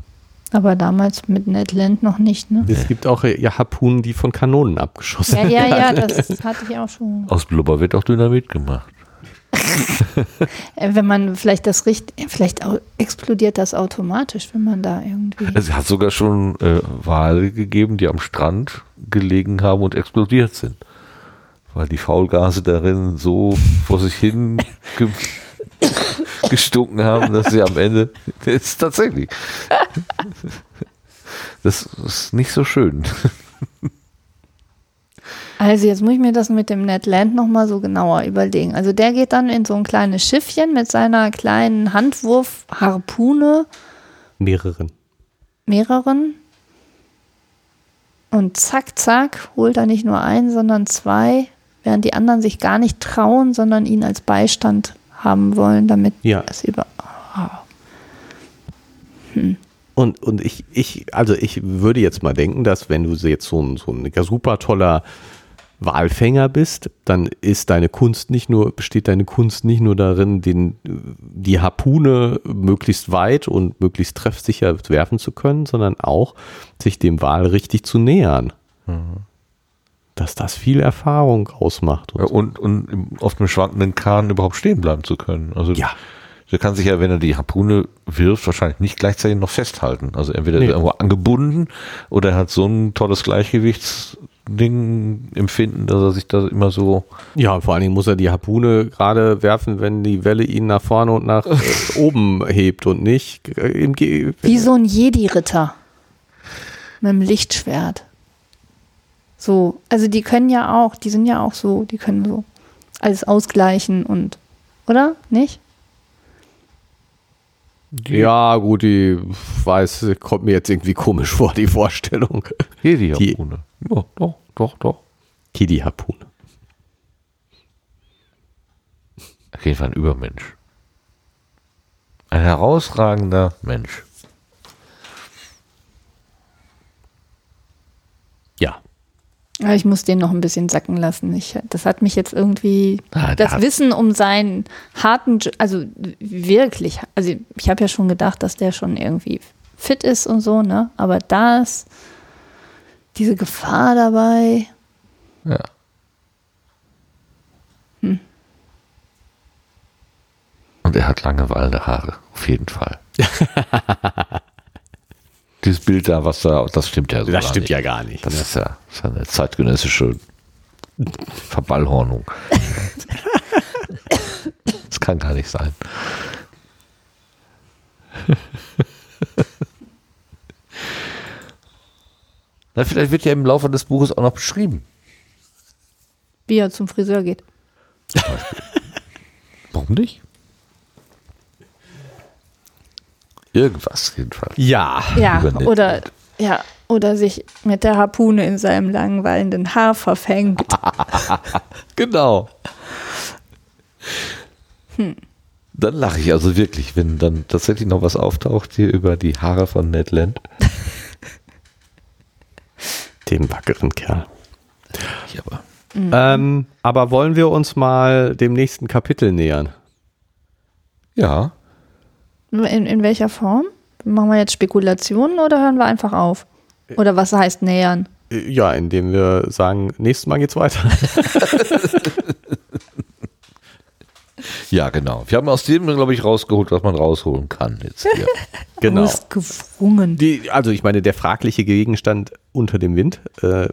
Aber damals mit Ned Land noch nicht, ne? es gibt auch äh, ja, Harpunen, die von Kanonen abgeschossen Ja, ja, ja, das hatte ich auch schon. Aus Blubber wird auch Dynamit gemacht. Äh, Wenn man vielleicht das richt, vielleicht au- explodiert das automatisch, wenn man da irgendwie. Es hat sogar schon äh, Wale gegeben, die am Strand gelegen haben und explodiert sind. Weil die Faulgase darin so vor sich hin gestunken haben, dass sie am Ende. Das ist tatsächlich. Das ist nicht so schön. Also jetzt muss ich mir das mit dem Ned Land nochmal so genauer überlegen. Also der geht dann in so ein kleines Schiffchen mit seiner kleinen Handwurf-Harpune, Mehreren. mehreren. Und zack, zack, holt er nicht nur einen, sondern zwei, während die anderen sich gar nicht trauen, sondern ihn als Beistand haben wollen, damit Ja. es über. Ah. Und, und ich, ich, also ich würde jetzt mal denken, dass wenn du jetzt so ein, so ein super toller Walfänger bist, dann ist deine Kunst nicht nur, besteht deine Kunst nicht nur darin, den, die Harpune möglichst weit und möglichst treffsicher werfen zu können, sondern auch sich dem Wal richtig zu nähern. Dass das viel Erfahrung ausmacht. Ja, und, und auf dem schwankenden Kahn überhaupt stehen bleiben zu können. Also Ja. der kann sich ja, wenn er die Harpune wirft, wahrscheinlich nicht gleichzeitig noch festhalten. Also entweder Nee. ist er irgendwo angebunden oder er hat so ein tolles Gleichgewichtsding empfinden, dass er sich da immer so Ja, und vor allen Dingen muss er die Harpune gerade werfen, wenn die Welle ihn nach vorne und nach äh, oben hebt und nicht äh, im Ge Wie so ein Jedi-Ritter. Mit dem Lichtschwert. So, also die können ja auch, die sind ja auch so, die können so alles ausgleichen und, oder? Nicht? Ja, gut, die weiß, kommt mir jetzt irgendwie komisch vor, die Vorstellung. hier die Die- Harpune. Ja, doch, doch, doch. Hier die Harpune. Auf jeden Fall ein Übermensch. Ein herausragender Mensch. Ja. Ja, ich muss den noch ein bisschen sacken lassen. Ich, das hat mich jetzt irgendwie, Ah, das hat- Wissen um seinen harten, also wirklich, also ich habe ja schon gedacht, dass der schon irgendwie fit ist und so, ne? Aber das, diese Gefahr dabei, Ja. Und er hat lange wallende Haare, auf jeden Fall. Dieses Bild da, was da, das stimmt ja so Das gar stimmt nicht. ja gar nicht. Das ne? ist ja, das ist eine zeitgenössische Verballhornung. das kann gar nicht sein. Na, vielleicht wird ja im Laufe des Buches auch noch beschrieben. wie er zum Friseur geht. Warum nicht? Irgendwas jedenfalls. Ja. Ja, oder, ja, oder sich mit der Harpune in seinem langweilenden Haar verfängt. Genau. Dann lache ich also wirklich, wenn dann tatsächlich noch was auftaucht hier über die Haare von Ned Land. Dem wackeren Kerl. Ich aber. Ähm, aber wollen wir uns mal dem nächsten Kapitel nähern? Ja, In, in welcher Form? Machen wir jetzt Spekulationen oder hören wir einfach auf? Oder was heißt nähern? Äh, Ja, indem wir sagen, nächstes Mal geht's weiter. ja, genau. Wir haben aus dem, glaube ich, rausgeholt, was man rausholen kann jetzt hier. genau. Du bist gefrungen. Die, also ich meine, der fragliche Gegenstand unter dem Wind. Äh,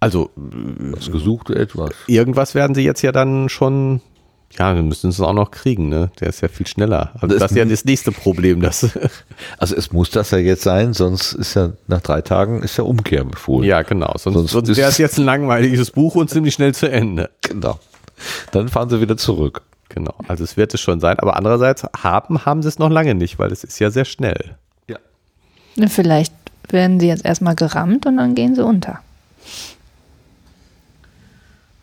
also Das gesuchte etwas. irgendwas werden sie jetzt ja dann schon. Ja, wir müssen es auch noch kriegen, ne? Der ist ja viel schneller. Also Das das, ist ja das nächste Problem. Das, Also es muss das ja jetzt sein, sonst ist ja nach drei Tagen ist ja Umkehr befohlen. ja, genau. Sonst, Sonst sonst ist- wäre es jetzt ein langweiliges Buch und ziemlich schnell zu Ende. Genau. Dann fahren sie wieder zurück. Genau. Also es wird es schon sein. Aber andererseits haben, haben sie es noch lange nicht, weil es ist ja sehr schnell. Ja. Vielleicht werden sie jetzt erstmal gerammt und dann gehen sie unter.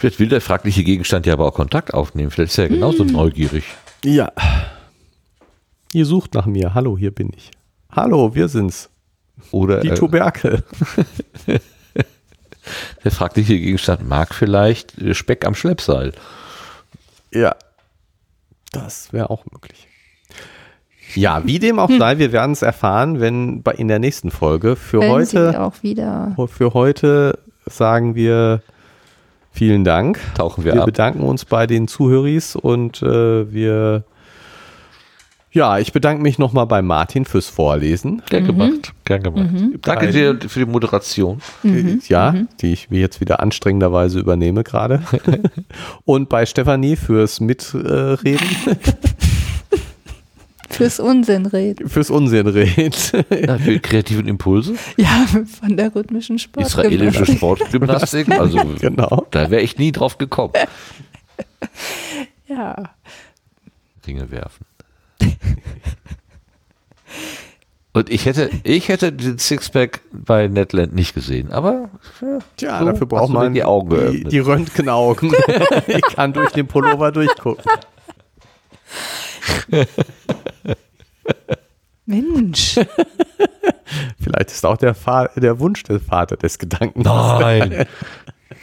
Vielleicht will der fragliche Gegenstand ja aber auch Kontakt aufnehmen. Vielleicht ist er ja genauso neugierig. Ja. Ihr sucht nach mir. Hallo, hier bin ich. Hallo, wir sind's. Oder Die äh, Tuberkel. der fragliche Gegenstand mag vielleicht äh, Speck am Schleppseil. Ja. Das wäre auch möglich. Ja, wie dem auch sei, wir werden es erfahren, wenn bei in der nächsten Folge. Für sie heute, auch wieder. für heute sagen wir vielen Dank. Tauchen wir Wir ab. bedanken uns bei den Zuhöris und äh, wir ja, ich bedanke mich nochmal bei Martin fürs Vorlesen. Gern gemacht. Gern gemacht. Danke dir für die Moderation. Äh, Ja, die ich mir jetzt wieder anstrengenderweise übernehme gerade. und bei Stefanie fürs Mitreden, Fürs Unsinn reden. fürs Unsinnreden. Ja, für die kreativen Impulse. Ja, von der rhythmischen Sport. Israelische Sportgymnastik. Also genau. da wäre ich nie drauf gekommen. Ja. Dinge werfen. Und ich hätte, ich hätte den Sixpack bei Netland nicht gesehen, aber ja, Tja, so dafür braucht man die Augen die, geöffnet. die Röntgenaugen. ich kann durch den Pullover durchgucken. Mensch. Vielleicht ist auch der, Fa der Wunsch des Vater des Gedanken. Nein.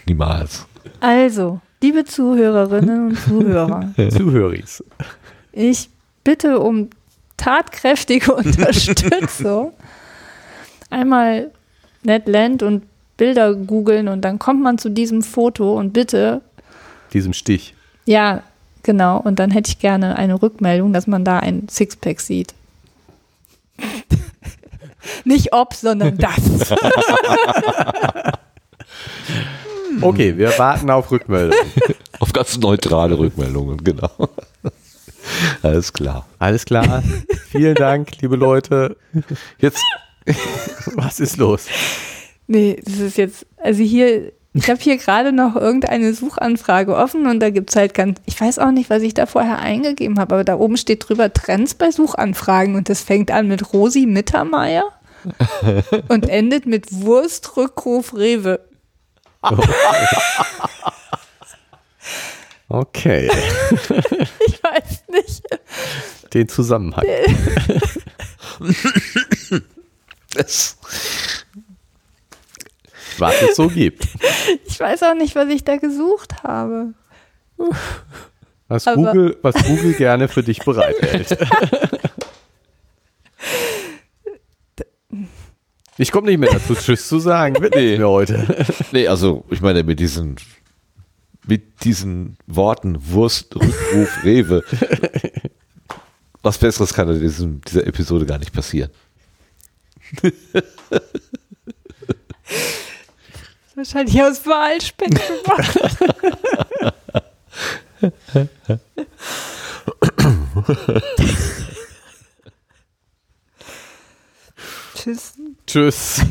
Niemals. Also, liebe Zuhörerinnen und Zuhörer, Zuhöris. ich bitte um tatkräftige Unterstützung. Einmal Ned Land und Bilder googeln und dann kommt man zu diesem Foto und bitte, Diesem Stich. ja, genau, und dann hätte ich gerne eine Rückmeldung, dass man da ein Sixpack sieht. Nicht ob, sondern das. Okay, wir warten auf Rückmeldung. Auf ganz neutrale Rückmeldungen, genau. Alles klar. Alles klar. Vielen Dank, liebe Leute. Jetzt, Was ist los? Nee, das ist jetzt, also hier, ich habe hier gerade noch irgendeine Suchanfrage offen und da gibt es halt ganz, ich weiß auch nicht, was ich da vorher eingegeben habe, aber da oben steht drüber Trends bei Suchanfragen und das fängt an mit Rosi Mittermeier und endet mit Wurstrückruf Rewe. Okay, Ich weiß nicht. den Zusammenhang. das, Was es so gibt. Ich weiß auch nicht, was ich da gesucht habe. Was Aber- Google, was Google gerne für dich bereithält. Ich komme nicht mehr dazu, Tschüss zu sagen. Wird nicht mehr heute. nee, also, ich meine, mit diesen, mit diesen Worten Wurst, Rückruf, Rewe. Was Besseres kann in diesem, dieser Episode gar nicht passieren. Wahrscheinlich aus Walspeck gemacht. Tschüss. Tschüss.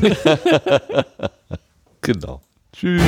Genau. Tschüss.